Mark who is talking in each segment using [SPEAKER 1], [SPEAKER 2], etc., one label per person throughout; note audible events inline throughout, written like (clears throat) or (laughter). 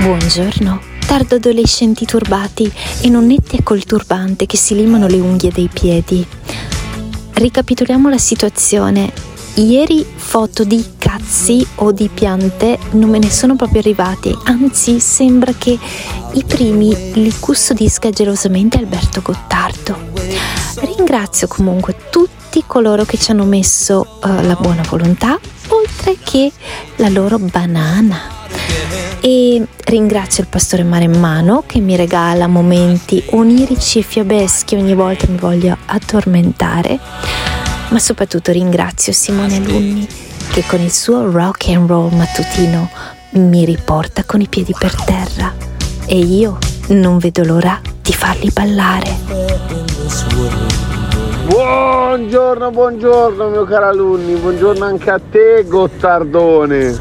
[SPEAKER 1] Buongiorno, tardo adolescenti turbati e nonnette col turbante che si limano le unghie dei piedi. Ricapitoliamo la situazione. Ieri foto di cazzi o di piante non me ne sono proprio arrivati, anzi sembra che i primi li custodisca gelosamente Alberto Gottardo. Ringrazio comunque tutti coloro che ci hanno messo uh, la buona volontà, oltre che la loro banana. E ringrazio il pastore Maremmano che mi regala momenti onirici e fiabeschi ogni volta mi voglio addormentare, ma soprattutto ringrazio Simone Alunni che con il suo rock and roll mattutino mi riporta con i piedi per terra e io non vedo l'ora di farli ballare.
[SPEAKER 2] Buongiorno, buongiorno mio caro alunni, buongiorno anche a te Gottardone.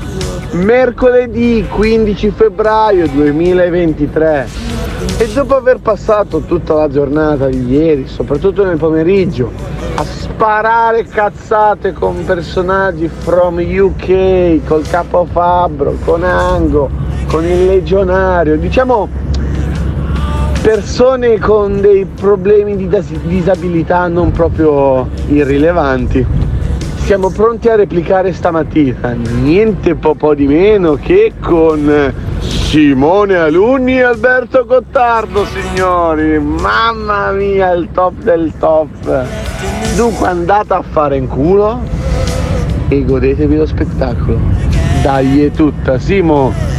[SPEAKER 2] Mercoledì 15 febbraio 2023 e dopo aver passato tutta la giornata di ieri, soprattutto nel pomeriggio, a sparare cazzate con personaggi from UK, col capo Fabbro, con Ango, con il legionario, diciamo persone con dei problemi di disabilità non proprio irrilevanti siamo pronti a replicare stamattina, niente po', po di meno che con Simone Alunni e Alberto Gottardo, signori. Mamma mia, il top del top. Dunque andate a fare in culo e godetevi lo spettacolo. Dai, è tutta, Simo.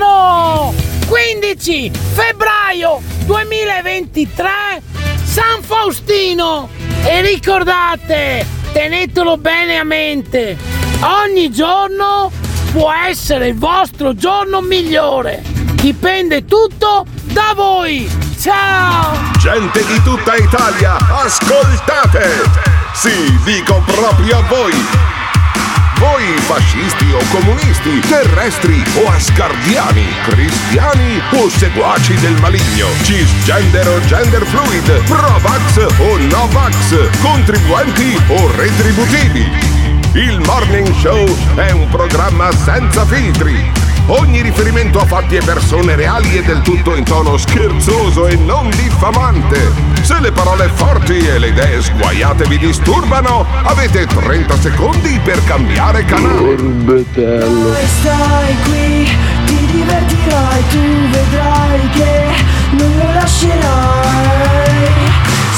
[SPEAKER 3] Buongiorno! 15 febbraio 2023 San Faustino e ricordate, tenetelo bene a mente, ogni giorno può essere il vostro giorno migliore. Dipende tutto da voi. Ciao!
[SPEAKER 4] Gente di tutta Italia, ascoltate! Sì, dico proprio a voi! Voi fascisti o comunisti, terrestri o ascardiani, cristiani o seguaci del maligno, cisgender o gender fluid, pro-vax o no-vax, contribuenti o retributivi. Il Morning Show è un programma senza filtri Ogni riferimento a fatti e persone reali è del tutto in tono scherzoso e non diffamante. Se le parole forti e le idee sguaiate vi disturbano, avete 30 secondi per cambiare canale.
[SPEAKER 2] Orbetello.
[SPEAKER 5] Stai qui, ti divertirai, tu vedrai che non lo lascerai.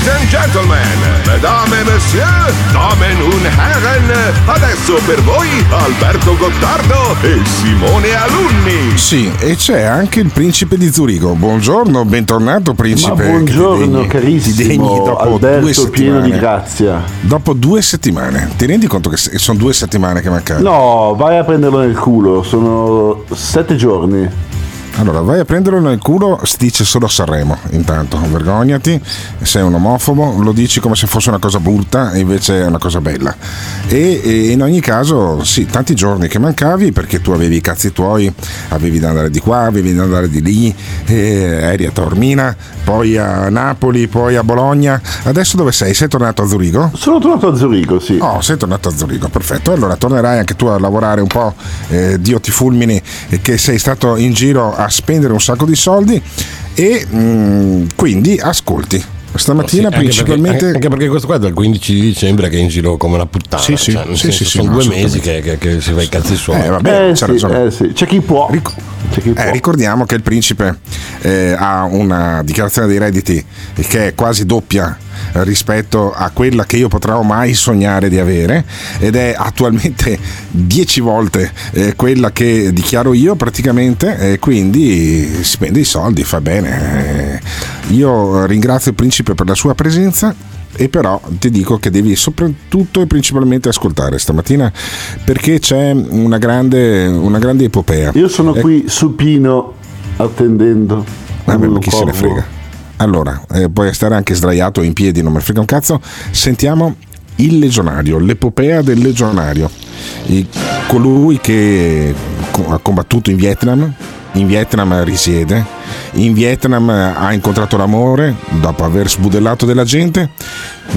[SPEAKER 4] Ladies and gentlemen, mesdames et messieurs, damen und herren, adesso per voi Alberto Gottardo e Simone Alunni.
[SPEAKER 6] Sì, e c'è anche il principe di Zurigo. Buongiorno, bentornato principe.
[SPEAKER 7] Ma buongiorno carissimo
[SPEAKER 6] degni dopo
[SPEAKER 7] Alberto
[SPEAKER 6] due
[SPEAKER 7] pieno di
[SPEAKER 6] settimane.
[SPEAKER 7] grazia.
[SPEAKER 6] Dopo due settimane. Ti rendi conto che sono due settimane che mancano?
[SPEAKER 7] No, vai a prenderlo nel culo, sono sette giorni.
[SPEAKER 6] Allora, vai a prenderlo nel culo, si dice solo a Sanremo, intanto, vergognati, sei un omofobo, lo dici come se fosse una cosa brutta invece è una cosa bella. E, e in ogni caso, sì, tanti giorni che mancavi perché tu avevi i cazzi tuoi, avevi da andare di qua, avevi da andare di lì, eri a Taormina, poi a Napoli, poi a Bologna. Adesso dove sei? Sei tornato a Zurigo?
[SPEAKER 7] Sono tornato a Zurigo, sì.
[SPEAKER 6] Oh, sei tornato a Zurigo, perfetto. Allora tornerai anche tu a lavorare un po', eh, Dio ti fulmini, eh, che sei stato in giro a spendere un sacco di soldi e mh, quindi ascolti. Stamattina
[SPEAKER 8] Sì, anche
[SPEAKER 6] principalmente...
[SPEAKER 8] perché, anche perché questo qua è dal 15 di dicembre che è in giro come una puttana.
[SPEAKER 6] Sì, sì,
[SPEAKER 8] cioè,
[SPEAKER 6] sì,
[SPEAKER 8] senso,
[SPEAKER 6] sì, sì,
[SPEAKER 8] sono
[SPEAKER 6] no,
[SPEAKER 8] due mesi che, che- che si fa i cazzi suoi.
[SPEAKER 6] Eh, vabbè,
[SPEAKER 7] Eh,
[SPEAKER 6] c'ha
[SPEAKER 7] sì,
[SPEAKER 6] ragione.
[SPEAKER 7] eh, sì. C'è chi può. C'è chi può.
[SPEAKER 6] Eh, ricordiamo che il principe eh, ha una dichiarazione dei redditi che è quasi doppia rispetto a quella che io potrò mai sognare di avere ed è attualmente 10 volte eh, quella che dichiaro io praticamente e quindi spende i soldi, fa bene. Eh, io ringrazio il principe per la sua presenza e però ti dico che devi soprattutto e principalmente ascoltare stamattina perché c'è una grande, una grande epopea.
[SPEAKER 7] Io sono
[SPEAKER 6] Eh,
[SPEAKER 7] qui supino attendendo.
[SPEAKER 6] Vabbè, ma chi se ne
[SPEAKER 7] corvo.
[SPEAKER 6] frega. Allora, eh, puoi stare anche sdraiato in piedi, non ne frega un cazzo. Sentiamo il legionario, l'epopea del legionario. I- colui che ha combattuto in Vietnam, in Vietnam risiede, in Vietnam ha incontrato l'amore dopo aver sbudellato della gente,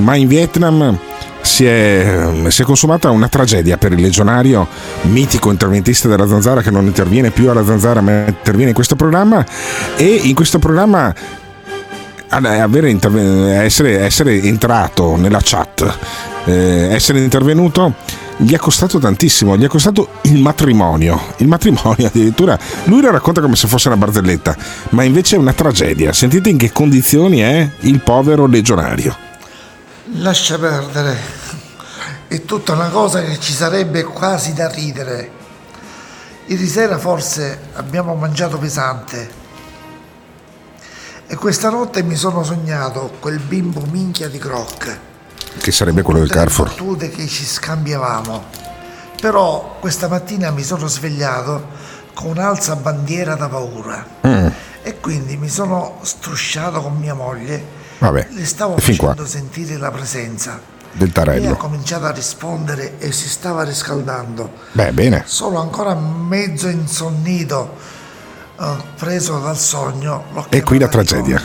[SPEAKER 6] ma in Vietnam si è, si è consumata una tragedia per il legionario mitico interventista della Zanzara che non interviene più alla Zanzara ma interviene in questo programma e in questo programma essere, essere entrato nella chat, eh, essere intervenuto, gli è costato tantissimo, gli è costato il matrimonio, il matrimonio addirittura, lui lo racconta come se fosse una barzelletta, ma invece è una tragedia, sentite in che condizioni è il povero legionario.
[SPEAKER 9] Lascia perdere, è tutta una cosa che ci sarebbe quasi da ridere. Ieri sera forse abbiamo mangiato pesante e questa notte mi sono sognato quel bimbo minchia di Croc.
[SPEAKER 6] Che sarebbe quello del
[SPEAKER 9] tutte le
[SPEAKER 6] Carrefour.
[SPEAKER 9] battute che ci scambiavamo. Però questa mattina mi sono svegliato con un'alza bandiera da paura
[SPEAKER 6] Mm,
[SPEAKER 9] e quindi mi sono strusciato con mia moglie.
[SPEAKER 6] vabbè,
[SPEAKER 9] Le stavo
[SPEAKER 6] fin qua,
[SPEAKER 9] facendo sentire la presenza.
[SPEAKER 6] del
[SPEAKER 9] Lei ha
[SPEAKER 6] tarello.
[SPEAKER 9] cominciato a rispondere e si stava riscaldando.
[SPEAKER 6] Beh, bene.
[SPEAKER 9] Solo ancora mezzo insonnito, preso dal sogno.
[SPEAKER 6] E qui la tragedia.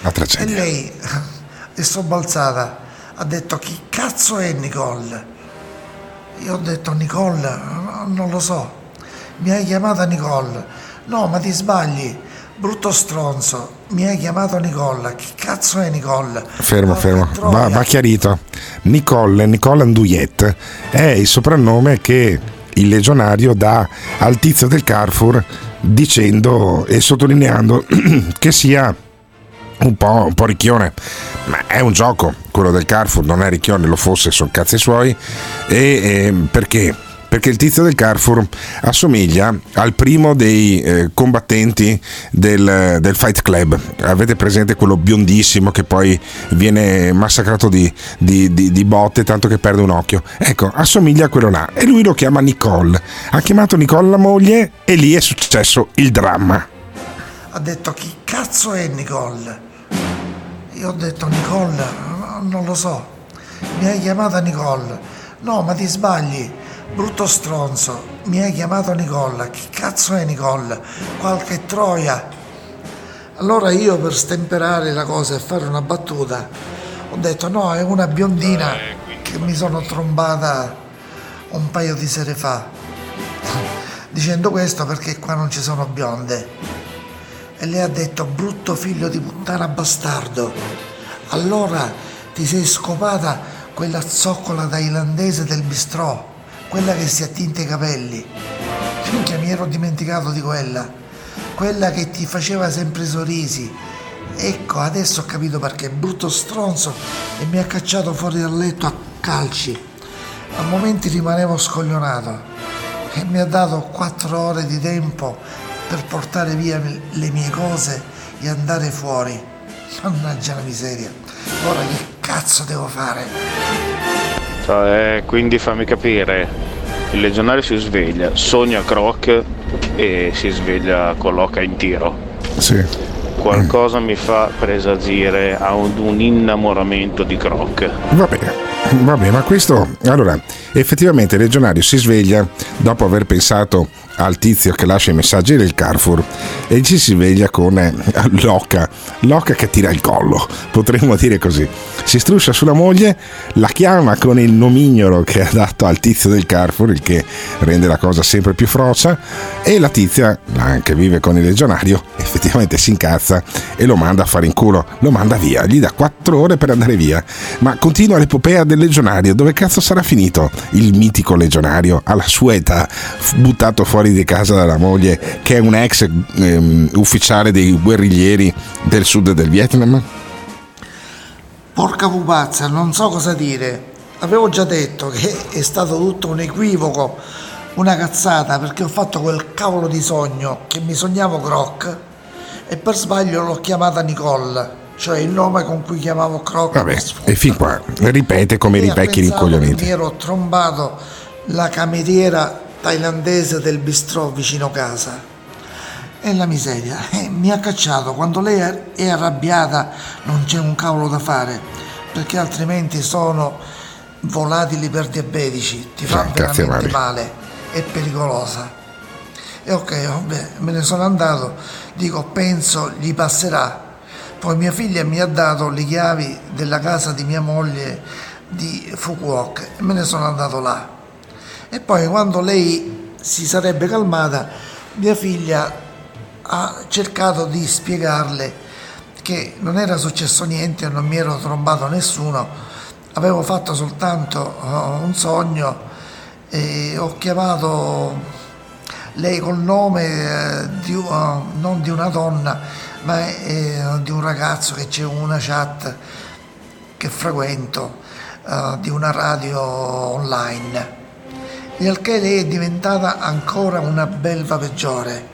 [SPEAKER 6] La
[SPEAKER 9] E
[SPEAKER 6] tragedia.
[SPEAKER 9] lei (laughs) è sobbalzata, ha detto chi cazzo è Nicole? Io ho detto Nicole, "No, non lo so. Mi hai chiamata Nicole. No, ma ti sbagli. Brutto stronzo, mi hai chiamato Nicole. Chi cazzo è Nicole?
[SPEAKER 6] Fermo,
[SPEAKER 9] Porca
[SPEAKER 6] fermo. Va, va chiarito. Nicole, Nicole Andouillet è il soprannome che il legionario dà al tizio del Carrefour dicendo e sottolineando (clears throat) che sia un po', un po' ricchione, ma è un gioco, quello del Carrefour non è ricchione, lo fosse, sono cazzi suoi. E ehm, perché? Perché il tizio del Carrefour assomiglia al primo dei eh, combattenti del, del Fight Club. Avete presente quello biondissimo che poi viene massacrato di, di- di- di botte tanto che perde un occhio? Ecco, assomiglia a quello là. E lui lo chiama Nicole. Ha chiamato Nicole la moglie e lì è successo il dramma.
[SPEAKER 9] ha detto chi cazzo è Nicole? Io ho detto Nicole, "No, non lo so. Mi hai chiamata Nicole. No, ma ti sbagli. Brutto stronzo. Mi hai chiamato Nicole. Chi cazzo è Nicole? Qualche troia. Allora io per stemperare la cosa e fare una battuta ho detto no, è una biondina che mi sono trombata un paio di sere fa. Dicendo questo perché qua non ci sono bionde. E lei ha detto brutto figlio di puttana bastardo. Allora ti sei scopata quella zoccola thailandese del bistrò, quella che si attinta i capelli. Finché mi ero dimenticato di quella. Quella che ti faceva sempre sorrisi. Ecco, adesso ho capito perché brutto stronzo e mi ha cacciato fuori dal letto a calci. A momenti rimanevo scoglionato e mi ha dato quattro ore di tempo per portare via le mie cose e andare fuori. Mannaggia la miseria. Ora che cazzo devo fare?
[SPEAKER 10] Cioè, quindi fammi capire, il legionario si sveglia, sogna Croc e si sveglia con l'oca in tiro.
[SPEAKER 6] Sì.
[SPEAKER 10] Qualcosa mi fa presagire a un, un innamoramento di Croc.
[SPEAKER 6] Va bene. Vabbè, ma questo allora effettivamente il legionario si sveglia dopo aver pensato al tizio che lascia i messaggi del Carrefour e ci si sveglia con eh, l'oca, l'oca che tira il collo, potremmo dire così. Si struscia sulla moglie, la chiama con il nomignolo che ha dato al tizio del Carrefour, il che rende la cosa sempre più frocia, e la tizia, che vive con il legionario, effettivamente si incazza e lo manda a fare in culo, lo manda via, gli dà quattro ore per andare via. Ma continua l'epopea del legionario, dove cazzo sarà finito il mitico legionario alla sua età, buttato fuori di casa dalla moglie, che è un ex ehm, ufficiale dei guerriglieri del sud del Vietnam?
[SPEAKER 9] Porca pupazza, non so cosa dire. Avevo già detto che è stato tutto un equivoco, una cazzata, perché ho fatto quel cavolo di sogno che mi sognavo Croc e per sbaglio l'ho chiamata Nicole, cioè il nome con cui chiamavo Croc.
[SPEAKER 6] Vabbè, e fin qua ripete come
[SPEAKER 9] E
[SPEAKER 6] i
[SPEAKER 9] che
[SPEAKER 6] rincoglioniti.
[SPEAKER 9] Mi ero trombato la cameriera thailandese del bistrò vicino casa. E la miseria, (laughs) eh, mi ha cacciato. Quando lei è- arrabbiata non c'è un cavolo da fare, perché altrimenti sono volatili per diabetici, ti fa
[SPEAKER 6] Ah, cazzo,
[SPEAKER 9] veramente
[SPEAKER 6] male.
[SPEAKER 9] male, è pericolosa. E ok, vabbè, me ne sono andato, dico penso gli passerà. Poi mia figlia mi ha dato le chiavi della casa di mia moglie di Fukuoka e me ne sono andato là. E poi quando lei si sarebbe calmata, mia figlia ha cercato di spiegarle che non era successo niente, non mi ero trombato nessuno, avevo fatto soltanto uh, un sogno e ho chiamato lei col nome eh, di, uh, non di una donna, ma eh, di un ragazzo che c'è una chat che frequento eh, di una radio online. Al che lei è diventata ancora una belva peggiore.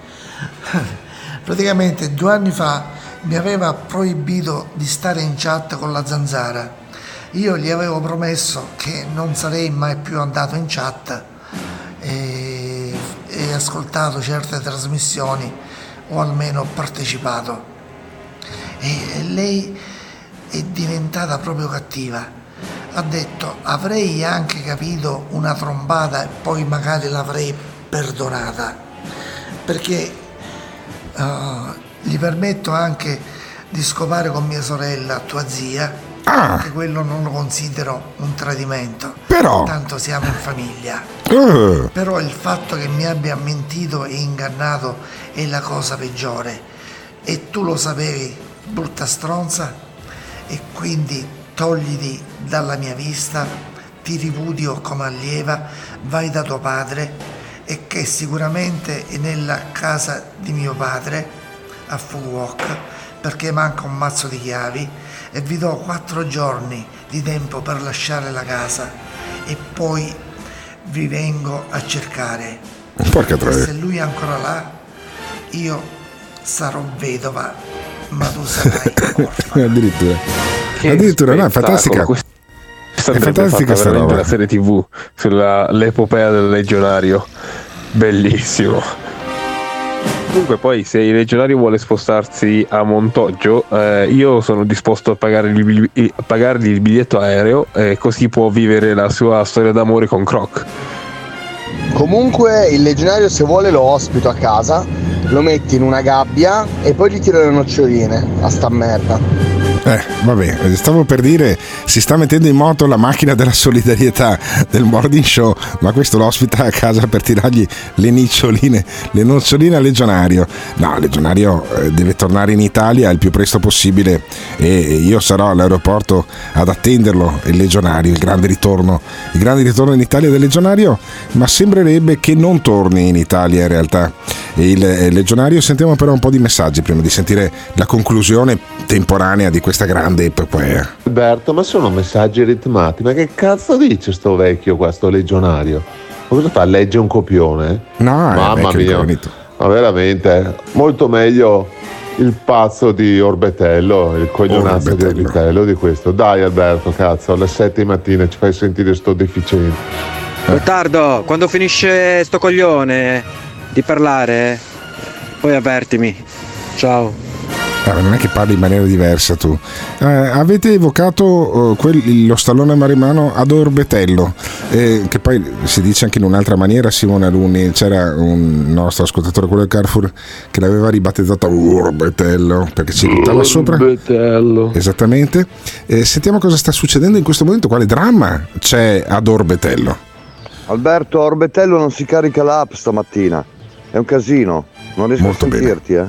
[SPEAKER 9] Praticamente due anni fa mi aveva proibito di stare in chat con la zanzara. Io gli avevo promesso che non sarei mai più andato in chat e, e ascoltato certe trasmissioni o almeno partecipato. E lei è diventata proprio cattiva. Ha detto avrei anche capito una trombata e poi magari l'avrei perdonata perché eh, gli permetto anche di scopare con mia sorella, tua zia, anche quello non lo considero un tradimento.
[SPEAKER 6] Però-
[SPEAKER 9] Tanto siamo in famiglia.
[SPEAKER 6] Eh,
[SPEAKER 9] Però il fatto che mi abbia mentito e ingannato è la cosa peggiore. E tu lo sapevi, brutta stronza? E quindi togliti dalla mia vista, ti ripudio come allieva, vai da tuo padre e che sicuramente è nella casa di mio padre a Fukuoka perché manca un mazzo di chiavi e vi do quattro giorni di tempo per lasciare la casa e poi vi vengo a cercare.
[SPEAKER 6] Porca
[SPEAKER 9] E
[SPEAKER 6] troia.
[SPEAKER 9] se lui è ancora là, io sarò vedova, ma tu sarai (laughs)
[SPEAKER 6] addirittura. Addirittura, no, è fantastica.
[SPEAKER 11] Questa
[SPEAKER 6] È fantastica
[SPEAKER 11] fatta
[SPEAKER 6] sta
[SPEAKER 11] veramente
[SPEAKER 6] roba.
[SPEAKER 11] la serie tv sull'epopea del legionario. Bellissimo. Comunque poi se il legionario vuole spostarsi a Montoggio, eh, io sono disposto a pagare il pagargli il biglietto aereo e così può vivere la sua storia d'amore con Croc.
[SPEAKER 12] Comunque il legionario se vuole lo ospito a casa, lo metti in una gabbia e poi gli tiro le noccioline a sta merda.
[SPEAKER 6] Eh, vabbè, stavo per dire, si sta mettendo in moto la macchina della solidarietà del morning show, ma questo lo ospita a casa per tirargli le niccioline, le noccioline al legionario. No, il legionario eh, deve tornare in Italia il più presto possibile e io sarò all'aeroporto ad attenderlo, il legionario, il grande ritorno, il grande ritorno in Italia del legionario, ma sembrerebbe che non torni in Italia in realtà. E il eh, legionario, sentiamo però un po' di messaggi prima di sentire la conclusione temporanea di questa grande epopea.
[SPEAKER 13] Alberto, ma sono messaggi ritmati. Ma che cazzo dice sto vecchio qua, sto legionario? Ma cosa fa? Legge un copione?
[SPEAKER 6] No, è
[SPEAKER 13] Mamma mia, ma veramente molto meglio il pazzo di Orbetello, il coglionazzo di Orbetello di questo. Dai Alberto, cazzo, alle 7 di mattina ci fai sentire sto deficiente.
[SPEAKER 14] Gottardo, quando finisce sto coglione di parlare, eh? poi avvertimi. Ciao.
[SPEAKER 6] Ah, non è che parli in maniera diversa tu. Eh, avete evocato eh, quel- lo stallone marimano ad Orbetello, eh, che poi si dice anche in un'altra maniera, Simone Alunni, c'era un nostro ascoltatore, quello del Carrefour, che l'aveva ribattezzato Orbetello, perché ci buttava sopra.
[SPEAKER 2] Orbetello.
[SPEAKER 6] Esattamente. Eh, sentiamo cosa sta succedendo in questo momento, quale dramma c'è ad Orbetello.
[SPEAKER 15] Alberto, a Orbetello non si carica l'app stamattina. È un casino. Non riesco
[SPEAKER 6] Molto
[SPEAKER 15] a
[SPEAKER 6] bene.
[SPEAKER 15] sentirti, eh.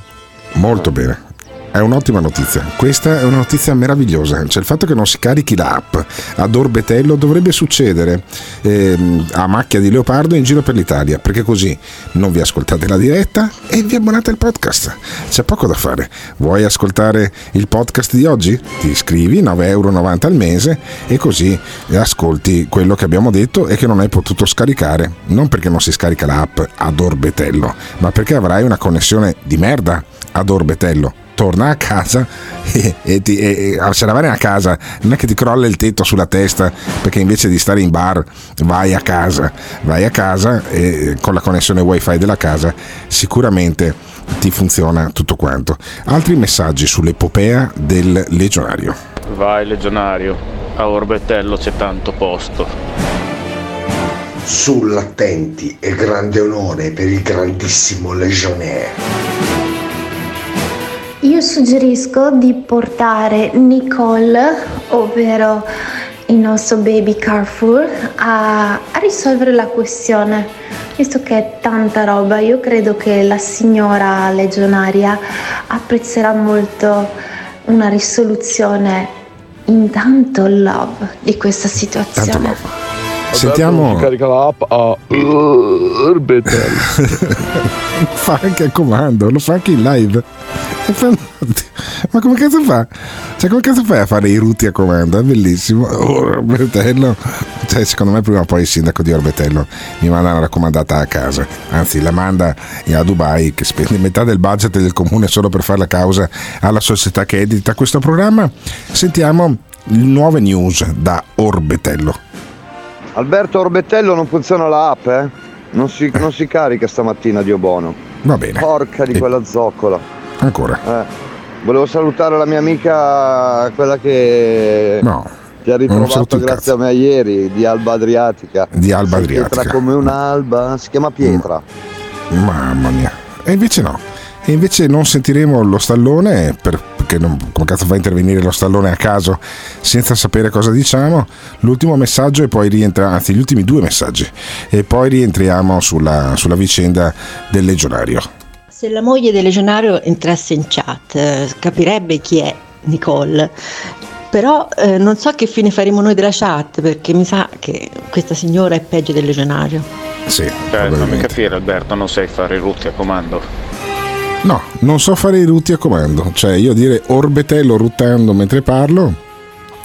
[SPEAKER 6] Molto bene. È un'ottima notizia. Questa è una notizia meravigliosa. Cioè, il fatto che non si carichi l'app ad Orbetello dovrebbe succedere ehm, a macchia di leopardo in giro per l'Italia, perché così non vi ascoltate la diretta e vi abbonate al podcast. C'è poco da fare. Vuoi ascoltare il podcast di oggi? Ti iscrivi, 9,90 euro al mese, e così ascolti quello che abbiamo detto e che non hai potuto scaricare. Non perché non si scarica l'app ad Orbetello, ma perché avrai una connessione di merda ad Orbetello. Torna a casa e, e ti, e, e- se la vai a casa non è che ti crolla il tetto sulla testa perché invece di stare in bar vai a casa, vai a casa e con la connessione wifi della casa sicuramente ti funziona tutto quanto. Altri messaggi sull'epopea del legionario.
[SPEAKER 10] Vai legionario, a Orbetello c'è tanto posto.
[SPEAKER 16] Sull'attenti e grande onore per il grandissimo legionnaire.
[SPEAKER 17] Io suggerisco di portare Nicole, ovvero il nostro baby Carrefour, a, a risolvere la questione. Visto che è tanta roba, io credo che la signora legionaria apprezzerà molto una risoluzione in tanto love di questa situazione.
[SPEAKER 6] Sentiamo.
[SPEAKER 2] Carica l'app a Orbetello.
[SPEAKER 6] lo (laughs) fa anche a comando, lo fa anche in live. Ma come cazzo fa? Cioè, come cazzo fai a fare i ruti a comando? È bellissimo. Orbetello. Cioè, secondo me prima o poi il sindaco di Orbetello mi manda una raccomandata a casa. Anzi, la manda a Dubai che spende metà del budget del comune solo per fare la causa alla società che edita questo programma. Sentiamo nuove news da Orbetello.
[SPEAKER 15] Alberto a Orbetello non funziona l'app, eh? Non si, non si carica stamattina, Dio buono.
[SPEAKER 6] Va bene.
[SPEAKER 15] Porca di
[SPEAKER 6] E-
[SPEAKER 15] quella zoccola.
[SPEAKER 6] Ancora.
[SPEAKER 15] Eh. Volevo salutare la mia amica, quella che
[SPEAKER 6] No.
[SPEAKER 15] ti ha ritrovato grazie a me ieri, di Alba Adriatica.
[SPEAKER 6] Di Alba Adriatica.
[SPEAKER 15] Pietra come un'alba, si chiama Pietra.
[SPEAKER 6] Mamma mia. E invece no. E invece non sentiremo lo stallone per- perché non, come cazzo fa a intervenire lo stallone a caso senza sapere cosa diciamo. L'ultimo messaggio e poi rientra, anzi gli ultimi due messaggi e poi rientriamo sulla, sulla vicenda del legionario.
[SPEAKER 18] Se la moglie del legionario entrasse in chat, eh, capirebbe chi è Nicole. Però eh, non so che fine faremo noi della chat, perché mi sa che questa signora è peggio del legionario.
[SPEAKER 6] Sì,
[SPEAKER 10] Cioè, fammi capire Alberto, non sai fare i rutti a comando.
[SPEAKER 6] No, non so fare i rutti a comando, cioè io dire orbetello ruttando mentre parlo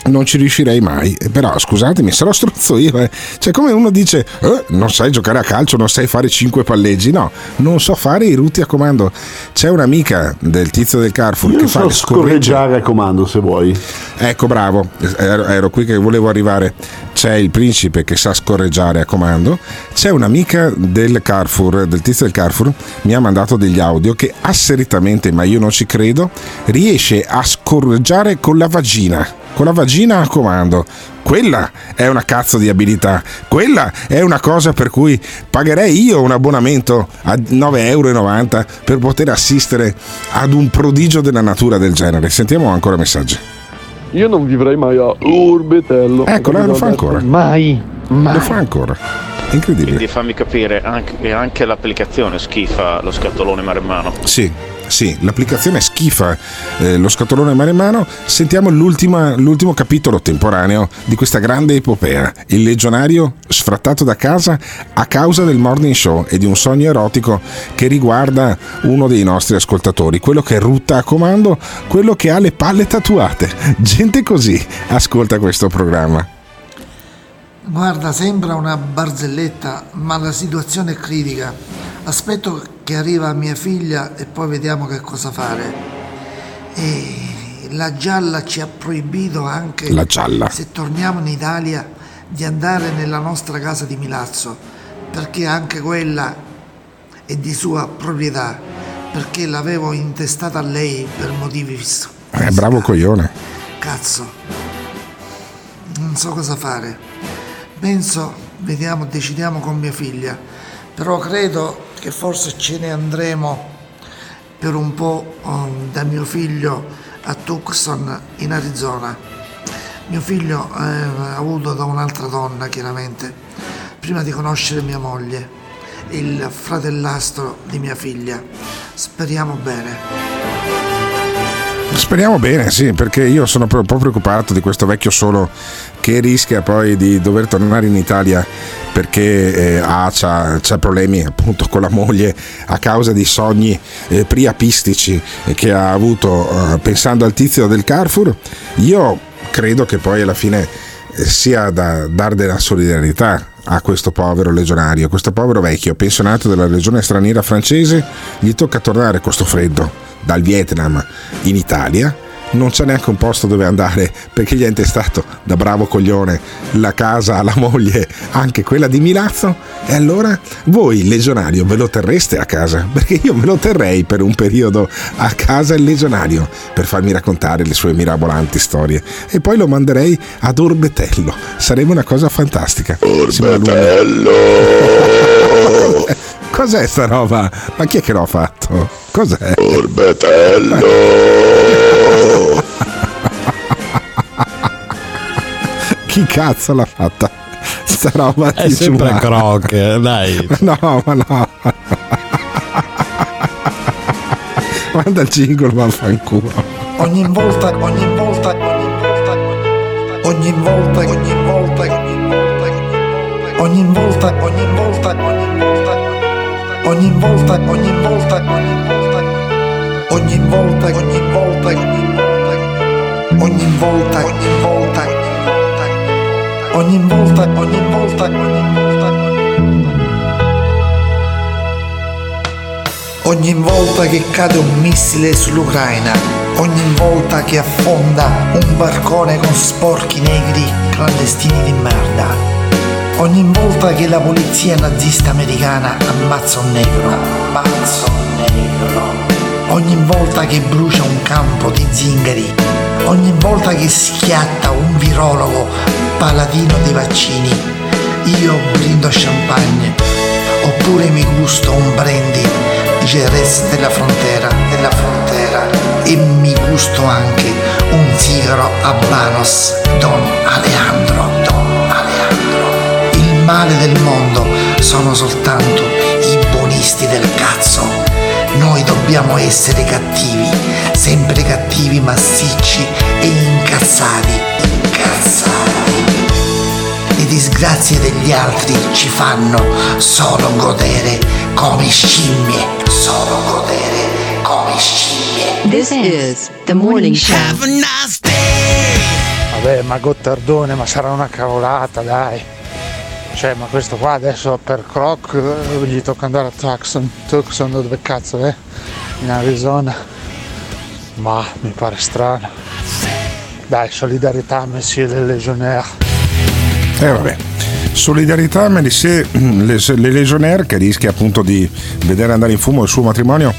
[SPEAKER 6] non ci riuscirei mai, però scusatemi, sarò strozzo io, eh. cioè come uno dice "Eh, non sai giocare a calcio, non sai fare cinque palleggi, no, non so fare i rutti a comando. C'è un'amica del tizio del Carrefour
[SPEAKER 7] Io
[SPEAKER 6] che fa
[SPEAKER 7] so
[SPEAKER 6] scorregge.
[SPEAKER 7] scorreggiare a comando se vuoi.
[SPEAKER 6] Ecco, bravo, ero, ero qui che volevo arrivare. C'è il principe che sa scorreggiare a comando, c'è un'amica del Carrefour, del tizio del Carrefour, mi ha mandato degli audio che asseritamente, ma io non ci credo, riesce a scorreggiare con la vagina. Con la vagina a comando. Quella è una cazzo di abilità. Quella è una cosa per cui pagherei io un abbonamento a 9,90 euro per poter assistere ad un prodigio della natura del genere. Sentiamo ancora messaggi.
[SPEAKER 2] Io non vivrei mai a Orbetello.
[SPEAKER 6] Ecco, lo fa ancora.
[SPEAKER 2] Mai, mai.
[SPEAKER 6] Lo fa ancora. Incredibile.
[SPEAKER 10] Quindi fammi capire, anche, anche l'applicazione schifa lo scatolone maremmano.
[SPEAKER 6] Sì, sì, l'applicazione schifa eh, lo scatolone maremmano. Sentiamo l'ultima- l'ultimo capitolo temporaneo di questa grande epopea. Il legionario sfrattato da casa a causa del morning show e di un sogno erotico che riguarda uno dei nostri ascoltatori, quello che rutta a comando, quello che ha le palle tatuate. Gente così ascolta questo programma.
[SPEAKER 9] Guarda, sembra una barzelletta, ma la situazione è critica. Aspetto che arriva mia figlia e poi vediamo che cosa fare. E la gialla ci ha proibito anche,
[SPEAKER 6] La gialla.
[SPEAKER 9] se torniamo in Italia, di andare nella nostra casa di Milazzo, perché anche quella è di sua proprietà perché l'avevo intestata a lei per motivi fis-
[SPEAKER 6] Eh, bravo coglione.
[SPEAKER 9] Cazzo, non so cosa fare. Penso, vediamo, decidiamo con mia figlia, però credo che forse ce ne andremo per un po' um, da mio figlio a Tucson in Arizona. Mio figlio eh, ha avuto da un'altra donna, chiaramente, prima di conoscere mia moglie, il fratellastro di mia figlia. Speriamo bene.
[SPEAKER 6] Speriamo bene, sì, perché io sono un po' preoccupato di questo vecchio solo che rischia poi di dover tornare in Italia perché eh, ha c'ha, c'ha problemi appunto con la moglie a causa di sogni eh, priapistici che ha avuto eh, pensando al tizio del Carrefour. Io credo che poi alla fine eh, sia da dare della solidarietà a questo povero legionario, questo povero vecchio pensionato della legione straniera francese, gli tocca tornare con sto freddo dal Vietnam in Italia, non c'è neanche un posto dove andare perché gli è intestato da bravo coglione la casa, la moglie, anche quella di Milazzo. E allora voi, legionario, ve lo terreste a casa? Perché io me lo terrei per un periodo a casa il legionario per farmi raccontare le sue mirabolanti storie e poi lo manderei ad Orbetello. Sarebbe una cosa fantastica. Orbetello! (laughs) Cos'è sta roba? Ma chi è che l'ha fatto? Cos'è? Orbetello! (laughs) chi cazzo l'ha fatta? Sta roba
[SPEAKER 8] È
[SPEAKER 6] di
[SPEAKER 8] sempre
[SPEAKER 6] giurare.
[SPEAKER 8] Croc, dai. (laughs)
[SPEAKER 6] No, ma no. Manda il jingle, vaffanculo.
[SPEAKER 9] Ogni volta, ogni volta, ogni volta, ogni volta, ogni volta, ogni volta, ogni volta, ogni volta, ogni volta, ogni volta, ogni volta, ogni volta, ogni volta, ogni volta, ogni volta, Ogni volta che cade un missile sull'Ucraina, ogni volta che affonda un barcone con sporchi negri clandestini di merda, ogni volta che la polizia nazista americana ammazza un negro, ammazza un negro, ogni volta che brucia un campo di zingari, ogni volta che schiatta un virologo paladino dei vaccini, io brindo champagne, oppure mi gusto un brandy Jerez della frontera, della frontera e mi gusto anche un sigaro Habanos Don Alejandro, Don Alejandro. Il male del mondo sono soltanto i buonisti del cazzo. Noi dobbiamo essere cattivi, sempre cattivi, massicci e incazzati, incazzati. Le disgrazie degli altri ci fanno solo godere come scimmie, solo godere come scimmie.
[SPEAKER 1] This is the morning show.
[SPEAKER 19] Vabbè, ma Gottardone, ma sarà una cavolata, dai. Cioè, ma questo qua adesso per Croc eh, gli tocca andare a Tucson. Tucson dove cazzo è? In Arizona. Ma mi pare strano. Dai, solidarietà, Messie del Legionnaire.
[SPEAKER 6] Eh vabbè. Solidarietà se le, le Legionnaire che rischia appunto di vedere andare in fumo il suo matrimonio.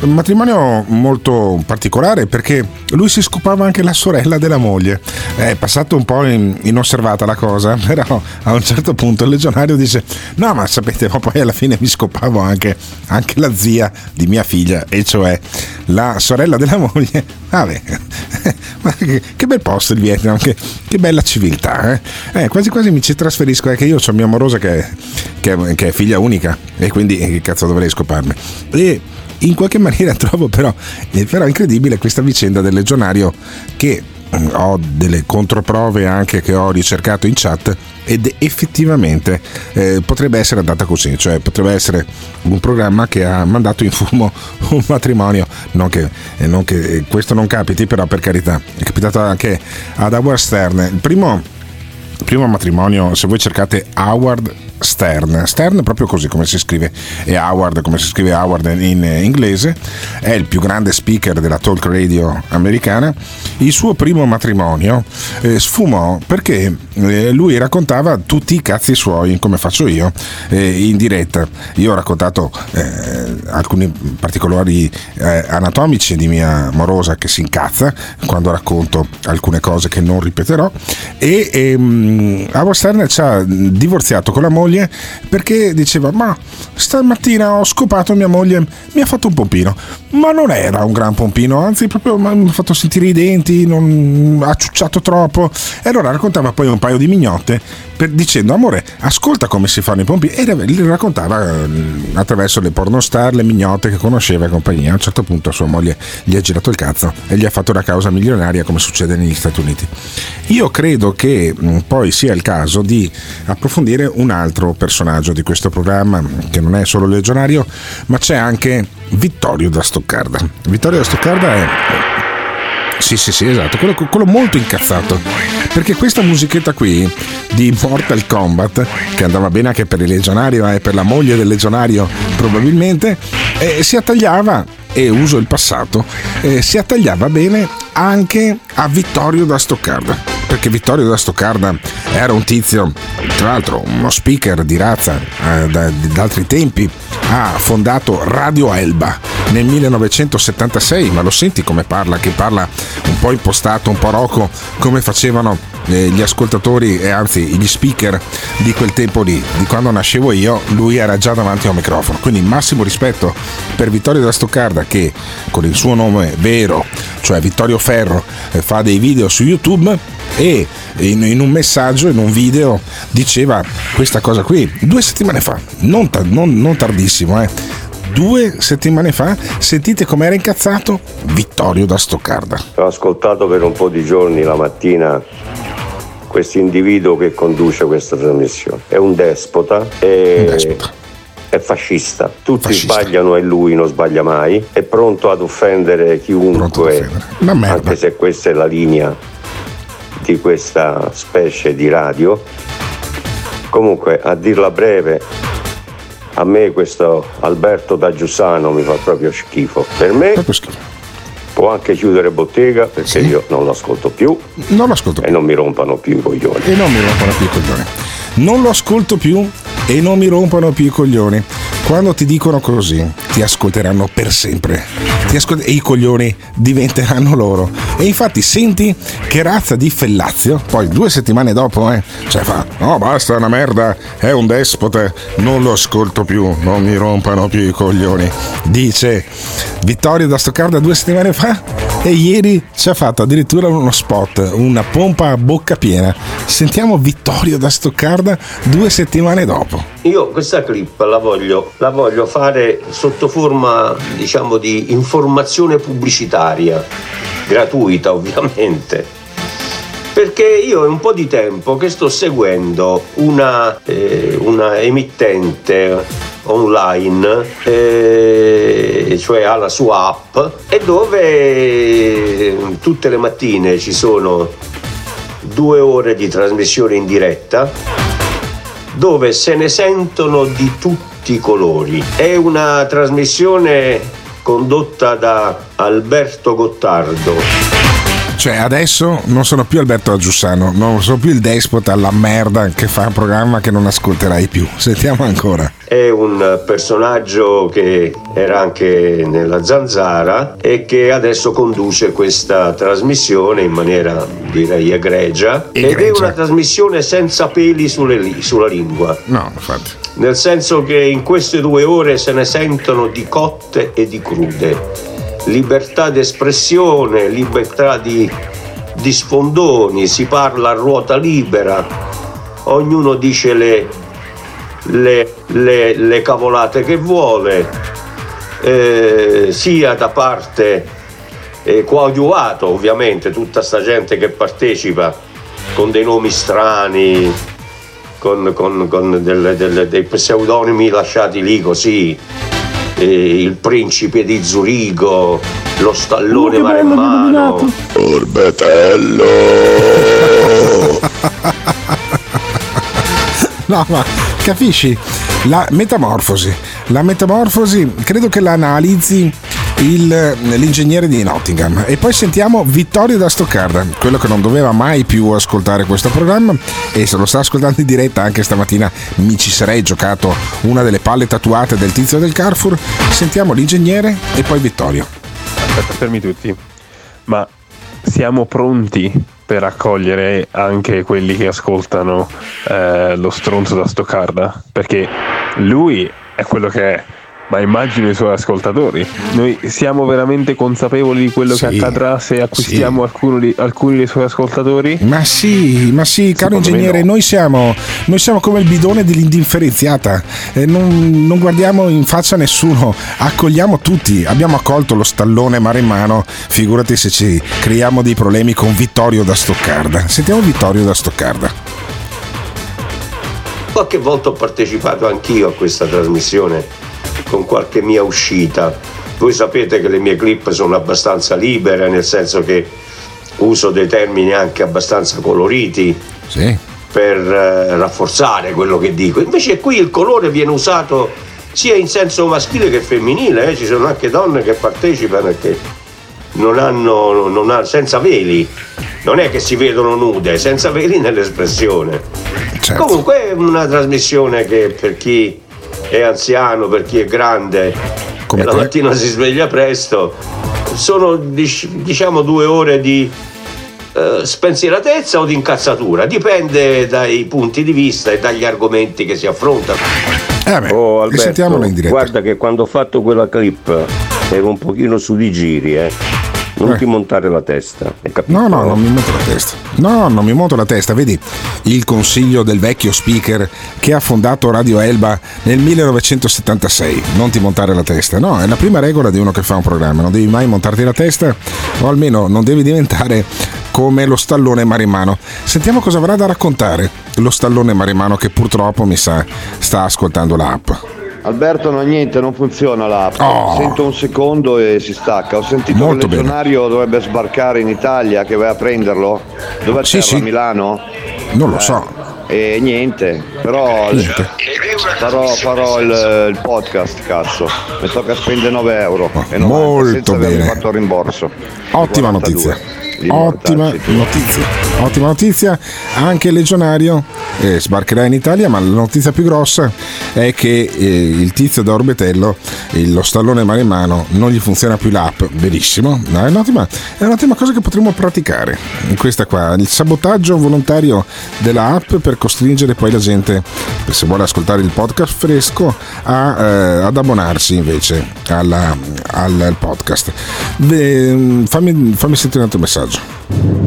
[SPEAKER 6] Un matrimonio molto particolare perché lui si scopava anche la sorella della moglie. È passato un po' in- inosservata la cosa, (laughs) però a un certo punto il legionario dice: No, ma sapete, ma poi alla fine mi scopavo anche, anche la zia di mia figlia, e cioè la sorella della moglie. (laughs) Vabbè, (laughs) ma che, che bel posto il Vietnam, che, che bella civiltà. Eh? Eh, quasi quasi mi ci trasferisco, che io ho mia amorosa che che che è figlia unica e quindi eh, che cazzo dovrei scoparmi. E in qualche (laughs) maniera trovo però, eh, però incredibile questa vicenda del legionario che mm, ho delle controprove anche che ho ricercato in chat ed effettivamente eh, potrebbe essere andata così, cioè potrebbe essere un programma che ha mandato in fumo (laughs) un matrimonio, non che, eh, non che questo non capiti, però per carità, è capitato anche ad Howard Stern. Il primo, primo matrimonio, se voi cercate Howard Stern. Stern proprio così come si scrive, e Howard come si scrive Howard in inglese, è il più grande speaker della talk radio americana. Il suo primo matrimonio eh, sfumò perché eh, lui raccontava tutti i cazzi suoi, come faccio io, eh, in diretta. Io ho raccontato eh, alcuni particolari eh, anatomici di mia morosa che si incazza quando racconto alcune cose che non ripeterò e ehm, Howard Stern ci ha divorziato con la moglie perché diceva ma stamattina ho scopato mia moglie mi ha fatto un pompino. Ma non era un gran pompino anzi proprio mi ha fatto sentire i denti non ha ciucciato troppo. E allora raccontava poi un paio di mignotte per, dicendo amore ascolta come si fanno i pompini e le raccontava eh, attraverso le pornostar le mignotte che conosceva e compagnia. A un certo punto sua moglie gli ha girato il cazzo e gli ha fatto una causa milionaria come succede negli Stati Uniti. Io credo che mh, poi sia il caso di approfondire un altro personaggio di questo programma che non è solo legionario ma c'è anche Vittorio da Stoccarda. Vittorio da Stoccarda è sì, sì, sì, esatto, quello, quello, molto incazzato. Perché questa musichetta qui di Mortal Kombat, che andava bene anche per il legionario e per la moglie del legionario probabilmente, eh, si attagliava, e uso il passato, eh, si attagliava bene anche a Vittorio da Stoccarda perché Vittorio da Stoccarda era un tizio, tra l'altro uno speaker di razza eh, da, da altri tempi, ha fondato Radio Elba nel 1976, ma lo senti come parla, che parla un po' impostato, un po' roco, come facevano eh, gli ascoltatori e anzi gli speaker di quel tempo lì, di quando nascevo io, lui era già davanti a un microfono. Quindi massimo rispetto per Vittorio da Stoccarda che con il suo nome vero, cioè Vittorio Ferro, eh, fa dei video su YouTube e in, in, un messaggio, in un video, diceva questa cosa qui due settimane fa, non, non, non tardissimo, eh. Due settimane fa, sentite com'era incazzato Vittorio da Stoccarda.
[SPEAKER 20] Ho ascoltato per un po' di giorni la mattina questo individuo che conduce questa trasmissione. È un despota. È... Un despota è fascista. Tutti fascista. sbagliano e lui non sbaglia mai. È pronto ad offendere chiunque, ad offendere. anche se questa è la linea di questa specie di radio. Comunque, a dirla breve, a me questo Alberto da Giussano mi fa proprio schifo. Per me può anche chiudere bottega perché sì. io non l'ascolto più.
[SPEAKER 6] Non l'ascolto
[SPEAKER 20] più. E non mi rompano più i coglioni.
[SPEAKER 6] E non mi rompano più i coglioni. Non lo ascolto più e non mi rompano più i coglioni. Quando ti dicono così, ti ascolteranno per sempre. Ascolt- e i coglioni diventeranno loro. E infatti senti che razza di Fellazio, poi due settimane dopo, eh, cioè fa, no basta, è una merda, è un despota, non lo ascolto più, non mi rompano più i coglioni. Dice Vittorio da Stoccarda due settimane fa e ieri ci ha fatto addirittura uno spot, una pompa a bocca piena. Sentiamo Vittorio da Stoccarda due settimane dopo.
[SPEAKER 20] Io questa clip la voglio, la voglio fare sotto forma diciamo di informazione pubblicitaria, gratuita ovviamente. Perché io è un po' di tempo che sto seguendo una, eh, una emittente online, eh, cioè ha la sua app, e dove tutte le mattine ci sono due ore di trasmissione in diretta dove se ne sentono di tutti i colori. È una trasmissione condotta da Alberto Gottardo.
[SPEAKER 6] Cioè, adesso non sono più Alberto Giussano, non sono più il despota alla merda che fa un programma che non ascolterai più. Sentiamo ancora.
[SPEAKER 20] È un personaggio che era anche nella Zanzara e che adesso conduce questa trasmissione in maniera direi egregia. egregia. Ed è una trasmissione senza peli sulle, sulla lingua.
[SPEAKER 6] No, infatti.
[SPEAKER 20] Nel senso che in queste due ore se ne sentono di cotte e di crude libertà d'espressione, libertà di, di sfondoni, si parla a ruota libera, ognuno dice le, le, le, le cavolate che vuole, eh, sia da parte eh, coadiuvato ovviamente tutta sta gente che partecipa con dei nomi strani, con, con, con delle, delle, dei pseudonimi lasciati lì così eh, il principe di Zurigo, lo stallone maremmano.
[SPEAKER 6] Orbetello! (laughs) no, ma capisci? La metamorfosi. La metamorfosi credo che la analizzi il- l'ingegnere di Nottingham. E poi sentiamo Vittorio da Stoccarda, quello che non doveva mai più ascoltare questo programma e se lo sta ascoltando in diretta anche stamattina mi ci sarei giocato una delle palle tatuate del tizio del Carrefour. Sentiamo l'ingegnere e poi Vittorio.
[SPEAKER 11] Aspetta, fermi tutti. Ma siamo pronti per accogliere anche quelli che ascoltano eh, lo stronzo da Stoccarda? Perché lui è quello che è. Ma immagino i suoi ascoltatori. Noi siamo veramente consapevoli di quello
[SPEAKER 6] Sì,
[SPEAKER 11] che accadrà se acquistiamo alcuni, di- alcuni dei suoi ascoltatori?
[SPEAKER 6] Ma sì, ma sì, caro
[SPEAKER 11] Secondo
[SPEAKER 6] ingegnere,
[SPEAKER 11] no.
[SPEAKER 6] noi, siamo, noi siamo come il bidone dell'indifferenziata, Eh, non, non guardiamo in faccia nessuno, accogliamo tutti, abbiamo accolto lo stallone mare in mano, figurati se ci creiamo dei problemi con Vittorio da Stoccarda. Sentiamo Vittorio da Stoccarda.
[SPEAKER 20] Qualche volta ho partecipato anch'io a questa trasmissione con qualche mia uscita. Voi sapete che le mie clip sono abbastanza libere, nel senso che uso dei termini anche abbastanza coloriti per eh, rafforzare quello che dico. Invece qui il colore viene usato sia in senso maschile che femminile, eh. ci sono anche donne che partecipano e che non hanno, non ha- senza veli. Non è che si vedono nude, senza veli nell'espressione.
[SPEAKER 6] Certo.
[SPEAKER 20] Comunque è una trasmissione che per chi è anziano, per chi è grande e la mattina si sveglia presto, sono dic- diciamo due ore di eh, spensieratezza o di incazzatura, dipende dai punti di vista e dagli argomenti che si affrontano.
[SPEAKER 6] Eh
[SPEAKER 20] oh,
[SPEAKER 6] Alberto, risentiamolo in diretta.
[SPEAKER 20] Guarda che quando ho fatto quella clip ero un pochino su di giri, eh. Non
[SPEAKER 6] Eh.
[SPEAKER 20] ti montare la testa, hai capito?
[SPEAKER 6] No, no, non mi monto la testa. No, non mi monto la testa. Vedi il consiglio del vecchio speaker che ha fondato Radio Elba nel 1976. Non ti montare la testa. No, è la prima regola di uno che fa un programma. Non devi mai montarti la testa, o almeno non devi diventare come lo stallone marimano. Sentiamo cosa avrà da raccontare lo stallone marimano che purtroppo mi sa sta ascoltando l'app.
[SPEAKER 15] Alberto, no, niente, non funziona l'app.
[SPEAKER 6] Oh.
[SPEAKER 15] Sento un secondo e si stacca. Ho sentito
[SPEAKER 6] Molto
[SPEAKER 15] che il legionario dovrebbe sbarcare in Italia, che vai a prenderlo. Dove
[SPEAKER 6] Sì, sì.
[SPEAKER 15] A Milano?
[SPEAKER 6] Non lo so.
[SPEAKER 15] E niente, però
[SPEAKER 6] Niente.
[SPEAKER 15] farò, farò il, il podcast, cazzo. Mi tocca spendere 9 euro. E 90
[SPEAKER 6] Molto
[SPEAKER 15] senza
[SPEAKER 6] bene.
[SPEAKER 15] fatto il rimborso.
[SPEAKER 6] Ottima
[SPEAKER 15] 42.
[SPEAKER 6] notizia. Ottima notizia. Ottima notizia. Anche il legionario eh, sbarcherà in Italia, ma la notizia più grossa è che eh, il tizio da Orbetello, il- lo stallone mare in mano, non gli funziona più l'app. Benissimo. No, è, un'ottima, è un'ottima cosa che potremmo praticare. Questa qua, il sabotaggio volontario della app per costringere poi la gente, se vuole ascoltare il podcast fresco, a, eh, ad abbonarsi invece alla- al, al podcast. Beh, fammi, fammi sentire un altro messaggio.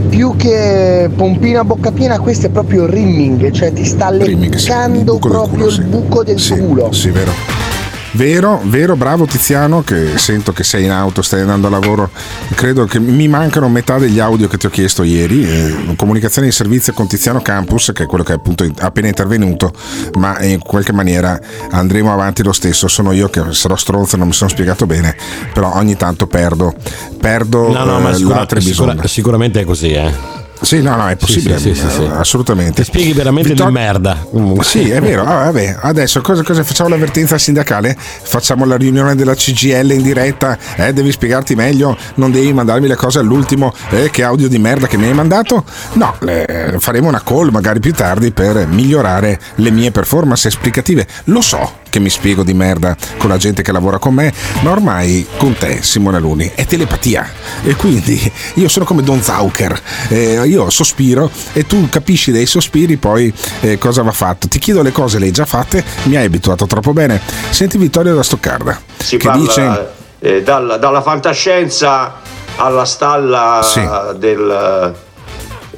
[SPEAKER 12] Più che pompina a bocca piena, questo è proprio rimming, cioè ti sta leccando proprio il buco del culo.
[SPEAKER 6] Sì, vero. Vero, vero, bravo Tiziano, che sento che sei in auto, stai andando a lavoro. Credo che mi mancano metà degli audio che ti ho chiesto ieri. eh, comunicazione di servizio con Tiziano Campus, che è quello che è appunto appena intervenuto, ma in qualche maniera andremo avanti lo stesso. Sono io che sarò stronzo, non mi sono spiegato bene, però ogni tanto perdo, perdo
[SPEAKER 8] No, no, ma
[SPEAKER 6] eh,
[SPEAKER 8] sicura-
[SPEAKER 6] la trebisonda.
[SPEAKER 8] sicura- sicuramente è così, eh.
[SPEAKER 6] Sì, no, no, è possibile,
[SPEAKER 8] Sì, sì, sì,
[SPEAKER 6] assolutamente.
[SPEAKER 8] Ti spieghi veramente
[SPEAKER 6] Vittor-
[SPEAKER 8] di merda. comunque.
[SPEAKER 6] Sì, è vero. Ah, vabbè. Adesso cosa, cosa facciamo l'avvertenza sindacale? Facciamo la riunione della CGL in diretta? Eh, devi spiegarti meglio, non devi mandarmi le cose all'ultimo. Eh, che audio di merda che mi hai mandato? No, eh, faremo una call magari più tardi per migliorare le mie performance esplicative. Lo so che mi spiego di merda con la gente che lavora con me, ma ormai con te, Simone Luni, è telepatia. E quindi io sono come Don Zauker. Eh, io sospiro e tu capisci dei sospiri poi eh, cosa va fatto. Ti chiedo le cose le hai già fatte, mi hai abituato troppo bene. Senti Vittorio da Stoccarda
[SPEAKER 20] Si
[SPEAKER 6] che
[SPEAKER 20] parla
[SPEAKER 6] dice
[SPEAKER 20] eh, dalla, dalla fantascienza alla stalla
[SPEAKER 6] Sì.
[SPEAKER 20] del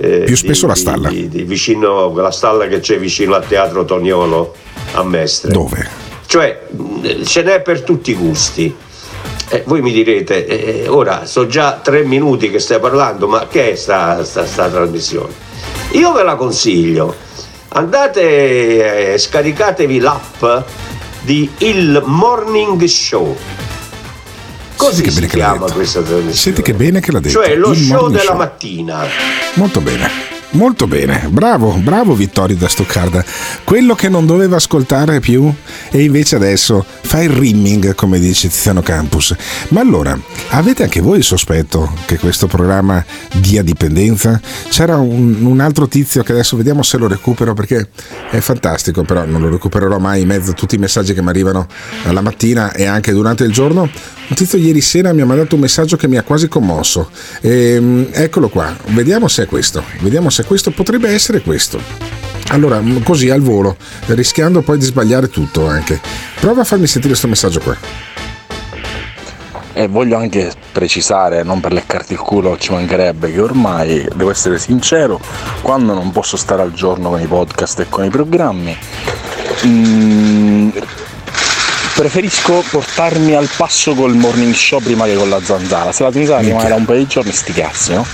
[SPEAKER 20] eh,
[SPEAKER 6] Più spesso
[SPEAKER 20] di-
[SPEAKER 6] la stalla.
[SPEAKER 20] di- di vicino, la stalla che c'è vicino al teatro Toniolo a Mestre
[SPEAKER 6] dove?
[SPEAKER 20] cioè ce n'è per tutti i gusti Eh, voi mi direte eh, ora sono già tre minuti che stai parlando ma che è sta, sta, sta trasmissione io ve la consiglio andate eh, scaricatevi l'app di Il Morning Show Così
[SPEAKER 6] che
[SPEAKER 20] si chiama questa trasmissione.
[SPEAKER 6] Senti che bene che l'ha detto.
[SPEAKER 20] Cioè lo
[SPEAKER 6] Il
[SPEAKER 20] show della
[SPEAKER 6] show.
[SPEAKER 20] mattina.
[SPEAKER 6] Molto bene. Molto bene, bravo, bravo Vittorio da Stoccarda. Quello che non doveva ascoltare più e invece adesso fa il rimming, come dice Tiziano Campus. Ma allora, avete anche voi il sospetto che questo programma dia dipendenza? C'era un, un altro tizio che adesso vediamo se lo recupero perché è fantastico, però non lo recupererò mai in mezzo a tutti i messaggi che mi arrivano la mattina e anche durante il giorno. Un tizio ieri sera mi ha mandato un messaggio che mi ha quasi commosso. E, eccolo qua, vediamo se è questo. Vediamo se questo potrebbe essere questo. Allora, così al volo, rischiando poi di sbagliare tutto anche. Prova a farmi sentire questo messaggio qua.
[SPEAKER 21] E voglio anche precisare, non per leccarti il culo, ci mancherebbe che ormai, devo essere sincero, quando non posso stare al giorno con i podcast e con i programmi, mm, preferisco portarmi al passo col morning show prima che con la zanzara. Se la zanzara rimane da un paio di giorni, sti cazzi, no?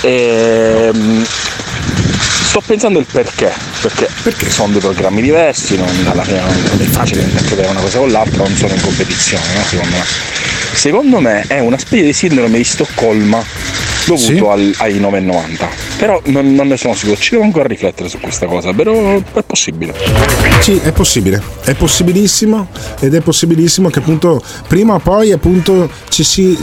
[SPEAKER 21] E, mm, sto pensando il perché, perché, perché? sono due programmi diversi, non, alla fine non è facile interpretare una cosa con l'altra, non sono in competizione, no? secondo me. Secondo me è una specie di sindrome di Stoccolma dovuto sì. al, ai 9,90 però non, non, ne sono sicuro. Ci devo ancora riflettere su questa cosa però è possibile.
[SPEAKER 6] Sì è possibile. È possibilissimo ed è possibilissimo che appunto prima o poi appunto ci si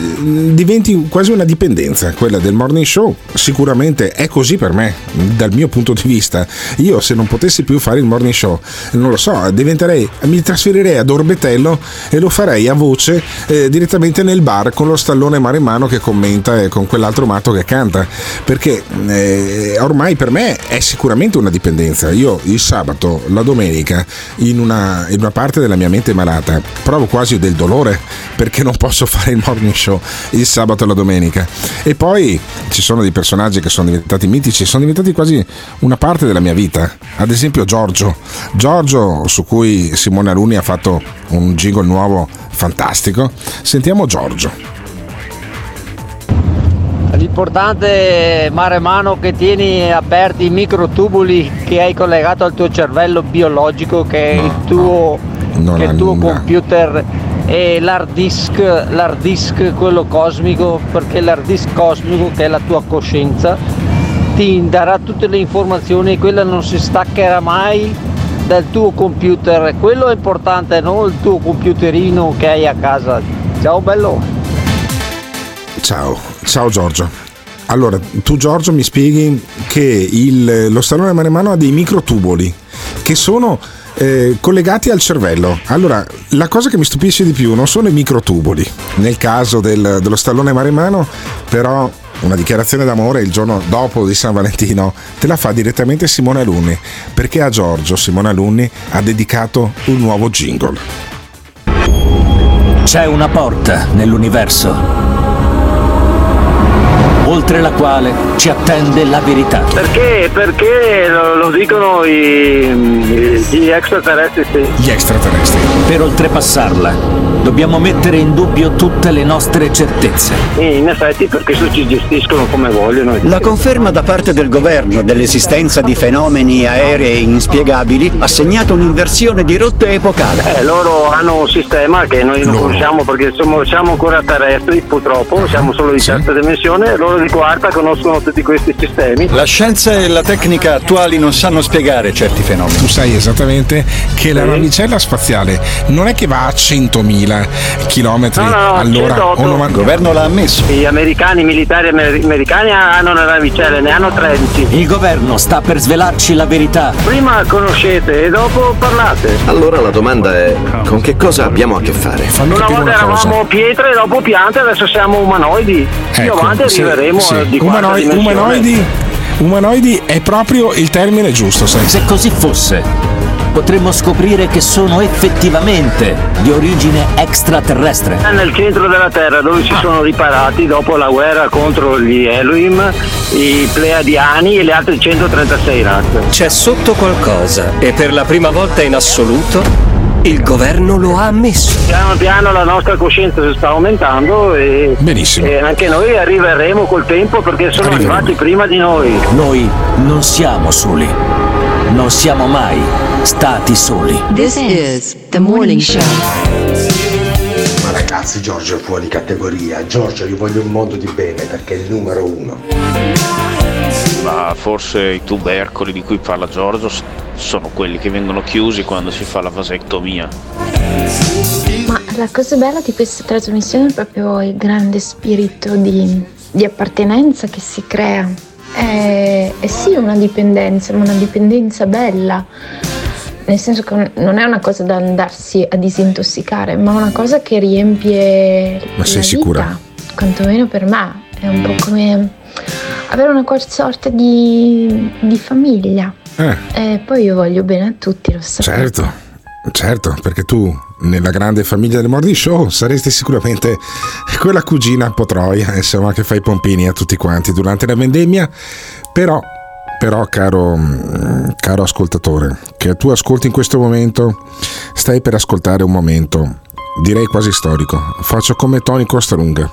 [SPEAKER 6] diventi quasi una dipendenza quella del morning show. Sicuramente è così per me dal mio punto di vista. Io se non potessi più fare il morning show non lo so diventerei mi trasferirei ad Orbetello e lo farei a voce eh, direttamente nel bar con lo stallone mare in mano che commenta e con quell'altro matto che canta perché eh, ormai per me è sicuramente una dipendenza. Io il sabato la domenica in una, in una parte della mia mente malata provo quasi del dolore perché non posso (laughs) fare il morning show il sabato e la domenica. E poi ci sono dei personaggi che sono diventati mitici sono diventati quasi una parte della mia vita. Ad esempio Giorgio. Giorgio su cui Simone Aluni ha fatto un jingle nuovo fantastico. Sentiamo Giorgio
[SPEAKER 22] L'importante mare mano che tieni aperti i microtubuli che hai collegato al tuo cervello biologico che è no, il tuo, no, che il tuo computer. E l'hard disk, l'hard disk quello cosmico perché l'hard disk cosmico che è la tua coscienza ti darà tutte le informazioni e quella non si staccherà mai dal tuo computer. Quello è importante non il tuo computerino che hai a casa. Ciao bello.
[SPEAKER 6] Ciao, ciao Giorgio. Allora, tu Giorgio mi spieghi che il, lo stallone maremano ha dei microtuboli che sono eh, collegati al cervello. Allora, la cosa che mi stupisce di più non sono i microtuboli. Nel caso del, dello stallone maremano, però una dichiarazione d'amore il giorno dopo di San Valentino te la fa direttamente Simone Alunni, perché a Giorgio Simone Alunni ha dedicato un nuovo jingle.
[SPEAKER 23] C'è una porta nell'universo oltre la quale ci attende la verità.
[SPEAKER 22] Perché? Perché lo, lo dicono i, gli extraterrestri?
[SPEAKER 6] Gli extraterrestri.
[SPEAKER 23] Per oltrepassarla dobbiamo mettere in dubbio tutte le nostre certezze.
[SPEAKER 22] In effetti per questo ci gestiscono come vogliono.
[SPEAKER 23] La conferma da parte del governo dell'esistenza di fenomeni aerei inspiegabili ha segnato un'inversione di rotta epocale.
[SPEAKER 22] Eh, loro hanno un sistema che noi non conosciamo perché siamo, siamo, ancora terrestri purtroppo, siamo solo di sì. terza dimensione, loro di quarta conoscono tutti questi sistemi.
[SPEAKER 23] La scienza e la tecnica attuali non sanno spiegare certi fenomeni.
[SPEAKER 6] Tu sai esattamente che sì. la navicella spaziale non è che va a 100.000 km no, no, all'ora.
[SPEAKER 22] Il governo l'ha ammesso. Gli americani, i militari americani hanno una navicella, ne hanno 13.
[SPEAKER 23] Il governo sta per svelarci la verità.
[SPEAKER 22] Prima conoscete e dopo parlate.
[SPEAKER 24] Allora la domanda è: con che cosa abbiamo a che fare?
[SPEAKER 22] Fammi una volta una eravamo pietre, dopo piante, adesso siamo umanoidi. Ecco, Più avanti arriveremo sì. di
[SPEAKER 6] Umanoi- umanoidi. Umanoidi è proprio il termine giusto, sai.
[SPEAKER 23] Se così fosse, potremmo scoprire che sono effettivamente di origine extraterrestre.
[SPEAKER 22] È nel centro della Terra dove si sono riparati dopo la guerra contro gli Elohim, i Pleiadiani e le altre 136 razze.
[SPEAKER 23] C'è sotto qualcosa e per la prima volta in assoluto il governo lo ha ammesso.
[SPEAKER 22] Piano piano la nostra coscienza si sta aumentando e, e anche noi arriveremo col tempo perché sono arriveremo. arrivati prima di noi.
[SPEAKER 23] Noi non siamo soli. Non siamo mai stati soli.
[SPEAKER 1] This is the morning show.
[SPEAKER 6] Ma ragazzi
[SPEAKER 16] ragazzi, Giorgio è fuori categoria. Giorgio, gli voglio un mondo di bene perché è il numero uno.
[SPEAKER 10] Ma forse i tubercoli di cui parla Giorgio sono quelli che vengono chiusi quando si fa la vasectomia.
[SPEAKER 17] Ma la cosa bella di questa trasmissione è proprio il grande spirito di, di appartenenza che si crea. È, è sì una dipendenza, ma una dipendenza bella nel senso che non è una cosa da andarsi a disintossicare, ma una cosa che riempie
[SPEAKER 6] ma sei
[SPEAKER 17] la
[SPEAKER 6] sicura?
[SPEAKER 17] vita, quantomeno per me. È un po' come avere una qualche sorta di, di famiglia.
[SPEAKER 6] Eh.
[SPEAKER 17] E poi io voglio bene a tutti, lo so.
[SPEAKER 6] Certo, certo, perché tu nella grande famiglia del Morning Show saresti sicuramente quella cugina potroia, insomma, che fa i pompini a tutti quanti durante la vendemmia, però però caro, caro, ascoltatore, che tu ascolti in questo momento, stai per ascoltare un momento, direi quasi storico. Faccio come Tony Costalunga,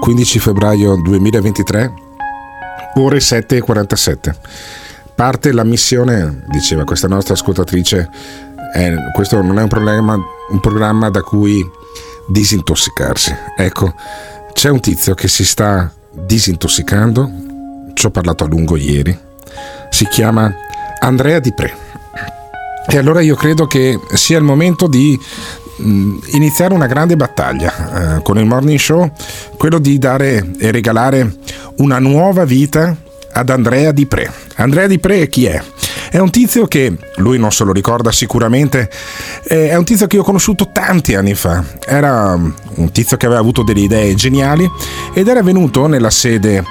[SPEAKER 6] 15 febbraio 2023, ore 7.47. Parte la missione, diceva questa nostra ascoltatrice, eh, questo non è un, problema, un programma da cui disintossicarsi. Ecco, c'è un tizio che si sta disintossicando, ci ho parlato a lungo ieri, si chiama Andrea Di Pre. E allora io credo che sia il momento di iniziare una grande battaglia eh, con il Morning Show, quello di dare e regalare una nuova vita ad Andrea Di Pre. Andrea Di Pre chi è? È un tizio che, lui non se lo ricorda sicuramente, è un tizio che io ho conosciuto tanti anni fa. Era un tizio che aveva avuto delle idee geniali ed era venuto nella sede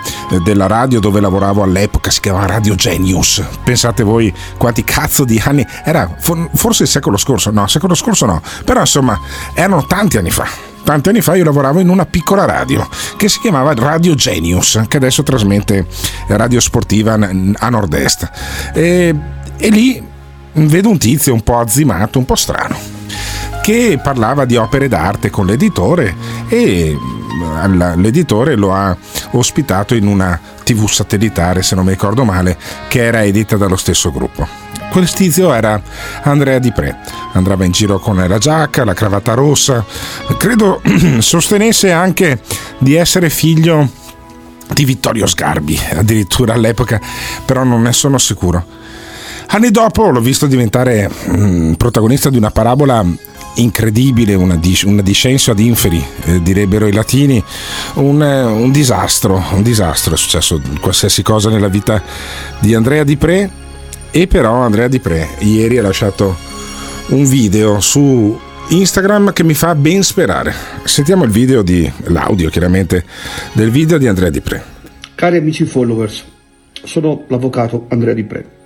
[SPEAKER 6] della radio dove lavoravo all'epoca, si chiamava Radio Genius. Pensate voi quanti cazzo di anni, era forse il secolo scorso, no, secolo scorso no, però insomma erano tanti anni fa tanti anni fa io lavoravo in una piccola radio che si chiamava Radio Genius, che adesso trasmette radio sportiva a nord-est. E, e lì vedo un tizio un po' azzimato, un po' strano, che parlava di opere d'arte con l'editore e l'editore lo ha ospitato in una tv satellitare, se non mi ricordo male, che era edita dallo stesso gruppo. Quel tizio era Andrea Di Pre, andava in giro con la giacca, la cravatta rossa, credo (clears throat) sostenesse anche di essere figlio di Vittorio Sgarbi, addirittura all'epoca, però non ne sono sicuro. Anni dopo l'ho visto diventare mh, protagonista di una parabola incredibile, una, dis- una discenso ad inferi, eh, direbbero i latini, un, eh, un, disastro, un disastro, è successo qualsiasi cosa nella vita di Andrea Di Pre e però Andrea Di Pre ieri ha lasciato un video su Instagram che mi fa ben sperare. Sentiamo il video di l'audio chiaramente del video di Andrea Di Pre.
[SPEAKER 25] Cari amici followers, sono l'avvocato Andrea Di Pre.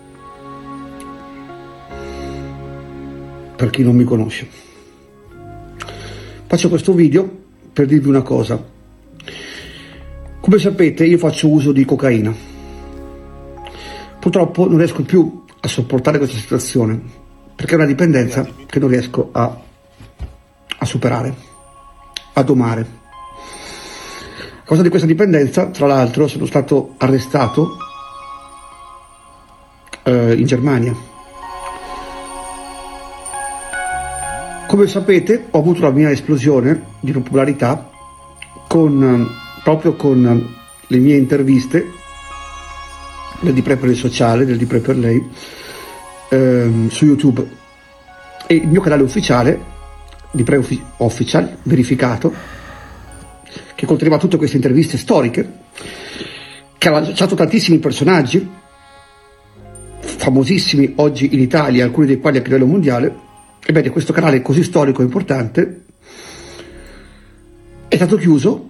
[SPEAKER 25] Per chi non mi conosce. Faccio questo video per dirvi una cosa. Come sapete io faccio uso di cocaina. Purtroppo non riesco più a sopportare questa situazione perché è una dipendenza che non riesco a, a superare, a domare. A causa di questa dipendenza, tra l'altro, sono stato arrestato eh, in Germania Come sapete ho avuto la mia esplosione di popolarità con, proprio con le mie interviste del Di Pre per il sociale, del Di Pre per lei, ehm, su YouTube. E il mio canale ufficiale, Di Pre Offi- Official, verificato, che conteneva tutte queste interviste storiche, che ha lanciato tantissimi personaggi, famosissimi oggi in Italia, alcuni dei quali a livello mondiale, Ebbene, questo canale così storico e importante è stato chiuso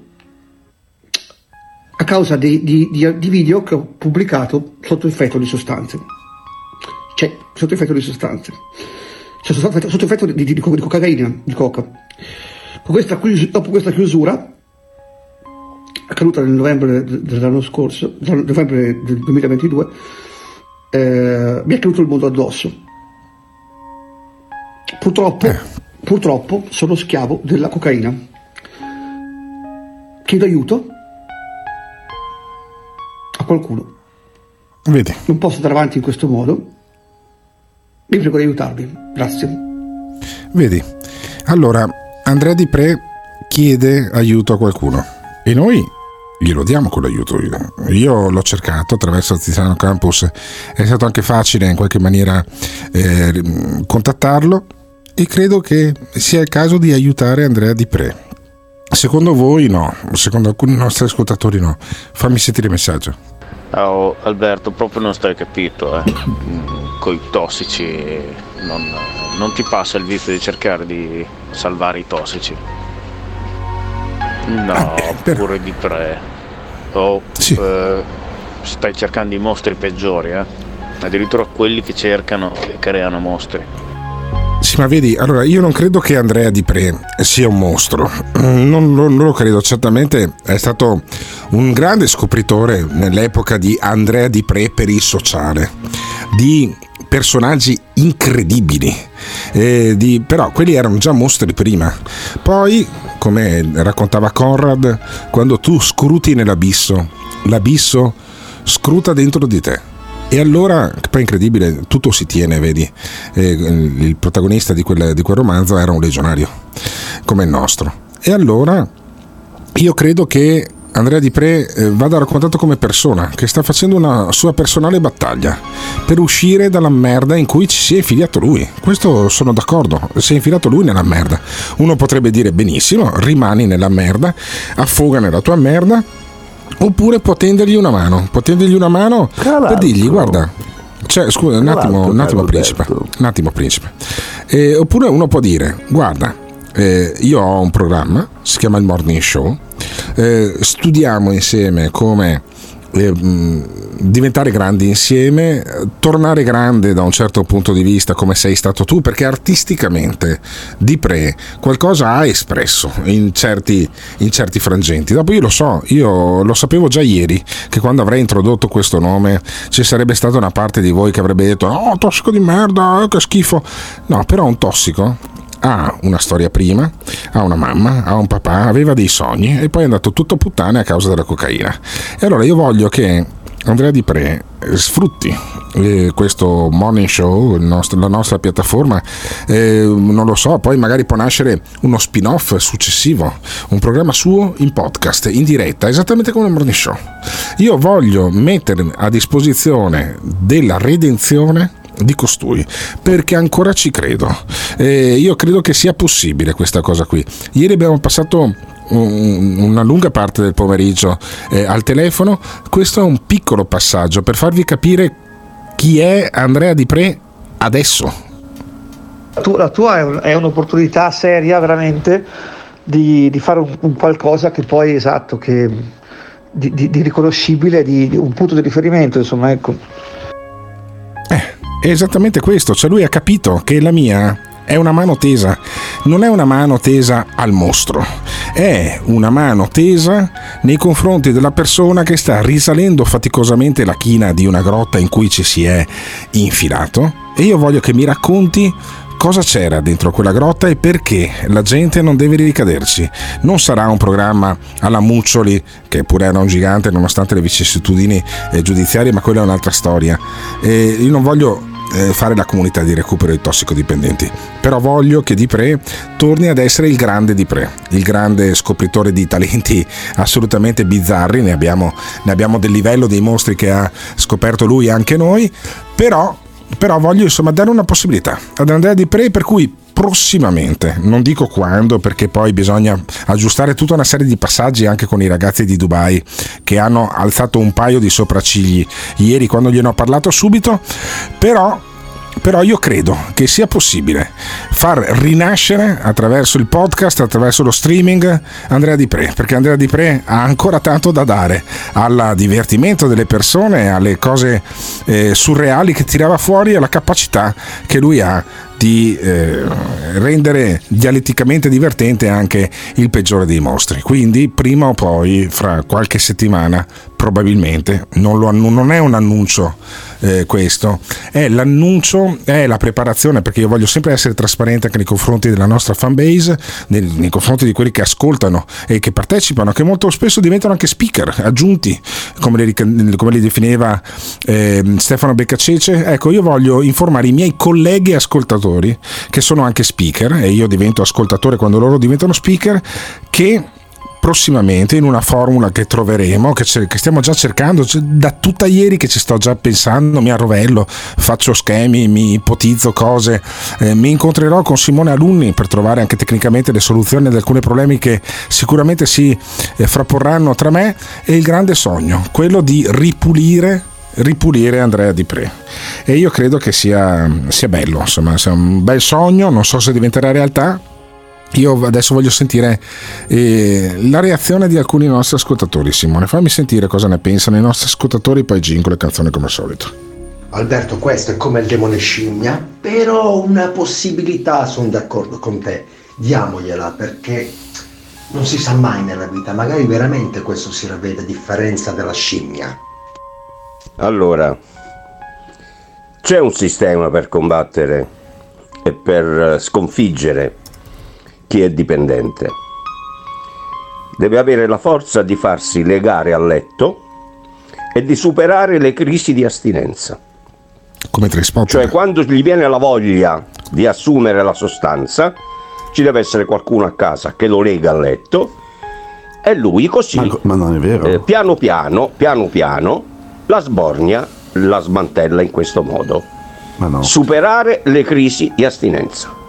[SPEAKER 25] a causa di, di, di, di, video che ho pubblicato sotto effetto di sostanze. Cioè, sotto effetto di sostanze. Cioè, sotto, sotto effetto di, cocaina, di coca. Questa, dopo questa chiusura, accaduta nel novembre dell'anno scorso, novembre del 2022, eh, mi è caduto il mondo addosso Purtroppo, eh. purtroppo sono schiavo della cocaina. Chiedo aiuto a qualcuno.
[SPEAKER 6] Vedi.
[SPEAKER 25] Non posso andare avanti in questo modo. Vi prego di aiutarvi. Grazie.
[SPEAKER 6] Vedi. Allora, Andrea Di Pre chiede aiuto a qualcuno e noi glielo diamo quell'aiuto. Io l'ho cercato attraverso Tiziano Campus, è stato anche facile in qualche maniera eh, contattarlo e credo che sia il caso di aiutare Andrea Di Pre. Secondo voi no, secondo alcuni nostri ascoltatori no. Fammi sentire il messaggio.
[SPEAKER 10] Oh, Alberto, proprio non stai capito, eh. Coi tossici non, non ti passa il vizio di cercare di salvare i tossici. No, ah, per... pure di tre. Oh, sì. eh, stai cercando i mostri peggiori, eh? Addirittura quelli che cercano e creano mostri.
[SPEAKER 6] Sì, ma vedi, allora io non credo che Andrea Di Pre sia un mostro, non, non, non, lo credo, certamente è stato un grande scopritore nell'epoca di Andrea Di Pre per il sociale, di personaggi incredibili, eh, di, però quelli erano già mostri prima. Poi, come raccontava Conrad, quando tu scruti nell'abisso, l'abisso scruta dentro di te e allora, poi incredibile, tutto si tiene, vedi. Eh, il protagonista di quel, di quel romanzo era un legionario, come il nostro. E allora io credo che Andrea Di Pre eh, vada raccontato come persona che sta facendo una sua personale battaglia per uscire dalla merda in cui ci si è infiliato lui. Questo sono d'accordo, si è infilato lui nella merda. Uno potrebbe dire benissimo, rimani nella merda, affoga nella tua merda Oppure può tendergli una mano, può tendergli una mano per dirgli guarda, cioè, scusa, un attimo, un attimo principe, un attimo principe. Eh, oppure uno può dire guarda, eh, io ho un programma, si chiama il Morning Show, eh, studiamo insieme come eh, diventare grandi insieme, tornare grande da un certo punto di vista come sei stato tu, perché artisticamente di pre qualcosa ha espresso in certi, in certi frangenti. Dopo io lo so, io lo sapevo già ieri che quando avrei introdotto questo nome ci sarebbe stata una parte di voi che avrebbe detto oh tossico di merda, che schifo. No, però un tossico ha una storia prima, ha una mamma, ha un papà, aveva dei sogni e poi è andato tutto a puttane a causa della cocaina. E allora io voglio che Andrea Di Pre eh, sfrutti eh, questo morning show, nostro, la nostra piattaforma, eh, non lo so, poi magari può nascere uno spin-off successivo, un programma suo in podcast, in diretta, esattamente come il morning show. Io voglio mettere a disposizione della redenzione di costui perché ancora ci credo. Eh, io credo che sia possibile questa cosa qui. Ieri abbiamo passato una lunga parte del pomeriggio eh, al telefono. Questo è un piccolo passaggio per farvi capire chi è Andrea Di Pre adesso.
[SPEAKER 25] La tua è, un'opportunità seria veramente di, di fare un, un, qualcosa che poi esatto che di, di, di riconoscibile di, un punto di riferimento insomma ecco
[SPEAKER 6] è esattamente questo, cioè lui ha capito che la mia è una mano tesa, non è una mano tesa al mostro, è una mano tesa nei confronti della persona che sta risalendo faticosamente la china di una grotta in cui ci si è infilato e io voglio che mi racconti cosa c'era dentro quella grotta e perché la gente non deve ricaderci. Non sarà un programma alla Muccioli, che pure era un gigante nonostante le vicissitudini eh, giudiziarie, ma quella è un'altra storia. E io non voglio fare la comunità di recupero dei tossicodipendenti. Però voglio che Dipre torni ad essere il grande Dipre, il grande scopritore di talenti assolutamente bizzarri, ne abbiamo, ne abbiamo del livello dei mostri che ha scoperto lui e anche noi, però però voglio insomma dare una possibilità ad Andrea Di Pre per cui prossimamente, non dico quando perché poi bisogna aggiustare tutta una serie di passaggi anche con i ragazzi di Dubai che hanno alzato un paio di sopraccigli ieri quando gliene ho parlato subito, però però io credo che sia possibile far rinascere attraverso il podcast, attraverso lo streaming Andrea Di Pre, perché Andrea Di Pre ha ancora tanto da dare al divertimento delle persone, alle cose eh, surreali che tirava fuori e alla capacità che lui ha di eh, rendere dialetticamente divertente anche il peggiore dei mostri. Quindi, prima o poi, fra qualche settimana, probabilmente, non, lo, non è un annuncio eh, questo, è l'annuncio, è la preparazione, perché io voglio sempre essere trasparente anche nei confronti della nostra fanbase, nei, nei confronti di quelli che ascoltano e che partecipano, che molto spesso diventano anche speaker aggiunti, come li, come li definiva eh, Stefano Beccacece. Ecco, io voglio informare i miei colleghi ascoltatori, che sono anche speaker, e io divento ascoltatore quando loro diventano speaker, che prossimamente in una formula che troveremo, che, che stiamo già cercando, cioè, da tutta ieri che ci sto già pensando, mi arrovello, faccio schemi, mi ipotizzo cose, eh, mi incontrerò con Simone Alunni per trovare anche tecnicamente le soluzioni ad alcuni problemi che sicuramente si eh, frapporranno tra me e il grande sogno, quello di ripulire ripulire Andrea Di Pre. E io credo che sia, sia bello insomma sia un bel sogno non so se diventerà realtà io adesso voglio sentire eh, la reazione di alcuni nostri ascoltatori, Simone. Fammi sentire cosa ne pensano i nostri ascoltatori, poi jingle e canzone come al solito.
[SPEAKER 16] Alberto, questo è come il demone scimmia, però una possibilità, sono d'accordo con te, diamogliela perché non si sa mai nella vita, magari veramente questo si ravvede a differenza della scimmia.
[SPEAKER 20] Allora, c'è un sistema per combattere e per sconfiggere chi è dipendente. Deve avere la forza di farsi legare al letto e di superare le crisi di astinenza.
[SPEAKER 6] Come trasporto.
[SPEAKER 20] Cioè quando gli viene la voglia di assumere la sostanza, ci deve essere qualcuno a casa che lo lega al letto e lui così,
[SPEAKER 7] ma, ma.
[SPEAKER 20] Eh, piano piano, piano piano, la sbornia la smantella in questo modo.
[SPEAKER 7] No.
[SPEAKER 20] Superare le crisi di astinenza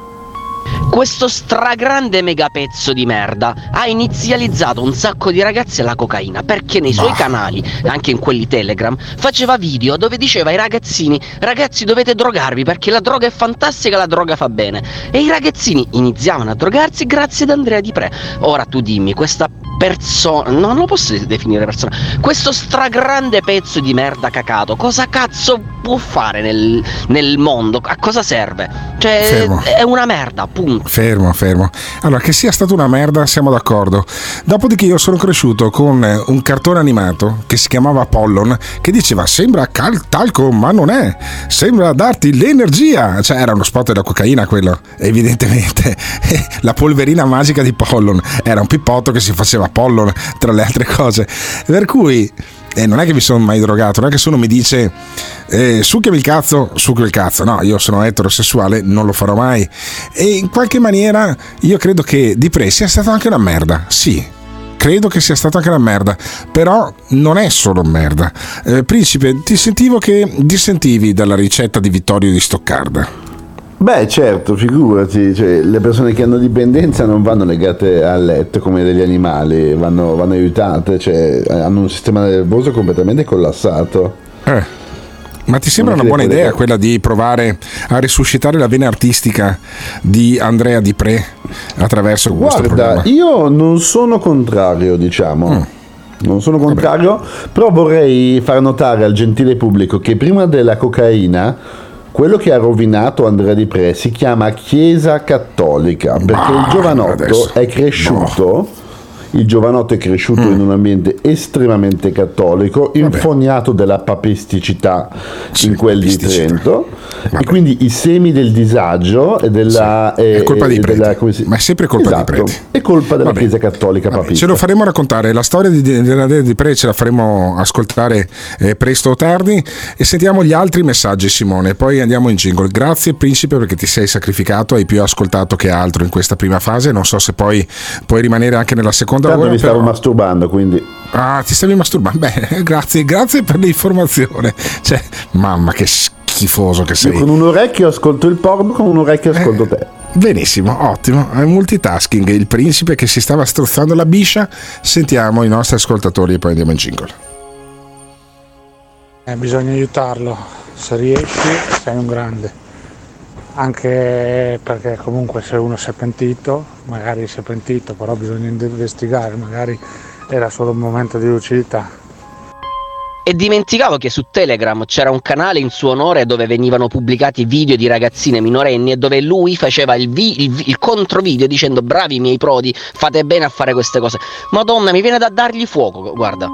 [SPEAKER 26] questo stragrande megapezzo di merda ha inizializzato un sacco di ragazzi alla cocaina perché nei suoi canali, anche in quelli Telegram, faceva video dove diceva ai ragazzini ragazzi dovete drogarvi perché la droga è fantastica, la droga fa bene e i ragazzini iniziavano a drogarsi grazie ad Andrea Di Pre. Ora tu dimmi, questa persona, no, non lo posso definire persona, questo stragrande pezzo di merda cacato, cosa cazzo può fare nel, nel mondo? A cosa serve? Cioè, fermo. è una merda, punto.
[SPEAKER 6] Fermo, fermo. Allora, che sia stata una merda, siamo d'accordo. Dopodiché io sono cresciuto con un cartone animato che si chiamava Apollon, che diceva sembra cal- talco, ma non è. Sembra darti l'energia. Cioè, era uno spot della cocaina quello, evidentemente. (laughs) La polverina magica di Pollon era un pippotto che si faceva Pollon, tra le altre cose. Per cui eh, non è che mi sono mai drogato, non è che se uno mi dice eh, succhiami il cazzo, succhio il cazzo, no, io sono eterosessuale, non lo farò mai. E in qualche maniera io credo che Di Pre sia stata anche una merda, sì. Credo che sia stata anche una merda, però non è solo merda. Eh, Principe, ti sentivo che dissentivi dalla ricetta di Vittorio di Stoccarda.
[SPEAKER 7] Beh, certo, figurati, cioè, le persone che hanno dipendenza non vanno legate al letto come degli animali, vanno, vanno aiutate, cioè, hanno un sistema nervoso completamente collassato.
[SPEAKER 6] Eh. Ma ti sembra una buona idea quella di provare a risuscitare la vena artistica di Andrea Di Pre attraverso
[SPEAKER 7] Guarda,
[SPEAKER 6] questo programma?
[SPEAKER 7] Io non sono contrario, diciamo. Mm. Non sono contrario, Vabbè. però vorrei far notare al gentile pubblico che prima della cocaina quello che ha rovinato Andrea Di Pre si chiama Chiesa Cattolica, perché bah, il giovanotto adesso. è cresciuto. Boh il giovanotto è cresciuto mm. in un ambiente estremamente cattolico, infognato della papesticità sì, in quel di Trento, Vabbè. e quindi i semi del disagio e della...
[SPEAKER 6] Sì. è colpa dei preti, della, si... ma è sempre colpa esatto, dei preti.
[SPEAKER 7] È colpa della Vabbè. Chiesa Cattolica papista.
[SPEAKER 6] Ce lo faremo raccontare, la storia di, della di, di Pre ce la faremo ascoltare eh, presto o tardi e sentiamo gli altri messaggi Simone, poi andiamo in jingle. Grazie Principe perché ti sei sacrificato, hai più ascoltato che altro in questa prima fase, non so se poi puoi rimanere anche nella seconda
[SPEAKER 7] Tanto ora, mi stavo però... masturbando, quindi.
[SPEAKER 6] Ah, ti stavi masturbando? Beh, (laughs) grazie, grazie per l'informazione. Cioè, mamma, che schifoso che sei.
[SPEAKER 7] Io con un orecchio ascolto il porno, con un orecchio ascolto te.
[SPEAKER 6] Benissimo, ottimo. È multitasking. Il principe che si stava strozzando la biscia. Sentiamo i nostri ascoltatori e poi andiamo in jingle.
[SPEAKER 19] Eh, bisogna aiutarlo. Se riesci, sei un grande anche perché comunque se uno si è pentito, magari si è pentito, però bisogna investigare, magari era solo un momento di lucidità.
[SPEAKER 26] E dimenticavo che su Telegram c'era un canale in suo onore dove venivano pubblicati video di ragazzine minorenni e dove lui faceva il, vi- il, il controvideo dicendo bravi miei prodi, fate bene a fare queste cose. Madonna, mi viene da dargli fuoco, guarda.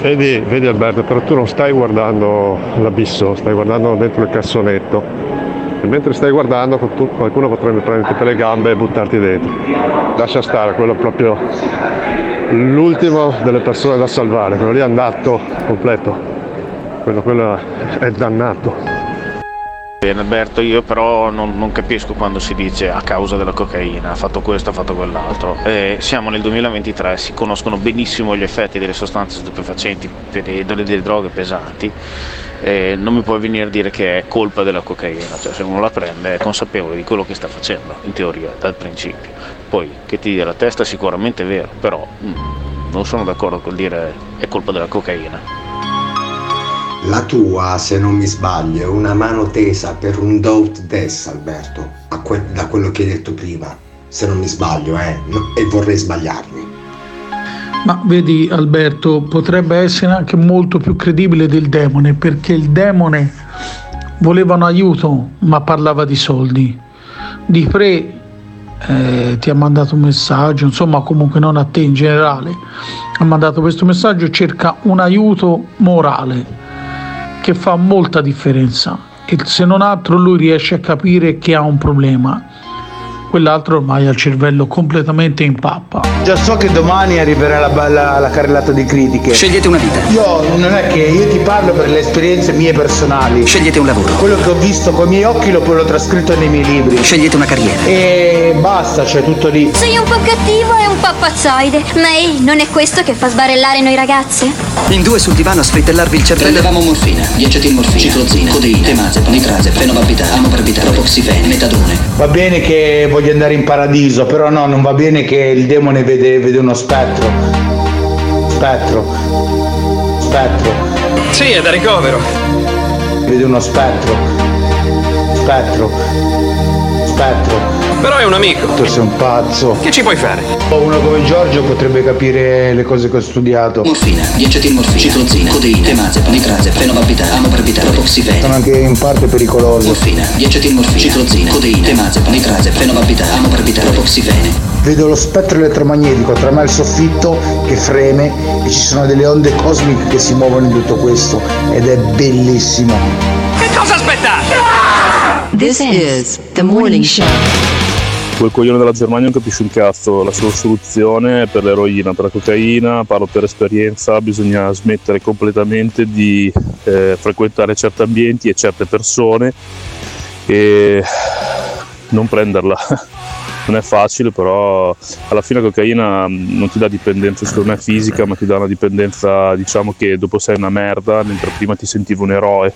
[SPEAKER 27] Vedi, vedi Alberto, però tu non stai guardando l'abisso, stai guardando dentro il cassonetto. E mentre stai guardando qualcuno potrebbe prenderti per le gambe e buttarti dentro. Lascia stare, quello è proprio l'ultimo delle persone da salvare, quello lì è andato completo, quello, quello è dannato.
[SPEAKER 10] Bene Alberto, io però non, non, capisco quando si dice a causa della cocaina, ha fatto questo, ha fatto quell'altro. Eh, siamo nel 2023, si conoscono benissimo gli effetti delle sostanze stupefacenti, delle, delle droghe pesanti. Eh, non mi puoi venire a dire che è colpa della cocaina, cioè se uno la prende è consapevole di quello che sta facendo, in teoria, dal principio. Poi che ti dia la testa sicuramente è vero, però mm, non sono d'accordo col dire è colpa della cocaina.
[SPEAKER 16] La tua, se non mi sbaglio, è una mano tesa per un doubt des, Alberto, que- da quello che hai detto prima. Se non mi sbaglio, eh, no, e vorrei sbagliarmi.
[SPEAKER 28] Ma vedi Alberto, potrebbe essere anche molto più credibile del demone, perché il demone voleva un aiuto, ma parlava di soldi. Di Pre eh, ti ha mandato un messaggio, insomma comunque non a te in generale, ha mandato questo messaggio, cerca un aiuto morale che fa molta differenza e se non altro lui riesce a capire che ha un problema quell'altro ormai ha il cervello completamente in pappa.
[SPEAKER 29] Già so che domani arriverà la, la, la carrellata di critiche.
[SPEAKER 30] Scegliete una vita.
[SPEAKER 29] Io non è che io ti parlo per le esperienze mie personali.
[SPEAKER 30] Scegliete un lavoro.
[SPEAKER 29] Quello che ho visto con i miei occhi lo poi l'ho trascritto nei miei libri.
[SPEAKER 30] Scegliete una carriera.
[SPEAKER 29] E basta, c'è tutto lì.
[SPEAKER 31] Sei un po' cattivo e un po' pazzoide, ma ehi, non è questo che fa sbarellare noi ragazze?
[SPEAKER 30] In due sul divano a sfritellarvi il cervello.
[SPEAKER 32] Prendevamo morfina, diacetilmorfina, ciclozina, codeina, temazepam, nitrazepam, fenobarbital, amobarbital, propoxifene, metadone.
[SPEAKER 29] Va bene che voglio andare in paradiso, però no, non va bene che il demone vede, vede uno spettro. Spettro. Spettro.
[SPEAKER 30] Sì, è da ricovero.
[SPEAKER 29] Vede uno spettro. Spettro. Spettro.
[SPEAKER 30] Però è un amico.
[SPEAKER 29] Tu sei un pazzo.
[SPEAKER 30] Che ci puoi fare?
[SPEAKER 29] Uno come Giorgio potrebbe capire le cose che ho studiato.
[SPEAKER 32] Morfina, diacetilmorfina, ciclozina, codeina, temazepam, nitrazepam, fenobarbital, amobarbital, propoxifene.
[SPEAKER 29] Sono anche in parte pericolosi.
[SPEAKER 32] Morfina, diacetilmorfina, ciclozina, codeina, temazepam, nitrazepam, fenobarbital, amobarbital, propoxifene.
[SPEAKER 29] Vedo lo spettro elettromagnetico tra me e il soffitto che freme e ci sono delle onde cosmiche che si muovono in tutto questo ed è bellissimo.
[SPEAKER 1] This is the morning show
[SPEAKER 33] quel coglione della Germania non capisce un cazzo, la sua soluzione è per l'eroina, per la cocaina, parlo per esperienza, bisogna smettere completamente di eh, frequentare certi ambienti e certe persone e non prenderla. (laughs) Non è facile, però alla fine la cocaina mm, non ti dà dipendenza secondo me fisica, ma ti dà una dipendenza, diciamo che dopo sei una merda, mentre prima ti sentivo un eroe.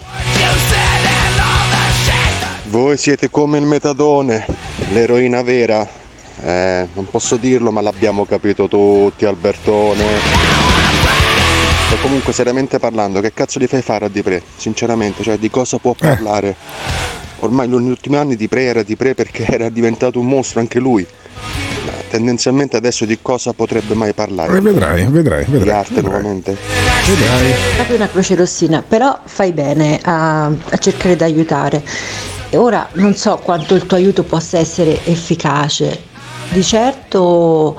[SPEAKER 34] Voi siete come il metadone, l'eroina vera. Eh, non posso dirlo, ma l'abbiamo capito tutti, Albertone. E comunque, seriamente parlando, che cazzo gli fai fare a Dipre? Sinceramente, cioè di cosa può parlare? Ormai negli ultimi anni Dipre era Dipre perché (laughs) era diventato un mostro anche lui. Ma tendenzialmente adesso di cosa potrebbe mai parlare?
[SPEAKER 6] Eh, vedrai, vedrai, vedrai.
[SPEAKER 34] Di arte
[SPEAKER 6] vedrai.
[SPEAKER 34] nuovamente.
[SPEAKER 6] Vedrai.
[SPEAKER 35] Proprio una croce rossina, però fai bene a, a cercare di aiutare Ora non so quanto il tuo aiuto possa essere efficace, di certo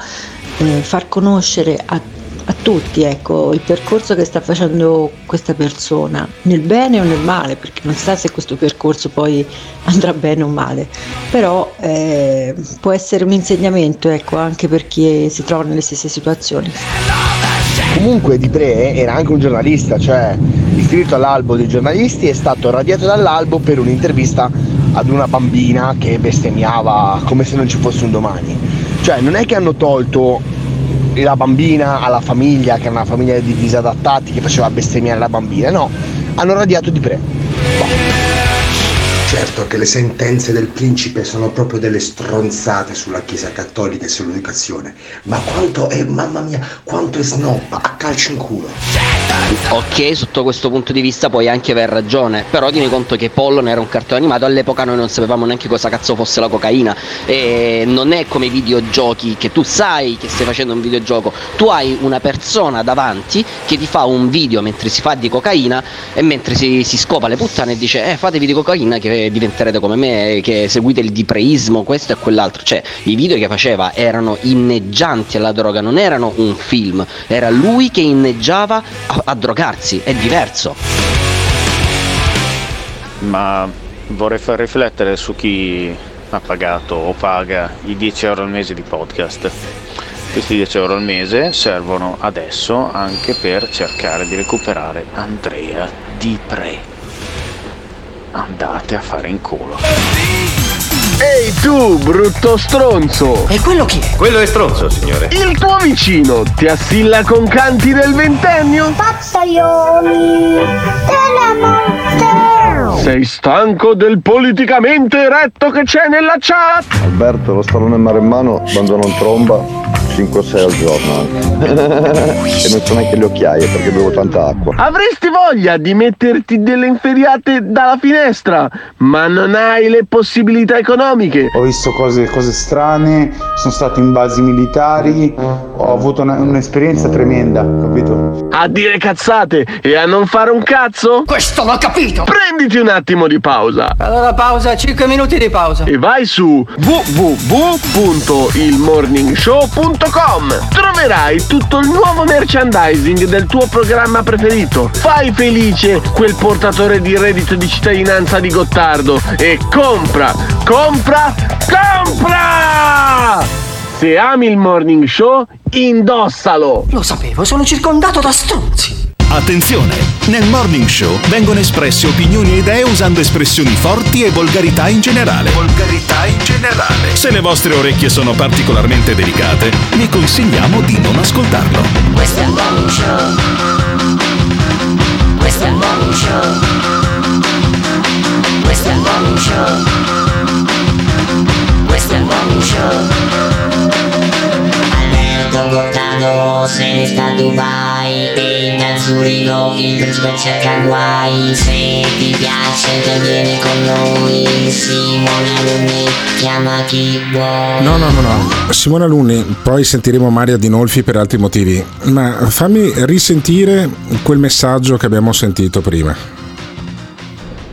[SPEAKER 35] eh, far conoscere a, a tutti ecco, il percorso che sta facendo questa persona, nel bene o nel male, perché non sa se questo percorso poi andrà bene o male, però eh, può essere un insegnamento ecco, anche per chi si trova nelle stesse situazioni.
[SPEAKER 29] Comunque Di Pre era anche un giornalista, cioè iscritto all'albo dei giornalisti, è stato radiato dall'albo per un'intervista ad una bambina che bestemmiava come se non ci fosse un domani. Cioè non è che hanno tolto la bambina alla famiglia, che era una famiglia di disadattati che faceva bestemmiare la bambina, no, hanno radiato Di Pre. Boh.
[SPEAKER 16] Certo che le sentenze del principe sono proprio delle stronzate sulla Chiesa Cattolica e sull'educazione, ma quanto è, mamma mia, quanto è snob, a calcio in culo.
[SPEAKER 26] Ok, sotto questo punto di vista puoi anche aver ragione, però tieni conto che Pollon era un cartone animato, all'epoca noi non sapevamo neanche cosa cazzo fosse la cocaina e non è come i videogiochi che tu sai che stai facendo un videogioco, tu hai una persona davanti che ti fa un video mentre si fa di cocaina e mentre si, si scopa le puttane e dice eh fatevi di cocaina che diventerete come me, che seguite il dipreismo, questo e quell'altro. Cioè, i video che faceva erano inneggianti alla droga, non erano un film, era lui che inneggiava a, a drogarsi, è diverso.
[SPEAKER 10] Ma vorrei far riflettere su chi ha pagato o paga i 10 euro al mese di podcast. Questi 10 euro al mese servono adesso anche per cercare di recuperare Andrea Di Pre andate a fare in culo.
[SPEAKER 36] Ehi tu, brutto stronzo!
[SPEAKER 30] E quello chi è?
[SPEAKER 36] Quello è stronzo, signore. Il tuo vicino ti assilla con canti del ventennio?
[SPEAKER 37] Pazzaioli della morte!
[SPEAKER 36] Sei stanco del politicamente eretto che c'è nella chat?
[SPEAKER 34] Alberto, lo stallone maremmano, abbandono tromba. 5 o 6 al giorno eh. (laughs) e non sono neanche le occhiaie perché bevo tanta acqua.
[SPEAKER 36] Avresti voglia di metterti delle inferiate dalla finestra, ma non hai le possibilità economiche.
[SPEAKER 38] Ho visto cose, cose strane, sono stato in basi militari, ho avuto una, un'esperienza tremenda, capito?
[SPEAKER 36] A dire cazzate e a non fare un cazzo?
[SPEAKER 30] Questo l'ho capito!
[SPEAKER 36] Prenditi un attimo di pausa.
[SPEAKER 30] Allora pausa, 5 minuti di pausa.
[SPEAKER 36] E vai su www.ilmorningshow.com Troverai tutto il nuovo merchandising del tuo programma preferito. Fai felice quel portatore di reddito di cittadinanza di Gottardo e compra, compra, compra! Se ami il morning show, indossalo!
[SPEAKER 30] Lo sapevo, sono circondato da stronzi.
[SPEAKER 39] Attenzione! Nel Morning Show vengono espresse opinioni e idee usando espressioni forti e volgarità in generale. Volgarità in generale. Se le vostre orecchie sono particolarmente delicate, vi consigliamo di non ascoltarlo.
[SPEAKER 37] Questo è il morning show. Questo è il morning show. Questo è il morning show. Questo è il morning show. Gottardo se ne sta a Dubai e da Zurigo il principe cerca guai Se ti piace te vieni con noi Simone Alunni chiama chi vuoi
[SPEAKER 6] No, no, no, no. Simone Alunni, poi sentiremo Maria Dinolfi per altri motivi, ma fammi risentire quel messaggio che abbiamo sentito prima.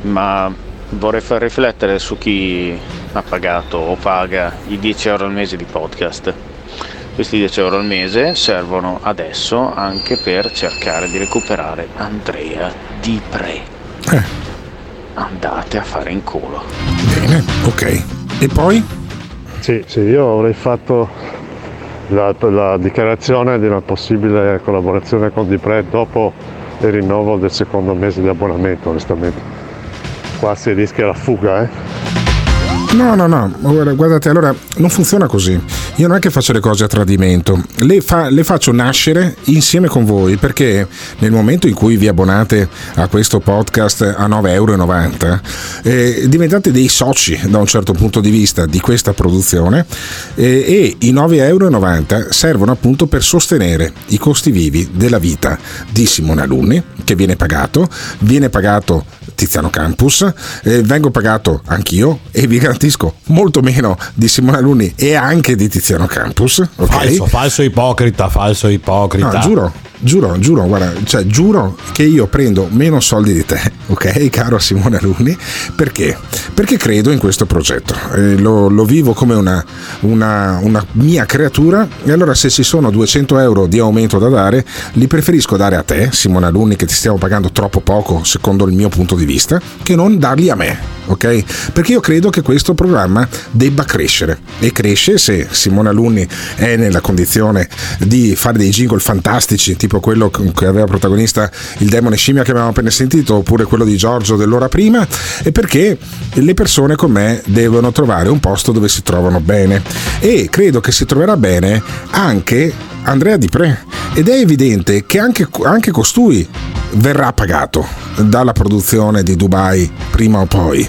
[SPEAKER 10] Ma vorrei far riflettere su chi ha pagato o paga i 10 euro al mese di podcast. Questi 10 euro al mese servono adesso anche per cercare di recuperare Andrea Di Pre. Andate a fare in culo.
[SPEAKER 6] Bene, ok. E poi?
[SPEAKER 27] Sì, sì, io avrei fatto la, la dichiarazione di una possibile collaborazione con Dipre dopo il rinnovo del secondo mese di abbonamento, onestamente. Qua si rischia la fuga, eh.
[SPEAKER 6] No, no, no, guarda- guardate, allora non funziona così. Io non è che faccio le cose a tradimento, le, fa- le faccio nascere insieme con voi perché nel momento in cui vi abbonate a questo podcast a 9,90 euro, eh, diventate dei soci da un certo punto di vista di questa produzione eh, e i 9,90 euro servono appunto per sostenere i costi vivi della vita di Simone Alunni che viene pagato, viene pagato Tiziano Campus, eh, vengo pagato anch'io e vi garantisco molto meno di Simone Alunni e anche di Tiziano Campus. ok?
[SPEAKER 40] Falso, falso ipocrita, falso ipocrita.
[SPEAKER 6] No, giuro, giuro, giuro, guarda, cioè giuro che io prendo meno soldi di te, (laughs) ok, caro Simone Alunni, perché? Perché credo in questo progetto, eh, lo, lo vivo come una, una- una mia creatura e allora se ci sono 200 euro di aumento da dare, li preferisco dare a te, Simone Alunni, che ti stiamo pagando troppo poco secondo il mio punto di vista, che non darli a me, ok? Perché io credo che questo programma debba crescere e cresce se Simone Alunni è nella condizione di fare dei jingle fantastici, tipo quello che aveva protagonista il demone scimmia che abbiamo appena sentito, oppure quello di Giorgio dell'ora prima, e perché le persone con me devono trovare un posto dove si trovano bene. E credo che si troverà bene anche Andrea Di Pre. Ed è evidente che anche, anche costui verrà pagato dalla produzione di Dubai prima o poi.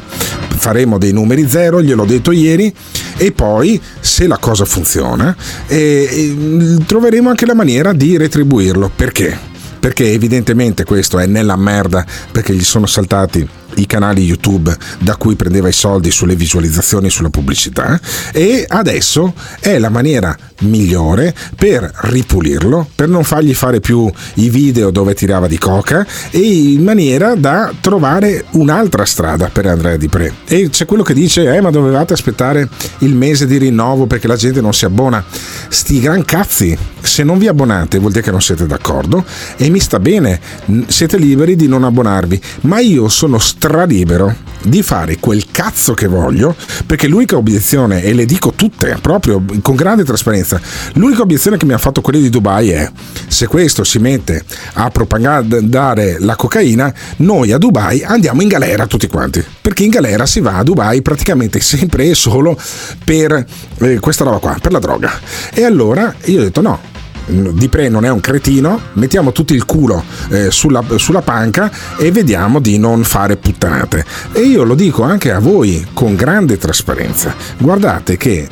[SPEAKER 6] Faremo dei numeri zero, gliel'ho detto ieri, e poi se la cosa funziona eh, eh, troveremo anche la maniera di retribuirlo. Perché? Perché evidentemente questo è nella merda perché gli sono saltati i canali YouTube da cui prendeva i soldi sulle visualizzazioni e sulla pubblicità e adesso è la maniera migliore per ripulirlo, per non fargli fare più i video dove tirava di coca e in maniera da trovare un'altra strada per Andrea Di Pre. E c'è quello che dice, eh ma dovevate aspettare il mese di rinnovo perché la gente non si abbona. Sti gran cazzi, se non vi abbonate vuol dire che non siete d'accordo e mi sta bene, siete liberi di non abbonarvi, ma io sono stralibero di fare quel cazzo che voglio perché l'unica obiezione, e le dico tutte proprio con grande trasparenza, l'unica obiezione che mi ha fatto quelli di Dubai è se questo si mette a propagandare la cocaina, noi a Dubai andiamo in galera tutti quanti, perché in galera si va a Dubai praticamente sempre e solo per eh, questa roba qua, per la droga. E allora io ho detto no, di Pre non è un cretino, mettiamo tutti il culo eh, sulla, sulla, panca e vediamo di non fare puttanate. E io lo dico anche a voi con grande trasparenza. Guardate che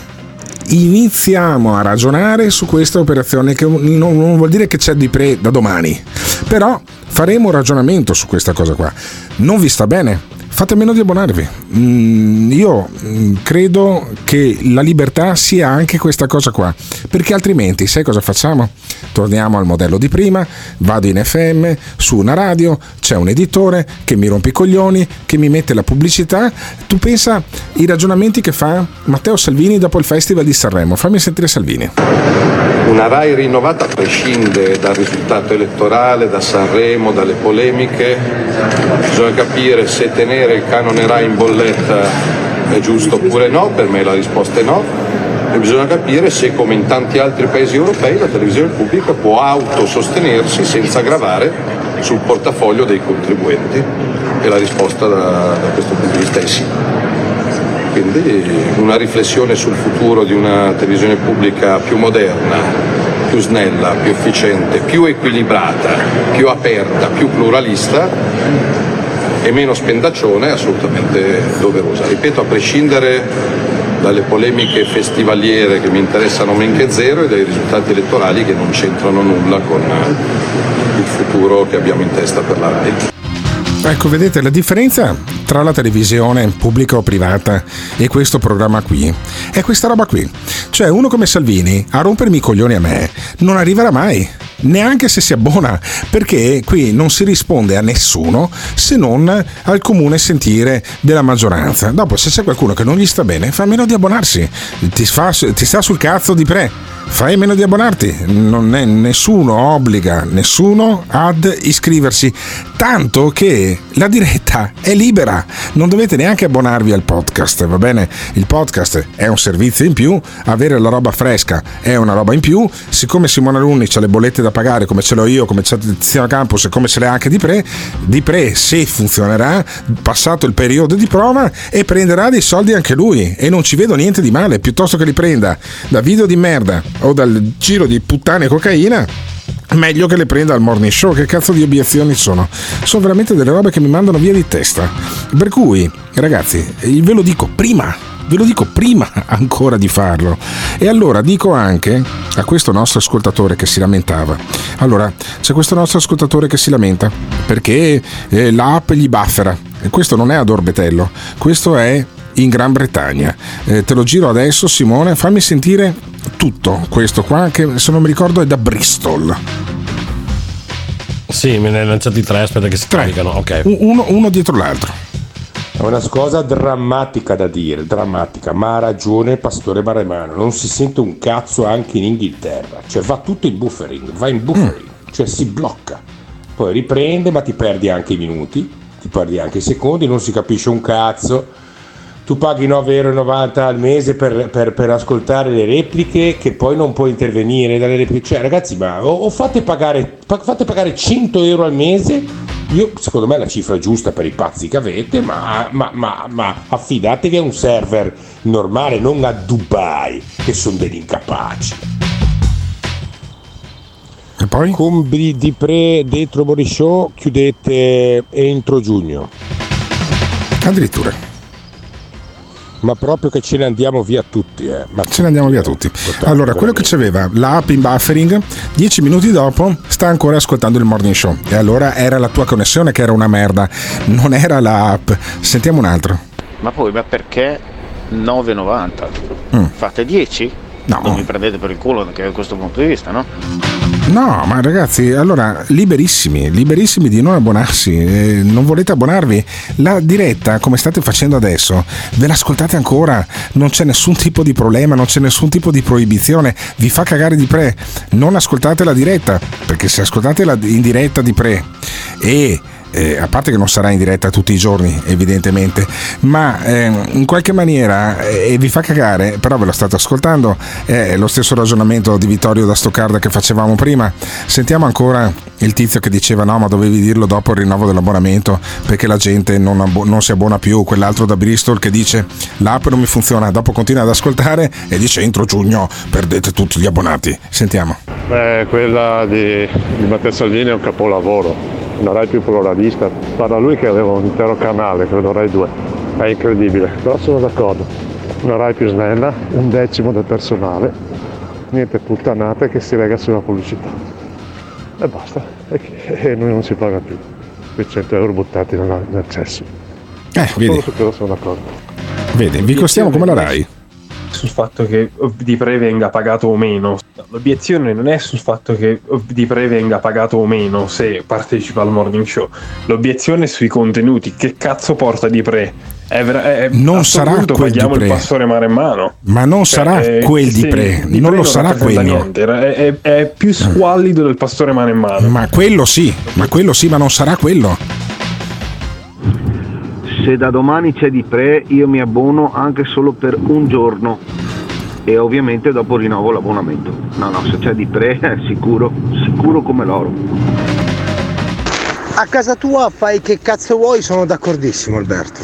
[SPEAKER 6] iniziamo a ragionare su questa operazione che non, non vuol dire che c'è di Pre da domani, però faremo un ragionamento su questa cosa qua. Non vi sta bene? Fate meno di abbonarvi. Mm, io mm, credo che la libertà sia anche questa cosa qua, perché altrimenti sai cosa facciamo? Torniamo al modello di prima, vado in FM, su una radio, c'è un editore che mi rompe i coglioni, che mi mette la pubblicità. Tu pensa i ragionamenti che fa Matteo Salvini dopo il Festival di Sanremo. Fammi sentire Salvini.
[SPEAKER 41] Una RAI rinnovata prescinde dal risultato elettorale, da Sanremo, dalle polemiche. Bisogna capire se tenere il canone RAI in bolletta è giusto oppure no, per me la risposta è no. E bisogna capire se, come in tanti altri paesi europei, la televisione pubblica può autosostenersi senza gravare sul portafoglio dei contribuenti. E la risposta da, da questo punto di vista è sì. Quindi una riflessione sul futuro di una televisione pubblica più moderna, più snella, più efficiente, più equilibrata, più aperta, più pluralista e meno spendaccione è assolutamente doverosa. Ripeto, a prescindere dalle polemiche festivaliere che mi interessano men che zero e dai risultati elettorali che non c'entrano nulla con il futuro che abbiamo in testa per la RAI.
[SPEAKER 6] Ecco, vedete la differenza tra la televisione pubblica o privata e questo programma qui è questa roba qui. Cioè, uno come Salvini a rompermi i coglioni a me non arriverà mai neanche se si abbona, perché qui non si risponde a nessuno se non al comune sentire della maggioranza. Dopo, se c'è qualcuno che non gli sta bene, fa meno di abbonarsi, ti, fa, ti sta sul cazzo di pre fai meno di abbonarti, nessuno obbliga nessuno ad iscriversi, tanto che la diretta è libera, non dovete neanche abbonarvi al podcast, va bene? Il podcast è un servizio in più, avere la roba fresca è una roba in più, siccome Simone Alunni ha le bollette da pagare come ce l'ho io, come c'è Tiziano Campus e come ce l'ha anche Di Pre, Di Pre se funzionerà, passato il periodo di prova e prenderà dei soldi anche lui. E non ci vedo niente di male, piuttosto che li prenda da video di merda o dal giro di puttane e cocaina meglio che le prenda al morning show. Che cazzo di obiezioni sono? Sono veramente delle robe che mi mandano via di testa. Per cui, ragazzi, ve lo dico prima. Ve lo dico prima (laughs) ancora di farlo. E allora dico anche a questo nostro ascoltatore che si lamentava. Allora, c'è questo nostro ascoltatore che si lamenta perché eh, l'app gli buffera. E questo non è ad orbetello, questo è in Gran Bretagna. Eh, te lo giro adesso, Simone, fammi sentire tutto questo qua, che se non mi ricordo è da Bristol.
[SPEAKER 40] Sì, me ne hai lanciati tre, aspetta che si caricano. Ok.
[SPEAKER 6] Uno, uno dietro l'altro.
[SPEAKER 42] È una cosa drammatica da dire, drammatica, ma ha ragione il pastore Maremano, non si sente un cazzo anche in Inghilterra, cioè va tutto in buffering, va in buffering, mm. cioè si blocca, poi riprende ma ti perdi anche i minuti, ti perdi anche i secondi, non si capisce un cazzo, tu paghi 9,90€ al mese per, per, per, ascoltare le repliche che poi non puoi intervenire dalle repliche. Cioè, ragazzi, ma o, o fate, pagare, fate pagare 100 euro al mese. Io, secondo me è la cifra giusta per i pazzi che avete, ma, ma, ma, ma affidatevi a un server normale, non a Dubai, che sono degli incapaci.
[SPEAKER 6] E poi?
[SPEAKER 42] Con di pre dentro Morishow chiudete entro giugno.
[SPEAKER 6] Addirittura.
[SPEAKER 42] Ma proprio che ce ne andiamo via tutti, eh. Ma
[SPEAKER 6] Ce ne andiamo via tutti. Allora, quello che c'aveva l'app in buffering, dieci minuti dopo sta ancora ascoltando il morning show. E allora era la tua connessione che era una merda, non era l'app. Sentiamo un altro.
[SPEAKER 10] Ma poi, ma perché 9,90?
[SPEAKER 6] Mm.
[SPEAKER 10] Fate 10?
[SPEAKER 6] No.
[SPEAKER 10] Non mi prendete per il culo anche da questo punto di vista, no?
[SPEAKER 6] No, ma ragazzi, allora liberissimi, liberissimi di non abbonarsi. eh, non volete abbonarvi? La diretta, come state facendo adesso, ve l'ascoltate ancora. Non c'è nessun tipo di problema, non c'è nessun tipo di proibizione. Vi fa cagare di pre. Non ascoltate la diretta, perché se ascoltate la in diretta di pre e eh, a parte che non sarà in diretta tutti i giorni, evidentemente, ma ehm, in qualche maniera eh, vi fa cagare, però ve lo state ascoltando, è lo stesso ragionamento di Vittorio da Stoccarda che facevamo prima. Sentiamo ancora il tizio che diceva no, ma dovevi dirlo dopo il rinnovo dell'abbonamento perché la gente non, abbo- non si abbona più, quell'altro da Bristol che dice l'app non mi funziona, dopo continua ad ascoltare e dice entro giugno perdete tutti gli abbonati. Sentiamo.
[SPEAKER 27] Beh, quella di, di Matteo Salvini è un capolavoro, una Rai più pluralista. Parla lui che aveva un intero canale, credo Rai 2. È incredibile, però sono d'accordo. Una Rai più snella, un decimo del personale, niente puttanate che si lega sulla pubblicità. E basta, e, noi non si paga più. Quei 100 euro buttati nel, nel cesso.
[SPEAKER 6] Eh,
[SPEAKER 27] Solo
[SPEAKER 6] vedi,
[SPEAKER 27] su quello sono d'accordo.
[SPEAKER 6] vedi, vi costiamo come la Rai.
[SPEAKER 43] Sul fatto che di pre venga pagato o meno. L'obiezione non è sul fatto che di pre venga pagato o meno se partecipa al morning show. L'obiezione è sui contenuti. Che cazzo porta di pre? È vera- è-
[SPEAKER 6] Non sarà quel Di
[SPEAKER 43] il
[SPEAKER 6] Pre.
[SPEAKER 43] pastore maremmano.
[SPEAKER 6] Ma non sarà
[SPEAKER 43] Eh,
[SPEAKER 6] quel di pre,
[SPEAKER 43] Di
[SPEAKER 6] non
[SPEAKER 43] Pre
[SPEAKER 6] lo sarà
[SPEAKER 43] rappresenta
[SPEAKER 6] quello.
[SPEAKER 43] è, è- è più squallido del pastore maremmano.
[SPEAKER 6] Ma quello sì, ma quello sì, ma non sarà quello.
[SPEAKER 36] Se da domani c'è di pre, io mi abbono anche solo per un giorno. E ovviamente dopo rinnovo l'abbonamento. No, no, se c'è di pre è (laughs) sicuro, sicuro come l'oro.
[SPEAKER 29] A casa tua fai che cazzo vuoi, sono d'accordissimo Alberto.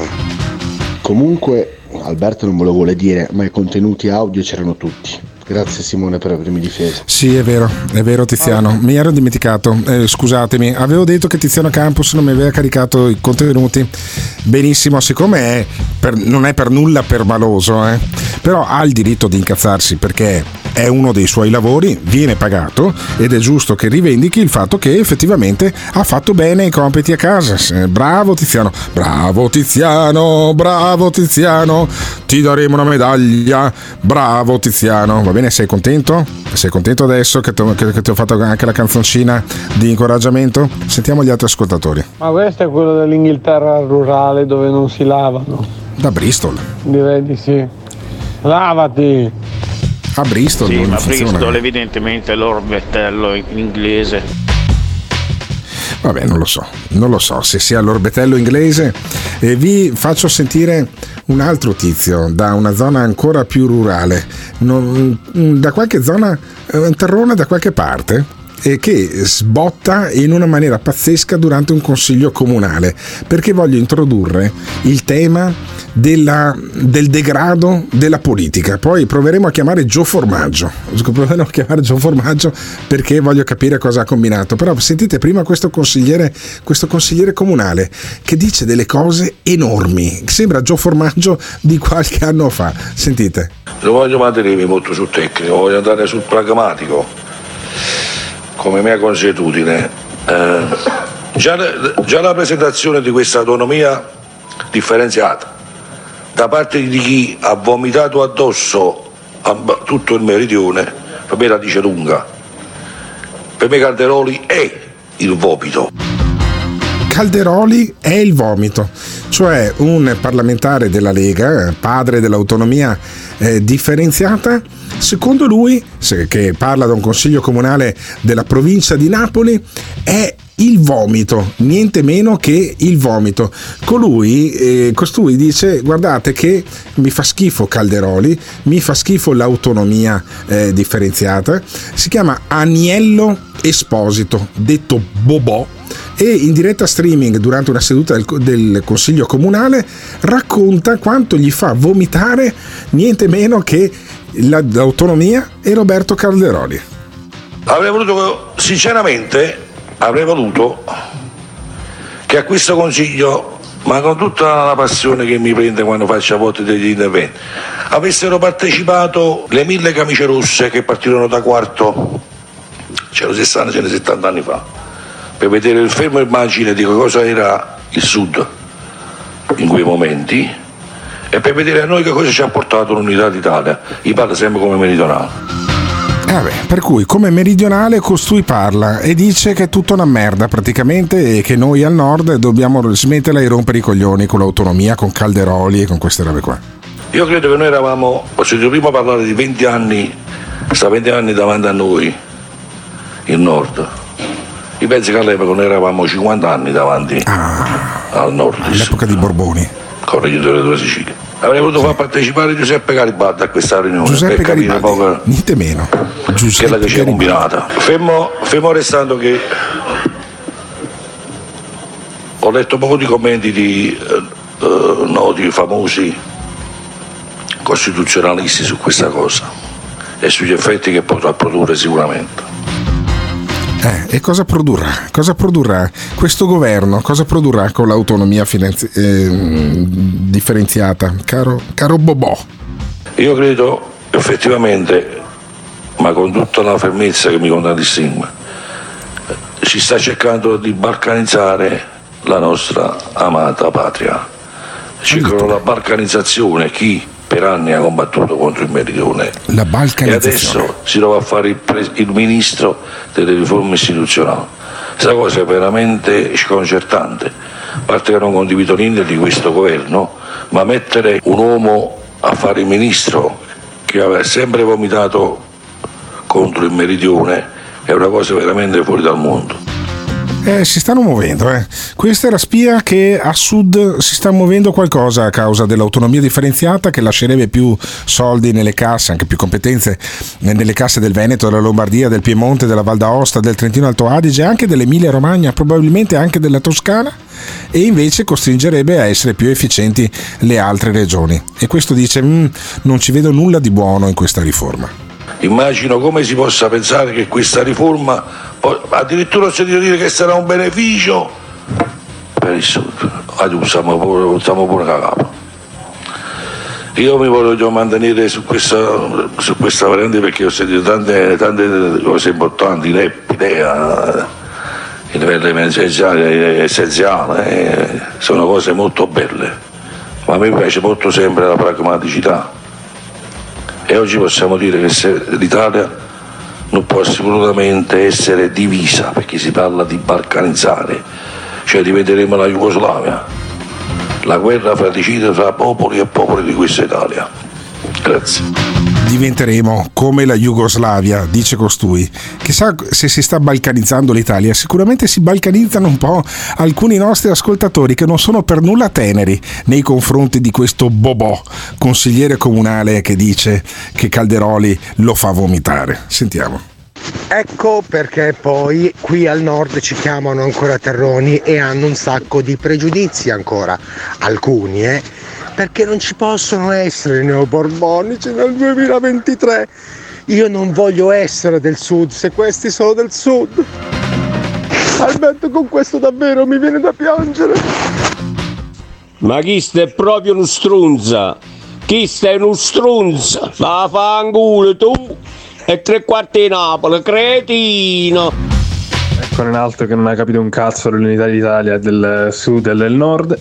[SPEAKER 44] Comunque, Alberto non me lo vuole dire, ma i contenuti audio c'erano tutti. Grazie Simone per avermi difeso.
[SPEAKER 6] Sì, è vero, è vero Tiziano. Mi ero dimenticato, eh, scusatemi, avevo detto che Tiziano Campus non mi aveva caricato i contenuti. Benissimo, siccome è per- non è per nulla permaloso, eh, però ha il diritto di incazzarsi perché è uno dei suoi lavori, viene pagato ed è giusto che rivendichi il fatto che effettivamente ha fatto bene i compiti a casa. Eh, Bravo Tiziano, bravo Tiziano, bravo Tiziano, ti daremo una medaglia, bravo Tiziano. Va bene, sei contento? Sei contento adesso che, ti- che- che ti ho fatto anche la canzoncina di incoraggiamento? Sentiamo gli altri ascoltatori.
[SPEAKER 45] Ma questo è quello dell'Inghilterra rurale dove non si lavano.
[SPEAKER 6] Da Bristol.
[SPEAKER 45] Direi di sì. Lavati!
[SPEAKER 6] A Bristol
[SPEAKER 10] Sì, ma
[SPEAKER 6] funziona.
[SPEAKER 10] Bristol evidentemente è l'orbetello in inglese.
[SPEAKER 6] Vabbè, non lo so, non lo so se sia l'orbetello inglese. E vi faccio sentire un altro tizio da una zona ancora più rurale, non- da qualche zona, eh, un terrone da qualche parte. E che sbotta in una maniera pazzesca durante un consiglio comunale perché voglio introdurre il tema della- del degrado della politica. Poi proveremo a chiamare Gio Formaggio. Proveremo a chiamare Gio Formaggio perché voglio capire cosa ha combinato. Però sentite prima questo consigliere, questo consigliere comunale che dice delle cose enormi. Sembra Gio Formaggio di qualche anno fa. Sentite.
[SPEAKER 46] Non voglio mantenermi molto sul tecnico, voglio andare sul pragmatico, come mia consuetudine. Eh, già, già la presentazione di questa autonomia differenziata da parte di chi ha vomitato addosso a tutto il meridione, per me la dice lunga. Per me Calderoli è il vomito.
[SPEAKER 6] Calderoli è il vomito, cioè un parlamentare della Lega, padre dell'autonomia eh, differenziata, secondo lui, se- che parla da un consiglio comunale della provincia di Napoli, è il vomito, niente meno che il vomito. Colui, eh, costui dice: Guardate che mi fa schifo Calderoli, mi fa schifo l'autonomia eh, differenziata. Si chiama Aniello Esposito, detto Bobò e in diretta streaming durante una seduta del, del Consiglio Comunale racconta quanto gli fa vomitare niente meno che la- l'autonomia e Roberto Calderoli.
[SPEAKER 46] Avrei voluto, sinceramente, avrei voluto che a questo consiglio ma con tutta la passione che mi prende quando faccio a volte degli interventi, avessero partecipato le mille camicie rosse che partirono da quarto, c'erano 60, ce ne 70 anni fa, per vedere il fermo immagine di cosa era il Sud in quei momenti e per vedere a noi che cosa ci ha portato l'unità d'Italia. Io parlo sempre come meridionale.
[SPEAKER 6] Eh vabbè, per cui come meridionale costui parla e dice che è tutta una merda praticamente e che noi al nord dobbiamo smetterla di rompere i coglioni con l'autonomia, con Calderoli e con queste robe qua.
[SPEAKER 46] Io credo che noi eravamo, ho sentito prima parlare di 20 anni, sta 20 anni davanti a noi, il nord. Io penso che all'epoca noi eravamo 50 anni davanti al nord.
[SPEAKER 6] All'epoca di Borboni.
[SPEAKER 46] Correggitore della Sicilia. Avrei voluto far partecipare Giuseppe Garibaldi a questa riunione
[SPEAKER 6] Giuseppe
[SPEAKER 46] per capire
[SPEAKER 6] Garibaldi,
[SPEAKER 46] poco
[SPEAKER 6] niente meno.
[SPEAKER 46] quella che ci è combinata. Fermo, fermo restando che ho letto poco di commenti di eh, eh, noti famosi costituzionalisti su questa cosa e sugli effetti che potrà produrre sicuramente.
[SPEAKER 6] Eh, e cosa produrrà? Cosa produrrà questo governo? Cosa produrrà con l'autonomia finanzi- eh, differenziata? Caro, caro Bobò.
[SPEAKER 46] Io credo effettivamente, ma con tutta la fermezza che mi contraddistingue, si sta cercando di balcanizzare la nostra amata patria. Cercano la balcanizzazione, chi per anni ha combattuto contro il meridione
[SPEAKER 6] La
[SPEAKER 46] e adesso si trova a fare il, pres- il ministro delle riforme istituzionali. Questa cosa è veramente sconcertante, a parte che non condivido niente di questo governo, ma mettere un uomo a fare il ministro che aveva sempre vomitato contro il meridione è una cosa veramente fuori dal mondo.
[SPEAKER 6] Eh, si stanno muovendo, eh. Questa è la spia che a sud si sta muovendo qualcosa a causa dell'autonomia differenziata che lascerebbe più soldi nelle casse, anche più competenze nelle casse del Veneto, della Lombardia, del Piemonte, della Val d'Aosta, del Trentino Alto Adige, anche dell'Emilia Romagna, probabilmente anche della Toscana e invece costringerebbe a essere più efficienti le altre regioni. E questo dice, "Mm, non ci vedo nulla di buono in questa riforma.
[SPEAKER 46] Immagino come si possa pensare che questa riforma, addirittura ho sentito dire che sarà un beneficio per il Sud. Addio, stiamo pure, stiamo pure cagato. Io mi voglio mantenere su questa, su questa variante perché ho sentito tante, tante cose importanti, rap, idea, il livello emergenziale essenziale, eh, sono cose molto belle, ma a me piace molto sempre la pragmaticità e oggi possiamo dire che l'Italia non può assolutamente essere divisa perché si parla di balcanizzare, cioè diventeremo la Jugoslavia, la guerra fratricida tra popoli e popoli di questa Italia. Grazie.
[SPEAKER 6] Diventeremo come la Jugoslavia, dice costui. Chissà se si sta balcanizzando l'Italia. Sicuramente si balcanizzano un po' alcuni nostri ascoltatori che non sono per nulla teneri nei confronti di questo Bobò, consigliere comunale che dice che Calderoli lo fa vomitare. Sentiamo.
[SPEAKER 47] Ecco perché poi qui al nord ci chiamano ancora terroni e hanno un sacco di pregiudizi ancora, alcuni eh, perché non ci possono essere neoborbonici nel 2023. Io non voglio essere del sud se questi sono del sud. Alberto con questo davvero mi viene da piangere.
[SPEAKER 48] Ma chi sta è proprio uno strunza? Chi sta è uno strunza? Ma fanculo tu! E tre quarti di Napoli, cretino!
[SPEAKER 43] Ecco un altro che non ha capito un cazzo dell'unità d'Italia del sud e del nord.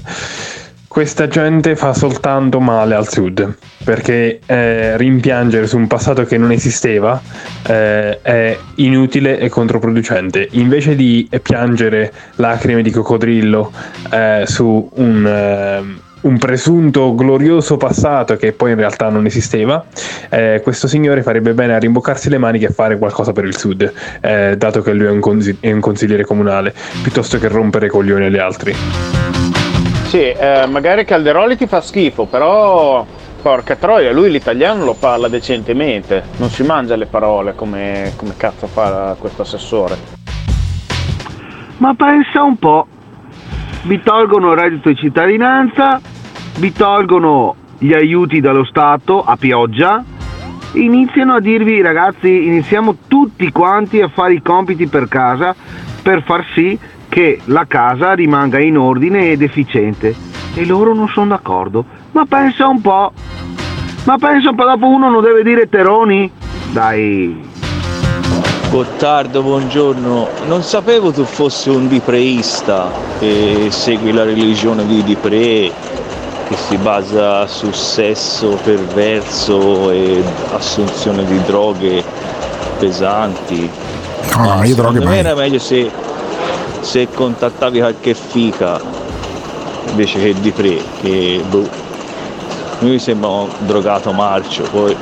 [SPEAKER 43] Questa gente fa soltanto male al sud perché eh, rimpiangere su un passato che non esisteva eh, è inutile e controproducente. Invece di piangere lacrime di coccodrillo eh, su un, eh, un presunto glorioso passato che poi in realtà non esisteva, eh, questo signore farebbe bene a rimboccarsi le maniche e fare qualcosa per il sud, eh, dato che lui è un, consi- è un consigliere comunale, piuttosto che rompere coglioni agli altri.
[SPEAKER 10] Sì, eh, magari Calderoli ti fa schifo, però porca troia, lui l'italiano lo parla decentemente, non si mangia le parole come, come cazzo fa questo assessore.
[SPEAKER 49] Ma pensa un po', vi tolgono il reddito di cittadinanza, vi tolgono gli aiuti dallo Stato a pioggia, iniziano a dirvi ragazzi iniziamo tutti quanti a fare i compiti per casa per far sì che la casa rimanga in ordine ed efficiente. e loro non sono d'accordo. Ma pensa un po'. Ma pensa un po', dopo uno non deve dire Teroni? Dai.
[SPEAKER 50] Gottardo, buongiorno. Non sapevo tu fossi un dipreista e segui la religione di Dipré che si basa su sesso perverso e assunzione di droghe pesanti.
[SPEAKER 6] No, no, io droghe
[SPEAKER 50] me
[SPEAKER 6] mai.
[SPEAKER 50] era meglio se, se contattavi qualche fica invece che Dipré, che boh, lui mi sembra un drogato marcio, poi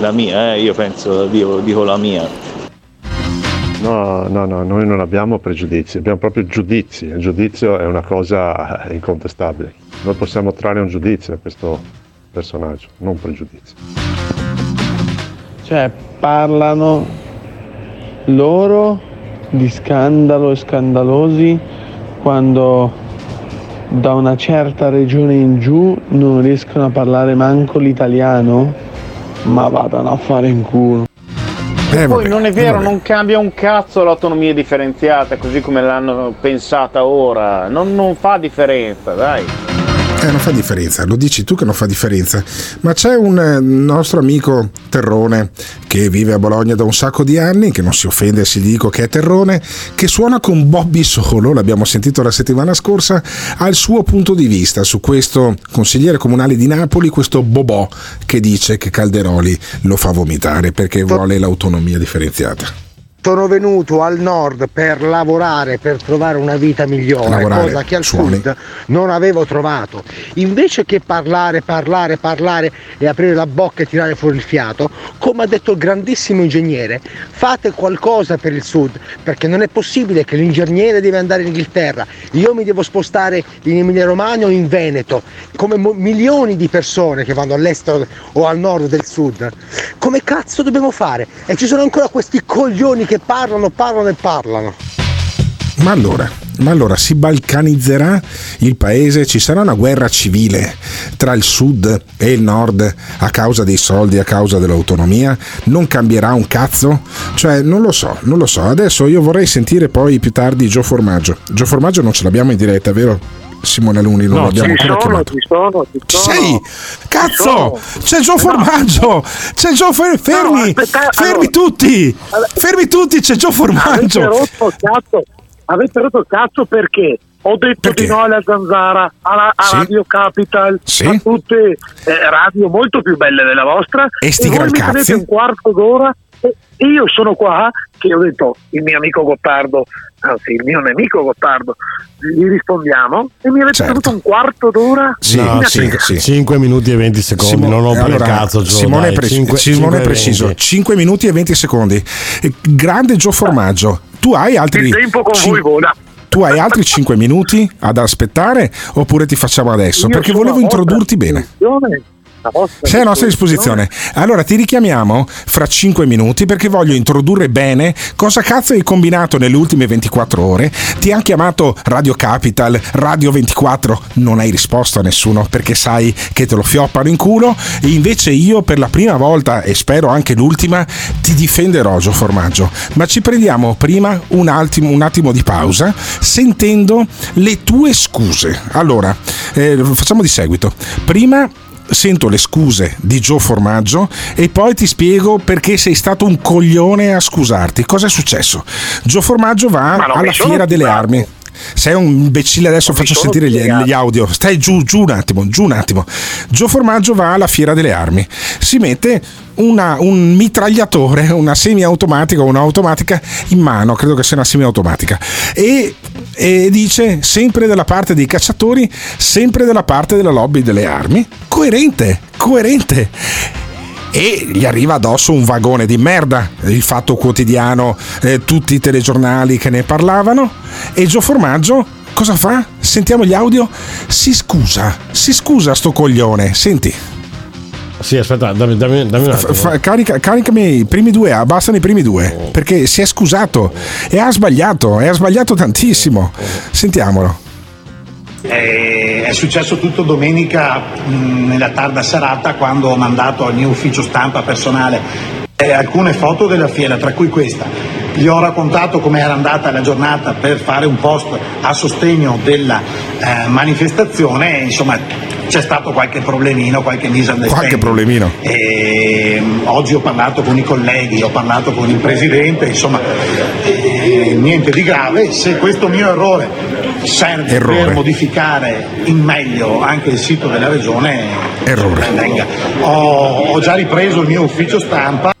[SPEAKER 50] la mia, eh, io penso, dico, dico la mia.
[SPEAKER 27] No, no, no, noi non abbiamo pregiudizi, abbiamo proprio giudizi. Il giudizio è una cosa eh, incontestabile. Noi possiamo trarre un giudizio da questo personaggio, non pregiudizi.
[SPEAKER 45] Cioè, parlano loro di scandalo e scandalosi quando da una certa regione in giù non riescono a parlare manco l'italiano, ma vadano a fare in culo.
[SPEAKER 6] Eh,
[SPEAKER 10] Poi non è vero, non cambia un cazzo l'autonomia differenziata così come l'hanno pensata ora. Non, non fa differenza, dai.
[SPEAKER 6] Eh, non fa differenza, lo dici tu che non fa differenza. Ma c'è un eh, nostro amico Terrone che vive a Bologna da un sacco di anni, che non si offende se dico che è Terrone, che suona con Bobby Solo, l'abbiamo sentito la settimana scorsa, ha il suo punto di vista su questo consigliere comunale di Napoli, questo Bobò che dice che Calderoli lo fa vomitare perché vuole l'autonomia differenziata.
[SPEAKER 47] Sono venuto al nord per lavorare, per trovare una vita migliore,
[SPEAKER 6] Lavorare,
[SPEAKER 47] cosa che al
[SPEAKER 6] suoni.
[SPEAKER 47] sud non avevo trovato. Invece che parlare, parlare, parlare e aprire la bocca e tirare fuori il fiato, come ha detto il grandissimo ingegnere, fate qualcosa per il sud, perché non è possibile che l'ingegnere deve andare in Inghilterra, io mi devo spostare in Emilia Romagna o in Veneto, come mo- milioni di persone che vanno all'estero o al nord del sud. Come cazzo dobbiamo fare? E ci sono ancora questi coglioni che parlano, parlano e parlano.
[SPEAKER 6] Ma allora, ma allora si balcanizzerà il paese? Ci sarà una guerra civile tra il sud e il nord a causa dei soldi, a causa dell'autonomia? Non cambierà un cazzo? Cioè, non lo so, non lo so. Adesso io vorrei sentire poi più tardi Gio Formaggio. Gio Formaggio non ce l'abbiamo in diretta, vero? Simone Luni non l'abbiamo ancora chiamato.
[SPEAKER 51] ci sono, ci sono.
[SPEAKER 6] sei? Cazzo! C'è Gio Formaggio! C'è Gio Fer- fermi!
[SPEAKER 51] aspetta,
[SPEAKER 6] fermi
[SPEAKER 51] allora-
[SPEAKER 6] tutti! Fermi tutti, c'è Gio
[SPEAKER 51] Avete
[SPEAKER 6] Formaggio!
[SPEAKER 51] rotto il cazzo, avete rotto il cazzo perché ho detto di no alla Zanzara, alla, a
[SPEAKER 6] Sì.
[SPEAKER 51] Radio Capital,
[SPEAKER 6] Sì.
[SPEAKER 51] a tutte eh, radio molto più belle della vostra
[SPEAKER 6] E sti
[SPEAKER 51] voi
[SPEAKER 6] gran
[SPEAKER 51] mi tenete un quarto d'ora e io sono qua che ho detto il mio amico Gottardo, anzi il mio nemico Gottardo, gli rispondiamo e mi avete tenuto un quarto d'ora
[SPEAKER 6] Sì,
[SPEAKER 51] in
[SPEAKER 6] sì,
[SPEAKER 51] attesa.
[SPEAKER 6] sì.
[SPEAKER 40] 5 minuti e 20 secondi,
[SPEAKER 6] Simo-
[SPEAKER 40] non rompere
[SPEAKER 6] allora,
[SPEAKER 40] il cazzo, Gio,
[SPEAKER 6] Simone,
[SPEAKER 40] dai,
[SPEAKER 6] è preci-
[SPEAKER 40] cinque-
[SPEAKER 6] Simone
[SPEAKER 40] cinque
[SPEAKER 6] è
[SPEAKER 40] e
[SPEAKER 6] preciso,
[SPEAKER 40] venti.
[SPEAKER 6] 5 minuti e 20 secondi. Grande Gio Formaggio, tu hai altri
[SPEAKER 51] Il tempo con
[SPEAKER 6] cin-
[SPEAKER 51] voi vola.
[SPEAKER 6] Tu hai altri 5 minuti ad aspettare oppure ti facciamo adesso?
[SPEAKER 51] Io
[SPEAKER 6] Perché volevo introdurti bene.
[SPEAKER 51] A vostra
[SPEAKER 6] Sei a nostra disposizione. Allora ti richiamiamo fra 5 minuti perché voglio introdurre bene cosa cazzo hai combinato nelle ultime 24 ore. Ti hanno chiamato Radio Capital, Radio 24, non hai risposto a nessuno perché sai che te lo fioppano in culo. E invece io per la prima volta e spero anche l'ultima ti difenderò Gio Formaggio. Ma ci prendiamo prima un attimo, un attimo di pausa sentendo le tue scuse. Allora, eh, facciamo di seguito. Prima sento le scuse di Gio Formaggio e poi ti spiego perché sei stato un coglione a scusarti. Cosa è successo? Gio Formaggio va alla fiera delle armi. Sei un imbecille, adesso faccio sentire gli, gli audio. Stai giù, giù un attimo, giù un attimo. Gio Formaggio va alla fiera delle armi, si mette una- un mitragliatore, una semiautomatica o un'automatica in mano, credo che sia una semiautomatica, e, e dice sempre dalla parte dei cacciatori, sempre dalla parte della lobby delle armi. Coerente, coerente e gli arriva addosso un vagone di merda, il Fatto Quotidiano, eh, tutti i telegiornali che ne parlavano e Gio Formaggio cosa fa? Sentiamo gli audio? Si scusa, si scusa sto coglione, senti.
[SPEAKER 40] Sì, aspetta, dammi, dammi, dammi un attimo.
[SPEAKER 6] Fa- carica- caricami i primi due, abbassano i primi due, perché si è scusato e ha sbagliato, e ha sbagliato tantissimo. Sentiamolo.
[SPEAKER 52] Eh, È successo tutto domenica mh, nella tarda serata quando ho mandato al mio ufficio stampa personale eh, alcune foto della fiera, tra cui questa. gli ho raccontato come era andata la giornata per fare un post a sostegno della eh, manifestazione e insomma c'è stato qualche problemino, qualche misunderstanding.
[SPEAKER 6] Qualche problemino.
[SPEAKER 52] E, mm, oggi ho parlato con i colleghi, ho parlato con il presidente, insomma eh, niente di grave. Se questo mio errore serve
[SPEAKER 6] Errore.
[SPEAKER 52] per modificare in meglio anche il sito della regione,
[SPEAKER 6] Errore.
[SPEAKER 52] venga. Ho, ho già ripreso il mio ufficio stampa.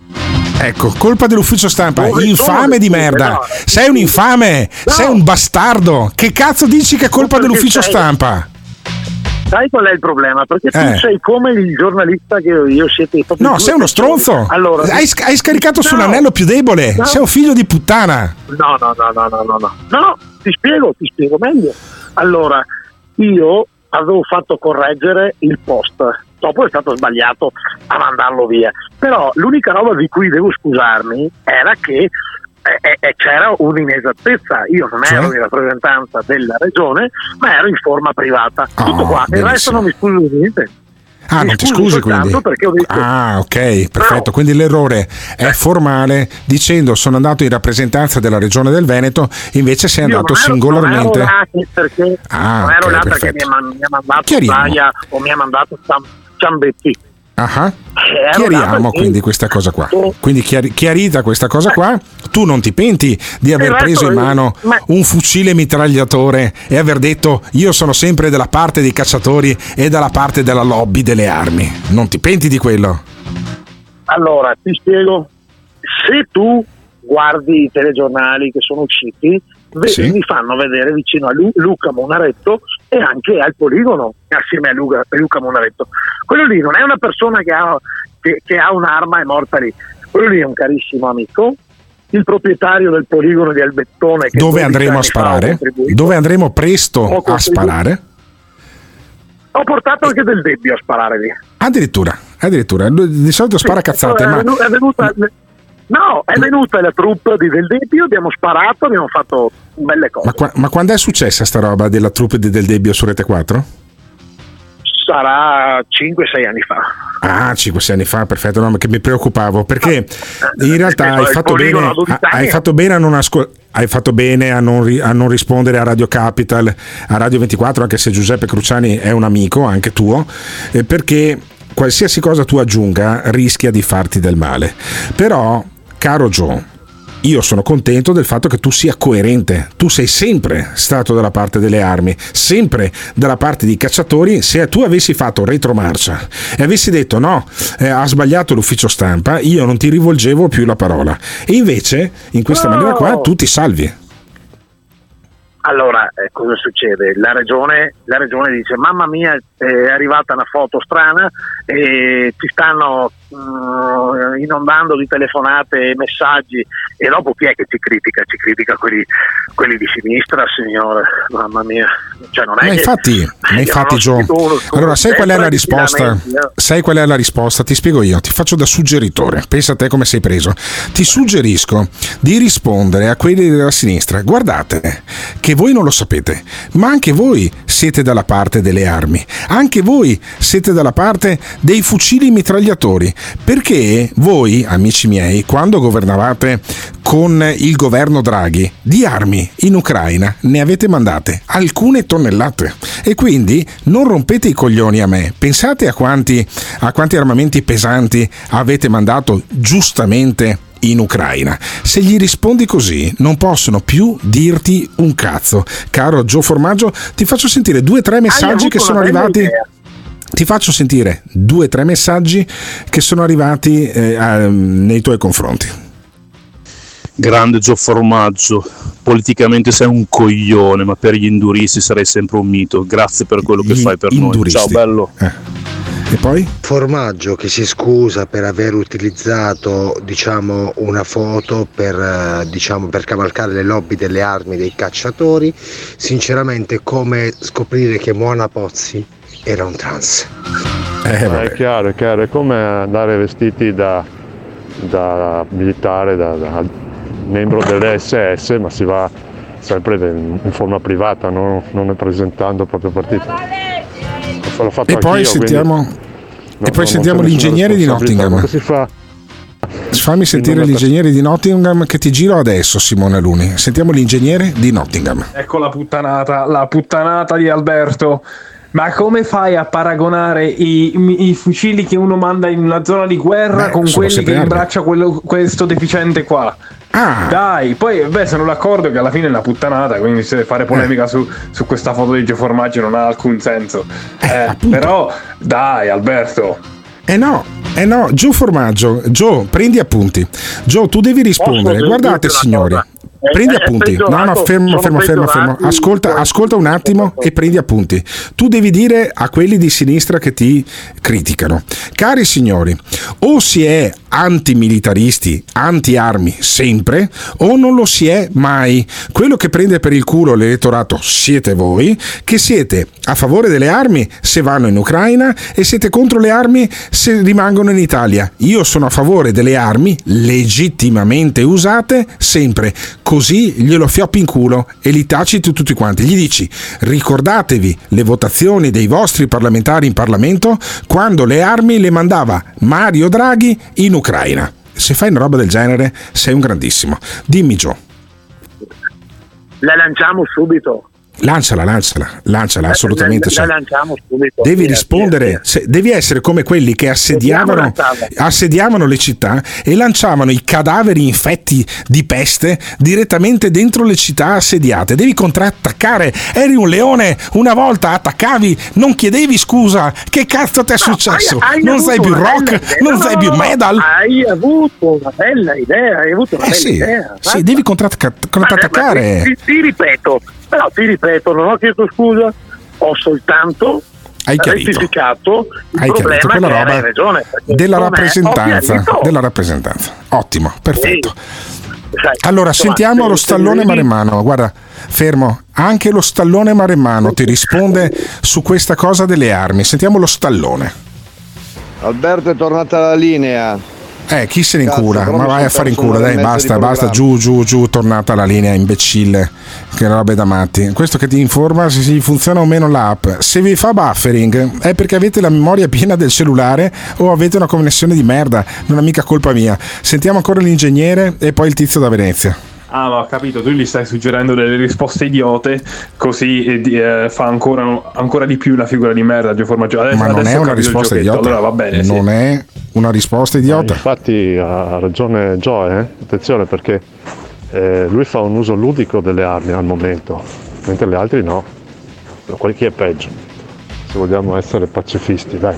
[SPEAKER 6] Ecco, colpa dell'ufficio stampa, infame di merda. Sei un infame, sei un bastardo. Che cazzo dici che è colpa dell'ufficio stampa?
[SPEAKER 51] Sai qual è il problema? Perché tu
[SPEAKER 6] Eh.
[SPEAKER 51] sei come il giornalista che io, siete proprio
[SPEAKER 6] No, sei uno stronzo.
[SPEAKER 51] Allora,
[SPEAKER 6] hai, sc- hai scaricato
[SPEAKER 51] No.
[SPEAKER 6] sull'anello più debole.
[SPEAKER 51] No.
[SPEAKER 6] Sei un figlio di puttana.
[SPEAKER 51] No, no, no, no, no, no, no. No, ti spiego, ti spiego meglio. Allora, io avevo fatto correggere il post, dopo è stato sbagliato a mandarlo via. Però l'unica roba di cui devo scusarmi era che eh, eh, c'era un'inesattezza. Io non ero
[SPEAKER 6] Cioè?
[SPEAKER 51] in rappresentanza della regione, ma ero in forma privata. Tutto qua. E il resto
[SPEAKER 6] benissimo.
[SPEAKER 51] non mi scuso di niente.
[SPEAKER 6] Ah,
[SPEAKER 51] Mi
[SPEAKER 6] non ti scusi quindi. Ah, ok, perfetto. Quindi l'errore è formale dicendo sono andato in rappresentanza della regione del Veneto, invece sei andato
[SPEAKER 51] ero-
[SPEAKER 6] singolarmente.
[SPEAKER 51] Non ero là perché,
[SPEAKER 6] Ah,
[SPEAKER 51] non ero là perché mi ha, man- mi ha mandato
[SPEAKER 6] Chiariamo.
[SPEAKER 51] Zaia o mi ha mandato Ciam- Ciambetti.
[SPEAKER 6] Ah, Chiariamo quindi questa cosa qua. Quindi chiari- chiarita questa cosa qua, tu non ti penti di aver
[SPEAKER 51] resto
[SPEAKER 6] preso in mano
[SPEAKER 51] ma-
[SPEAKER 6] un fucile mitragliatore e aver detto io sono sempre dalla parte dei cacciatori e dalla parte della lobby delle armi. Non ti penti di quello?
[SPEAKER 51] Allora, ti spiego. Se tu guardi i telegiornali che sono usciti,
[SPEAKER 6] Sì.
[SPEAKER 51] mi fanno vedere vicino a Lu- Luca Monaretto e anche al poligono assieme a Luca, Luca Monaretto. Quello lì non è una persona che ha, che- che ha un'arma e è morta lì. Quello lì è un carissimo amico, il proprietario del poligono di Albettone. Che
[SPEAKER 6] Dove
[SPEAKER 51] 12
[SPEAKER 6] andremo a sparare? Dove andremo presto a sparare?
[SPEAKER 51] Ho portato anche del debbio a sparare lì.
[SPEAKER 6] Addirittura, addirittura. Di solito spara cazzate,
[SPEAKER 51] è,
[SPEAKER 6] ma
[SPEAKER 51] è venuta, no, è venuta la troupe di Del Debbio, abbiamo sparato, abbiamo fatto belle cose.
[SPEAKER 6] Ma, qua- ma quando è successa sta roba della troupe de- del Debbio su Rete 4?
[SPEAKER 51] Sarà 5-6 anni fa.
[SPEAKER 6] Ah, 5-6 anni fa, perfetto, no, ma che mi preoccupavo perché in realtà hai fatto bene,
[SPEAKER 51] a 12
[SPEAKER 6] hai fatto bene a non ascoltare. Hai fatto bene a non, ri- a non rispondere a Radio Capital, a Radio 24, anche se Giuseppe Cruciani è un amico, anche tuo, eh, perché qualsiasi cosa tu aggiunga rischia di farti del male. Però, caro Joe, io sono contento del fatto che tu sia coerente. Tu sei sempre stato dalla parte delle armi, sempre dalla parte dei cacciatori. Se tu avessi fatto retromarcia e avessi detto no, eh, ha sbagliato l'ufficio stampa, io non ti rivolgevo più la parola. E invece, in questa
[SPEAKER 51] No.
[SPEAKER 6] maniera qua, tu ti salvi.
[SPEAKER 51] Allora, eh, cosa succede? La regione, la regione dice: Mamma mia, è arrivata una foto strana e ci stanno mm, inondando di telefonate e messaggi. E dopo chi è che ci critica? Ci critica quelli, quelli di sinistra, signore. Mamma mia. Cioè, non è
[SPEAKER 6] Ma
[SPEAKER 51] che-
[SPEAKER 6] infatti, ma
[SPEAKER 51] io
[SPEAKER 6] infatti
[SPEAKER 51] su
[SPEAKER 6] allora sai qual è la
[SPEAKER 51] che
[SPEAKER 6] risposta?
[SPEAKER 51] eh.
[SPEAKER 6] Sai qual è la risposta? Ti spiego io, ti faccio da suggeritore, pensa a te come sei preso. Ti suggerisco di rispondere a quelli della sinistra, guardate che voi non lo sapete, ma anche voi siete dalla parte delle armi, anche voi siete dalla parte dei fucili mitragliatori, perché voi, amici miei, quando governavate con il governo Draghi, di armi in Ucraina ne avete mandate alcune tonnellate e quindi non rompete i coglioni a me, pensate a quanti, a quanti armamenti pesanti avete mandato giustamente in Ucraina. Se gli rispondi così, non possono più dirti un cazzo. Caro Gio Formaggio, ti faccio sentire due o tre messaggi che sono arrivati.
[SPEAKER 51] idea.
[SPEAKER 6] Ti faccio sentire due o tre messaggi che sono arrivati eh, a- nei tuoi confronti.
[SPEAKER 53] Grande Gio Formaggio, politicamente sei un coglione, ma per gli induristi sarei sempre un mito. Grazie per quello che
[SPEAKER 6] Gli
[SPEAKER 53] fai per noi.
[SPEAKER 6] induristi.
[SPEAKER 53] Ciao bello.
[SPEAKER 6] E poi?
[SPEAKER 47] Formaggio che si scusa per aver utilizzato diciamo, una foto per, eh, diciamo, per cavalcare le lobby delle armi dei cacciatori, sinceramente come scoprire che Moana Pozzi era un trans.
[SPEAKER 27] Eh, è chiaro, è chiaro, è come andare vestiti da, da militare, da, da membro dell'SS, ma si va sempre in forma privata, non, non presentando il proprio partito. L'ho fatto
[SPEAKER 6] E poi sentiamo,
[SPEAKER 27] non-
[SPEAKER 6] e poi
[SPEAKER 27] non
[SPEAKER 6] sentiamo l'ingegnere di. Nottingham.
[SPEAKER 27] Si fa
[SPEAKER 6] Fammi sentire l'ingegnere di Nottingham che ti giro adesso, Simone Luni. Sentiamo l'ingegnere di Nottingham.
[SPEAKER 43] Ecco la puttanata, la puttanata di Alberto. Ma come fai a paragonare i, i fucili che uno manda in una zona di guerra
[SPEAKER 6] Beh,
[SPEAKER 43] con quelli che imbraccia quello- questo deficiente qua?
[SPEAKER 6] Ah.
[SPEAKER 43] Dai, poi beh, sono d'accordo che alla fine è una puttanata, quindi se fare polemica
[SPEAKER 6] Eh.
[SPEAKER 43] su, su questa foto di Gio Formaggio non ha alcun senso. Eh, però, dai, Alberto.
[SPEAKER 6] Eh no, eh no, Gio Formaggio, Gio, prendi appunti. Gio, tu devi rispondere. Guardate, signori.
[SPEAKER 51] cosa?
[SPEAKER 6] Prendi
[SPEAKER 51] È- è
[SPEAKER 6] appunti. No, no,
[SPEAKER 51] peggiorato,
[SPEAKER 6] fermo, fermo, fermo, fermo. Ascolta, ascolta un attimo e prendi appunti. Tu devi dire a quelli di sinistra che ti criticano. Cari signori, o si è antimilitaristi, anti-armi sempre, o non lo si è mai. Quello che prende per il culo l'elettorato siete voi, che siete a favore delle armi se vanno in Ucraina e siete contro le armi se rimangono in Italia. Io sono a favore delle armi legittimamente usate sempre, così glielo fioppi in culo e li taci tu tutti quanti. Gli dici ricordatevi le votazioni dei vostri parlamentari in Parlamento quando le armi le mandava Mario Draghi in Ucraina. Se fai una roba del genere sei un grandissimo. Dimmi Gio.
[SPEAKER 51] La lanciamo subito.
[SPEAKER 6] Lanciala, lanciala, lanciala assolutamente.
[SPEAKER 51] La,
[SPEAKER 6] cioè.
[SPEAKER 51] la subito.
[SPEAKER 6] Devi
[SPEAKER 51] Via,
[SPEAKER 6] rispondere,
[SPEAKER 51] via,
[SPEAKER 6] se- devi essere come quelli che assediavano, assediavano le città e lanciavano i cadaveri infetti di peste direttamente dentro le città assediate. Devi contrattaccare. Eri un leone, una volta attaccavi, non chiedevi scusa. Che cazzo ti è successo?
[SPEAKER 51] Hai- hai
[SPEAKER 6] non sei più rock, non
[SPEAKER 51] No,
[SPEAKER 6] sei più medal.
[SPEAKER 51] Hai avuto una bella idea, hai avuto una
[SPEAKER 6] Eh
[SPEAKER 51] bella
[SPEAKER 6] sì,
[SPEAKER 51] idea.
[SPEAKER 6] sì, devi
[SPEAKER 51] Ma-
[SPEAKER 6] contrattaccare.
[SPEAKER 51] ti- ti ripeto, però ti ripeto, non ho chiesto scusa, ho soltanto
[SPEAKER 6] Hai chiarito.
[SPEAKER 51] rettificato il
[SPEAKER 6] Hai
[SPEAKER 51] problema
[SPEAKER 6] chiarito quella roba
[SPEAKER 51] in perché
[SPEAKER 6] della rappresentanza, della rappresentanza. Ottimo, perfetto.
[SPEAKER 51] Sai,
[SPEAKER 6] Allora,
[SPEAKER 51] insomma,
[SPEAKER 6] sentiamo
[SPEAKER 51] se-
[SPEAKER 6] lo stallone
[SPEAKER 51] vedi-
[SPEAKER 6] maremmano. Guarda, fermo. Anche lo stallone maremmano ti risponde su questa cosa delle armi. Sentiamo lo stallone.
[SPEAKER 54] Alberto è tornata alla linea.
[SPEAKER 6] Eh, chi se ne
[SPEAKER 54] Cazzo,
[SPEAKER 6] incura?
[SPEAKER 54] però
[SPEAKER 6] Ma vai a fare in
[SPEAKER 54] e
[SPEAKER 6] dai, basta, basta. Giù, giù, giù, tornata la linea, imbecille. Che robe da matti. Questo che ti informa se si funziona o meno l'app. Se vi fa buffering è perché avete la memoria piena del cellulare o avete una connessione di merda. Non è mica colpa mia. Sentiamo ancora l'ingegnere e poi il tizio da Venezia.
[SPEAKER 43] Ah, ma ho capito, tu gli stai suggerendo delle risposte idiote, così eh, eh, fa ancora, ancora di più una figura di merda Gio Formaggio. Adesso,
[SPEAKER 6] Ma non
[SPEAKER 43] adesso
[SPEAKER 6] è una risposta idiota.
[SPEAKER 43] Allora va bene, sì.
[SPEAKER 6] non è una risposta idiota.
[SPEAKER 27] Infatti ha ragione Joe, eh? attenzione perché eh, lui fa un uso ludico delle armi al momento, mentre gli altri no. Però qual- chi è peggio? Se vogliamo essere pacifisti, dai.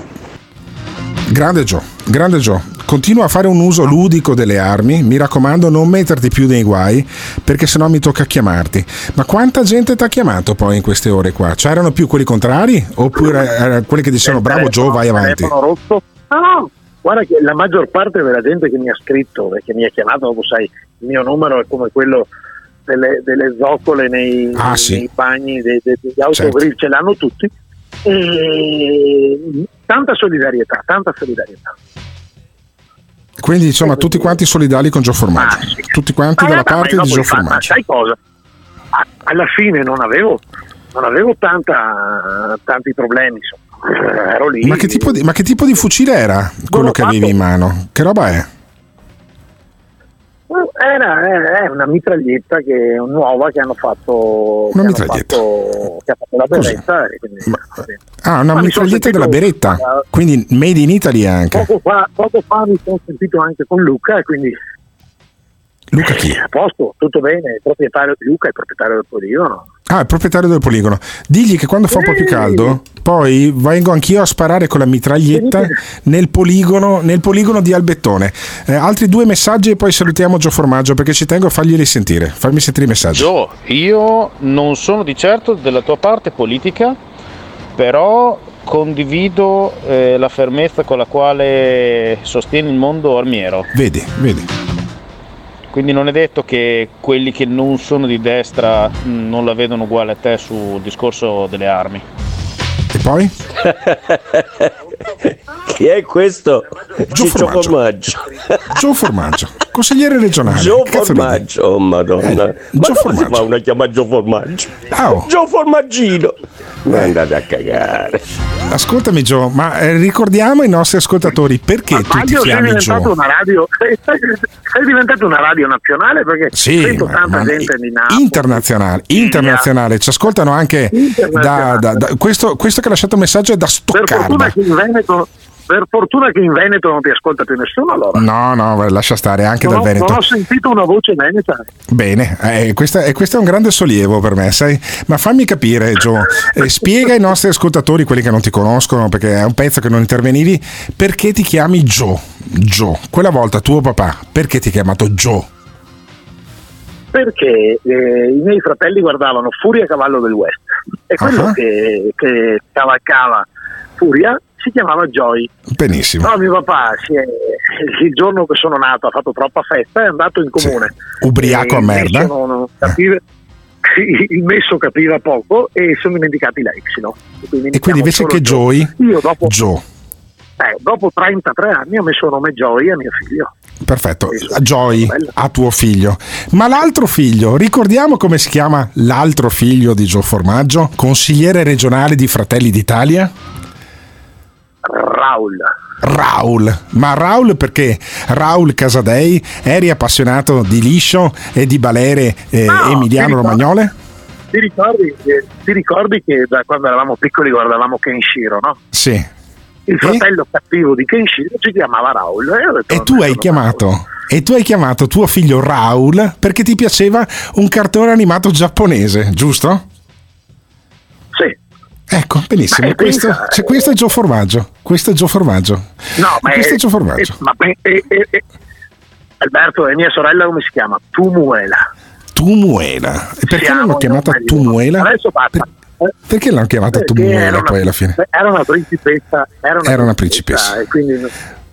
[SPEAKER 6] Grande Gio, grande Gio. Continua a fare un uso ludico delle armi. Mi raccomando, non metterti più nei guai, perché sennò mi tocca chiamarti. Ma quanta gente ti ha chiamato poi in queste ore qua? C'erano più quelli contrari? Oppure eh, quelli che dicevano bravo Gio, vai avanti?
[SPEAKER 51] rotto. No, no, guarda che la maggior parte della gente che mi ha scritto e che mi ha chiamato, dopo sai, il mio numero è come quello delle, delle zoccole nei,
[SPEAKER 6] Ah, sì.
[SPEAKER 51] nei bagni dei, dei- degli autogrill, ce l'hanno tutti. E tanta solidarietà, tanta solidarietà.
[SPEAKER 6] Quindi insomma tutti quanti solidali con Gio Formaggio. Tutti quanti
[SPEAKER 51] Ma
[SPEAKER 6] dalla parte di
[SPEAKER 51] io
[SPEAKER 6] Gio
[SPEAKER 51] fa- ma
[SPEAKER 6] Formaggio.
[SPEAKER 51] sai cosa? Alla fine non avevo, non avevo tanta, tanti problemi, insomma. ero lì.
[SPEAKER 6] Ma che, tipo di, ma che tipo di fucile era quello che avevi in mano? Che roba è?
[SPEAKER 51] Era, era- è una mitraglietta che, nuova che hanno fatto, che
[SPEAKER 6] Una
[SPEAKER 51] hanno
[SPEAKER 6] mitraglietta.
[SPEAKER 51] fatto, che ha fatto la beretta. quindi-
[SPEAKER 6] Ah, una
[SPEAKER 51] Ma
[SPEAKER 6] mitraglietta della beretta. Quindi made in Italy anche.
[SPEAKER 51] Poco fa, poco fa mi sono sentito anche con Luca e quindi
[SPEAKER 6] Luca chi?
[SPEAKER 51] a posto, tutto bene, il proprietario di Luca è il proprietario del poligono.
[SPEAKER 6] Ah, il proprietario del poligono. Digli che quando fa un po' più caldo, poi vengo anch'io a sparare con la mitraglietta nel poligono, nel poligono di Albettone. Eh, altri due messaggi e poi salutiamo Gio Formaggio perché ci tengo a farglieli sentire. Farmi sentire i messaggi.
[SPEAKER 10] Gio, io non sono di certo della tua parte politica, però condivido eh, la fermezza con la quale sostieni il mondo armiero.
[SPEAKER 6] Vedi, vedi.
[SPEAKER 10] Quindi non è detto che quelli che non sono di destra mh, non la vedono uguale a te sul discorso delle armi.
[SPEAKER 6] E poi? (laughs)
[SPEAKER 48] Chi è questo?
[SPEAKER 6] Gio
[SPEAKER 48] Ciccio
[SPEAKER 6] Formaggio.
[SPEAKER 48] Formaggio.
[SPEAKER 6] Gio Formaggio, consigliere regionale.
[SPEAKER 48] Gio
[SPEAKER 6] cazzo
[SPEAKER 48] Formaggio, oh madonna. Ma
[SPEAKER 6] Gio
[SPEAKER 48] come si
[SPEAKER 6] Formaggio.
[SPEAKER 48] fa una chiama Gio Formaggio?
[SPEAKER 6] Oh.
[SPEAKER 48] Gio Formaggino. Andate a cagare.
[SPEAKER 6] Ascoltami Gio, ma eh, ricordiamo ai nostri ascoltatori perché tu ti chiami
[SPEAKER 51] diventato
[SPEAKER 6] Gio?
[SPEAKER 51] una radio (laughs) sei, sei diventato una radio nazionale perché
[SPEAKER 6] Sì,
[SPEAKER 51] sento
[SPEAKER 6] ma-
[SPEAKER 51] tanta
[SPEAKER 6] ma-
[SPEAKER 51] gente di Napoli
[SPEAKER 6] Internazionale, internazionale, ci ascoltano anche da, da- da- questo, questo che ha lasciato il messaggio è da
[SPEAKER 51] per fortuna
[SPEAKER 6] Stoccarda.
[SPEAKER 51] che in Veneto per fortuna che in Veneto non ti ascolta più nessuno allora
[SPEAKER 6] No, no, lascia stare anche
[SPEAKER 51] non,
[SPEAKER 6] dal
[SPEAKER 51] ho, non
[SPEAKER 6] Veneto.
[SPEAKER 51] ho sentito una voce veneta
[SPEAKER 6] Bene, eh, questa- e questo è un grande sollievo per me, sai? Ma fammi capire, Gio, eh, spiega ai nostri ascoltatori, quelli che non ti conoscono, perché è un pezzo che non intervenivi, perché ti chiami Gio? Gio, quella volta tuo papà, perché ti ha chiamato Gio?
[SPEAKER 51] perché eh, i miei fratelli guardavano Furia Cavallo del West e quello
[SPEAKER 6] Ah.
[SPEAKER 51] che, che cavalcava Furia si chiamava Joy
[SPEAKER 6] Benissimo.
[SPEAKER 51] No, mio papà si è- il giorno che sono nato ha fatto troppa festa è andato in comune.
[SPEAKER 6] Ubriaco
[SPEAKER 51] E
[SPEAKER 6] a merda.
[SPEAKER 51] non- non capiva- il messo capiva poco e sono dimenticati la Epsilon. Quindi
[SPEAKER 6] E quindi
[SPEAKER 51] mi
[SPEAKER 6] invece che Joy,
[SPEAKER 51] Io dopo,
[SPEAKER 6] Gio.
[SPEAKER 51] eh, dopo 33 anni ho messo il nome Joy a mio figlio.
[SPEAKER 6] Perfetto, Joy a tuo figlio. Ma l'altro figlio, ricordiamo come si chiama l'altro figlio di Gio Formaggio, consigliere regionale di Fratelli d'Italia?
[SPEAKER 51] Raul.
[SPEAKER 6] Raul, ma Raul perché Raul Casadei eri appassionato di liscio e di balere eh,
[SPEAKER 51] No,
[SPEAKER 6] Emiliano
[SPEAKER 51] ti ricordo-
[SPEAKER 6] Romagnole?
[SPEAKER 51] Ti ricordi, che- ti ricordi che da quando eravamo piccoli guardavamo Kenshiro, no?
[SPEAKER 6] Sì.
[SPEAKER 51] Il fratello cattivo di Kenshiro si chiamava Raul. E, detto,
[SPEAKER 6] E tu hai chiamato e tu hai chiamato tuo figlio Raul perché ti piaceva un cartone animato giapponese, giusto? Ecco, benissimo.
[SPEAKER 51] È
[SPEAKER 6] questo,
[SPEAKER 51] pensa-
[SPEAKER 6] cioè, questo è Gio Formaggio. Questo è Gio Formaggio.
[SPEAKER 51] No, ma
[SPEAKER 6] questo è Gio Formaggio.
[SPEAKER 51] ma beh, e- e- e- Alberto e mia sorella come si chiama? Tumuela.
[SPEAKER 6] Tumuela. E perché
[SPEAKER 51] Siamo
[SPEAKER 6] l'hanno chiamata Tumuela?
[SPEAKER 51] Adesso basta.
[SPEAKER 6] Perché l'hanno chiamata
[SPEAKER 51] Perché
[SPEAKER 6] Tumuela
[SPEAKER 51] una-
[SPEAKER 6] poi alla fine?
[SPEAKER 51] Era una principessa. Era una,
[SPEAKER 6] Era una principessa.
[SPEAKER 51] E quindi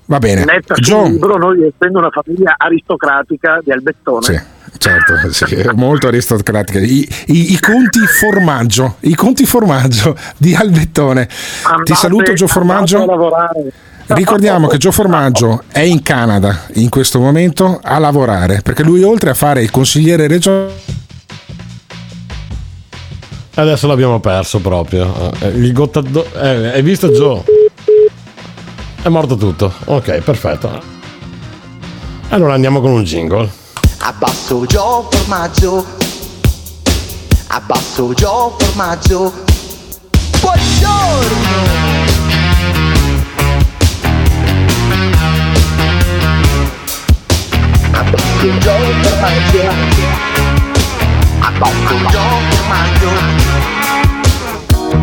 [SPEAKER 6] Va bene.
[SPEAKER 51] netta
[SPEAKER 6] Gio,
[SPEAKER 51] libro, noi essendo una famiglia aristocratica di Albettone.
[SPEAKER 6] Sì, certo, sì, molto aristocratica. I, i- i conti formaggio, i conti formaggio di Albettone. Ti saluto Gio Formaggio. Ricordiamo che Gio Formaggio è in Canada in questo momento a lavorare, perché lui oltre a fare il consigliere regionale
[SPEAKER 40] Adesso l'abbiamo perso proprio. Eh, Il gottado- eh, hai visto Joe? È morto tutto. Ok, perfetto. Allora andiamo con un jingle.
[SPEAKER 55] Abbasso Gio Formaggio. Abbasso Gio Formaggio. Buongiorno Abbasso Gio Formaggio. Abbasso Gio Formaggio.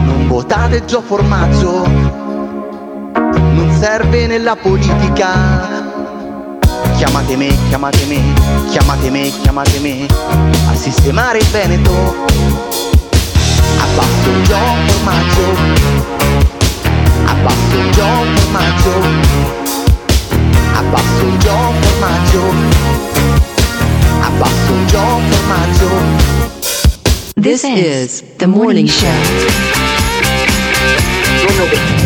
[SPEAKER 55] Non votate Gio Formaggio. Non serve nella politica Chiamate me, chiamate me, chiamate me, chiamate me a sistemare il Veneto. Abbasso il gio formaggio, abbasso il gio formaggio, abbasso il gio formaggio, abbasso il gio formaggio.
[SPEAKER 56] This is the morning show.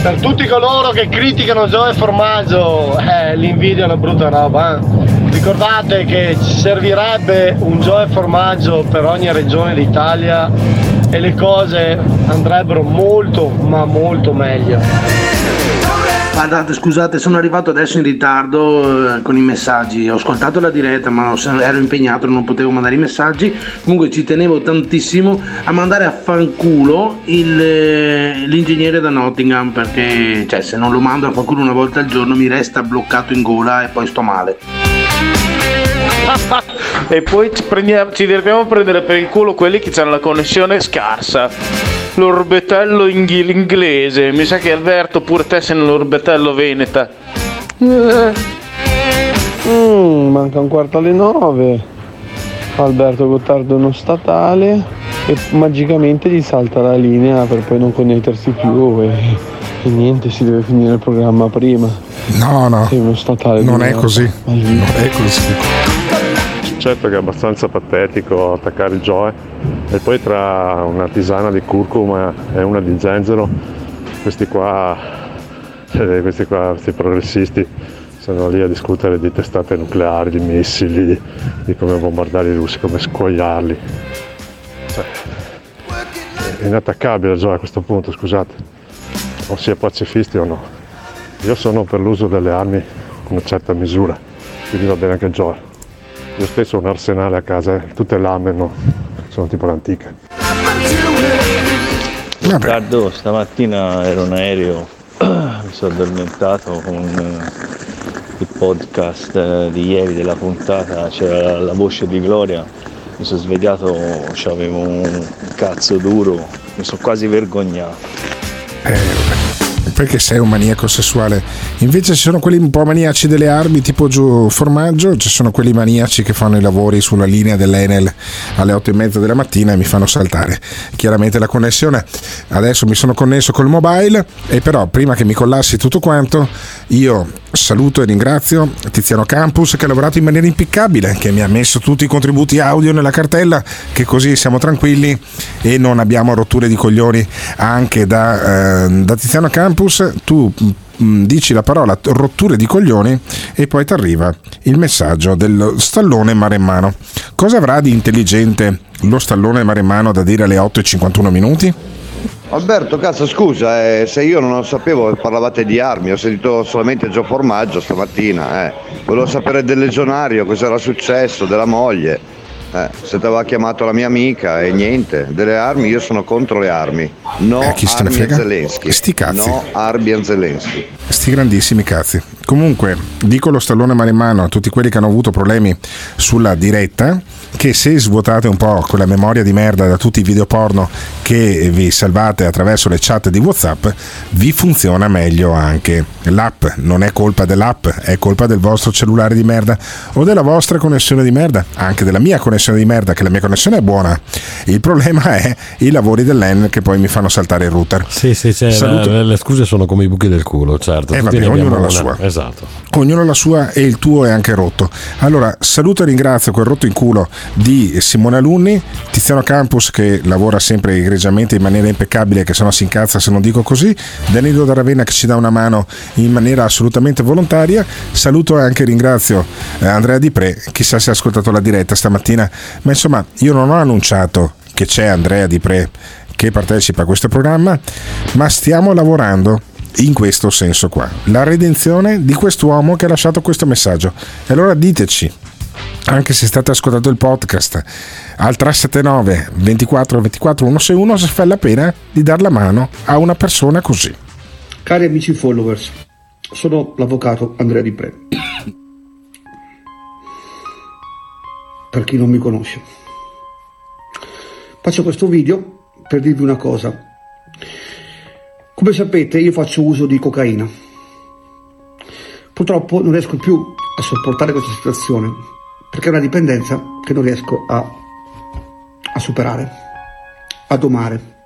[SPEAKER 57] Per tutti coloro che criticano Joe Formaggio, eh, l'invidia è una brutta roba. eh. Ricordate che ci servirebbe un Joe Formaggio per ogni regione d'Italia e le cose andrebbero molto, ma molto meglio.
[SPEAKER 49] Guardate, scusate, sono arrivato adesso in ritardo eh, con i messaggi. Ho ascoltato la diretta, ma ero impegnato, non potevo mandare i messaggi. Comunque ci tenevo tantissimo a mandare a fanculo il, eh, l'ingegnere da Nottingham perché cioè, se non lo mando a fanculo una volta al giorno mi resta bloccato in gola e poi sto male. (laughs)
[SPEAKER 10] e poi ci, prendiamo, ci dobbiamo prendere per il culo quelli che hanno la connessione scarsa. L'orbetello inghi- inglese. Mi sa che Alberto pure te sei nell'orbetello veneta.
[SPEAKER 45] Mm, manca un quarto alle nove. Alberto Gottardo non statale e magicamente gli salta la linea per poi non connettersi più e, e niente, si deve finire il programma prima.
[SPEAKER 6] No, no.
[SPEAKER 45] Sei uno statale.
[SPEAKER 6] Non è così. Non è così.
[SPEAKER 27] Certo che è abbastanza patetico attaccare il Joe e poi tra una tisana di curcuma e una di zenzero, questi qua, eh, questi qua, questi progressisti sono lì a discutere di testate nucleari, di missili, di, di come bombardare i russi, come scuoiarli. Cioè, è inattaccabile Joe a questo punto, scusate, o si è pacifisti o no. Io sono per l'uso delle armi con una certa misura, quindi va bene anche Joe. Io stesso ho un arsenale a casa, eh, tutte lame, no? Sono tipo l'antica.
[SPEAKER 50] Riccardo, stamattina ero in aereo, (clears throat) mi sono addormentato con eh, il podcast eh, di ieri della puntata, c'era la voce di Gloria, mi sono svegliato, avevo un cazzo duro, mi sono quasi vergognato.
[SPEAKER 6] Perché sei un maniaco sessuale. Invece ci sono quelli un po' maniaci delle armi, tipo giù formaggio, ci sono quelli maniaci che fanno i lavori sulla linea dell'Enel alle 8 e mezza della mattina e mi fanno saltare. Chiaramente la connessione. Adesso mi sono connesso col mobile e però prima che mi collassi tutto quanto, io saluto e ringrazio Tiziano Campus che ha lavorato in maniera impeccabile, che mi ha messo tutti i contributi audio nella cartella, che così siamo tranquilli e non abbiamo rotture di coglioni anche da, eh, da Tiziano Campus. Tu mm, dici la parola rotture di coglioni e poi ti arriva il messaggio dello stallone maremmano. Cosa avrà di intelligente lo stallone maremmano da dire alle 8.51 minuti?
[SPEAKER 15] Alberto, cazzo, scusa, eh, se io non lo sapevo parlavate di armi, ho sentito solamente Gio Formaggio stamattina, eh. volevo sapere del legionario, cosa era successo, della moglie. Eh, se ti aveva chiamato la mia amica e niente, delle armi, io sono contro le armi. No
[SPEAKER 6] Eh, chi
[SPEAKER 15] armi
[SPEAKER 6] frega?
[SPEAKER 15] Zelensky.
[SPEAKER 6] Sti cazzi.
[SPEAKER 15] No armi a Zelensky.
[SPEAKER 6] Sti grandissimi cazzi. Comunque, dico lo stallone maremmano a tutti quelli che hanno avuto problemi sulla diretta che se svuotate un po' quella memoria di merda da tutti i video porno che vi salvate attraverso le chat di WhatsApp, vi funziona meglio anche l'app. Non è colpa dell'app, è colpa del vostro cellulare di merda o della vostra connessione di merda, anche della mia connessione di merda, che la mia connessione è buona. Il problema è i lavori dell'EN che poi mi fanno saltare il router.
[SPEAKER 40] Sì, sì,
[SPEAKER 6] Saluto-
[SPEAKER 40] le, le scuse sono come i buchi del culo, certo.
[SPEAKER 6] Eh, vabbè, ognuno ha la sua.
[SPEAKER 40] Esatto.
[SPEAKER 6] Ognuno la sua e il tuo è anche rotto. Allora, saluto e ringrazio quel rotto in culo di Simone Alunni, Tiziano Campus che lavora sempre egregiamente in maniera impeccabile, che se si incazza se non dico così, Danilo da Ravenna che ci dà una mano in maniera assolutamente volontaria. Saluto e anche ringrazio eh, Andrea Di Pre, chissà se ha ascoltato la diretta stamattina, ma insomma io non ho annunciato che c'è Andrea Di Pre che partecipa a questo programma, ma stiamo lavorando in questo senso qua, la redenzione di quest'uomo che ha lasciato questo messaggio. E allora diteci, anche se state ascoltando il podcast al 379 24 24 161 se fa la pena di dar la mano a una persona così.
[SPEAKER 25] Cari amici followers, sono l'avvocato Andrea Di Pre. Per chi non mi conosce. Faccio questo video per dirvi una cosa. Come sapete io faccio uso di cocaina. Purtroppo non riesco più a sopportare questa situazione perché è una dipendenza che non riesco a, a superare, a domare.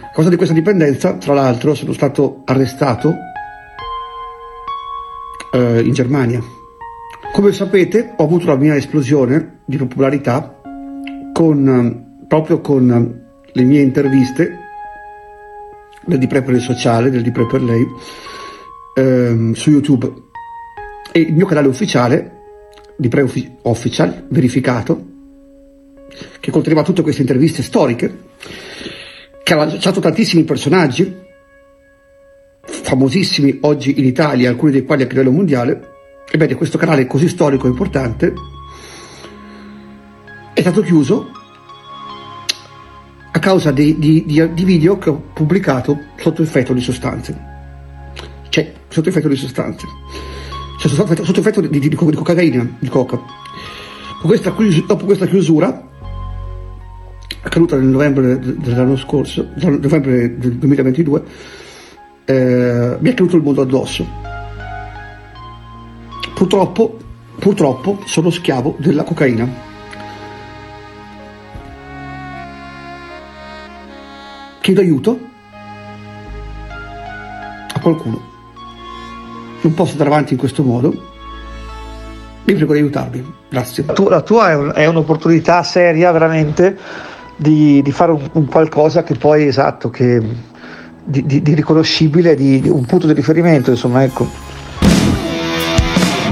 [SPEAKER 25] A causa di questa dipendenza, tra l'altro, sono stato arrestato eh, in Germania. Come sapete, ho avuto la mia esplosione di popolarità con, proprio con le mie interviste del Di Pre per il sociale, del Di Pre per lei, ehm, su YouTube. E il mio canale ufficiale, Di Pre Offi- Official, verificato, che conteneva tutte queste interviste storiche, che ha lanciato tantissimi personaggi, famosissimi oggi in Italia, alcuni dei quali a livello mondiale. Ebbene, questo canale così storico e importante è stato chiuso a causa di, di- di- di video che ho pubblicato sotto effetto di sostanze. Cioè, sotto effetto di sostanze. Cioè, sotto sotto effetto di, di- di di cocaina, di coca. Questa dopo questa chiusura, accaduta nel novembre de- dell'anno scorso, novembre del 2022, eh, mi è caduto il mondo addosso. Purtroppo, purtroppo sono schiavo della cocaina. Chiedo aiuto a qualcuno. Non posso andare avanti in questo modo. Vi prego di aiutarmi. Grazie.
[SPEAKER 58] La tua, la tua è, un- è un'opportunità seria veramente di, di fare un, un qualcosa che poi esatto, che, di, di- di riconoscibile, di, di un punto di riferimento, insomma, ecco.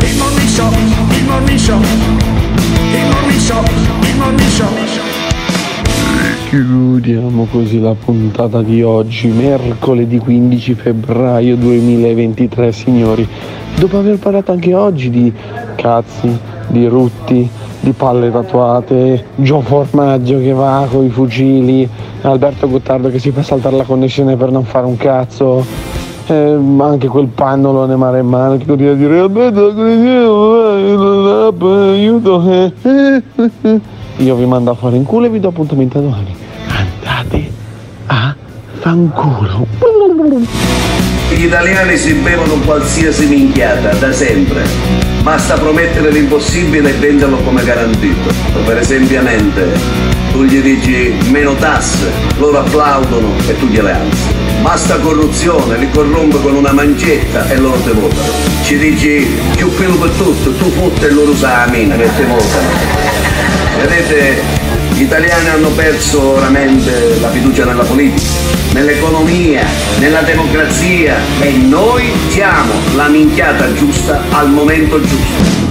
[SPEAKER 59] Il morning show, il morning show, il morning show, il morning show.
[SPEAKER 45] Chiudiamo così la puntata di oggi, mercoledì 15 febbraio 2023, signori. Dopo aver parlato anche oggi di cazzi, di rutti, di palle tatuate, Gio Formaggio che va con i fucili, Alberto Gottardo che si fa saltare la connessione per non fare un cazzo, eh, anche quel pannolone maremmano che continua a dire Alberto aiuto eh, eh, (laughs) eh." io vi mando a fare in culo e vi do appuntamento a domani a fanculo
[SPEAKER 36] Gli italiani si bevono qualsiasi minchiata, da sempre. Basta promettere l'impossibile e venderlo come garantito. Per esempio, tu gli dici meno tasse, loro applaudono e tu gliele alzi. Basta corruzione, li corrompe con una mancetta e loro te votano. Ci dici più pelo per tutto, tu fotte e loro usa la mina e te votano. Vedete, gli italiani hanno perso veramente la fiducia nella politica, nell'economia, nella democrazia e noi siamo la minchiata giusta al momento giusto.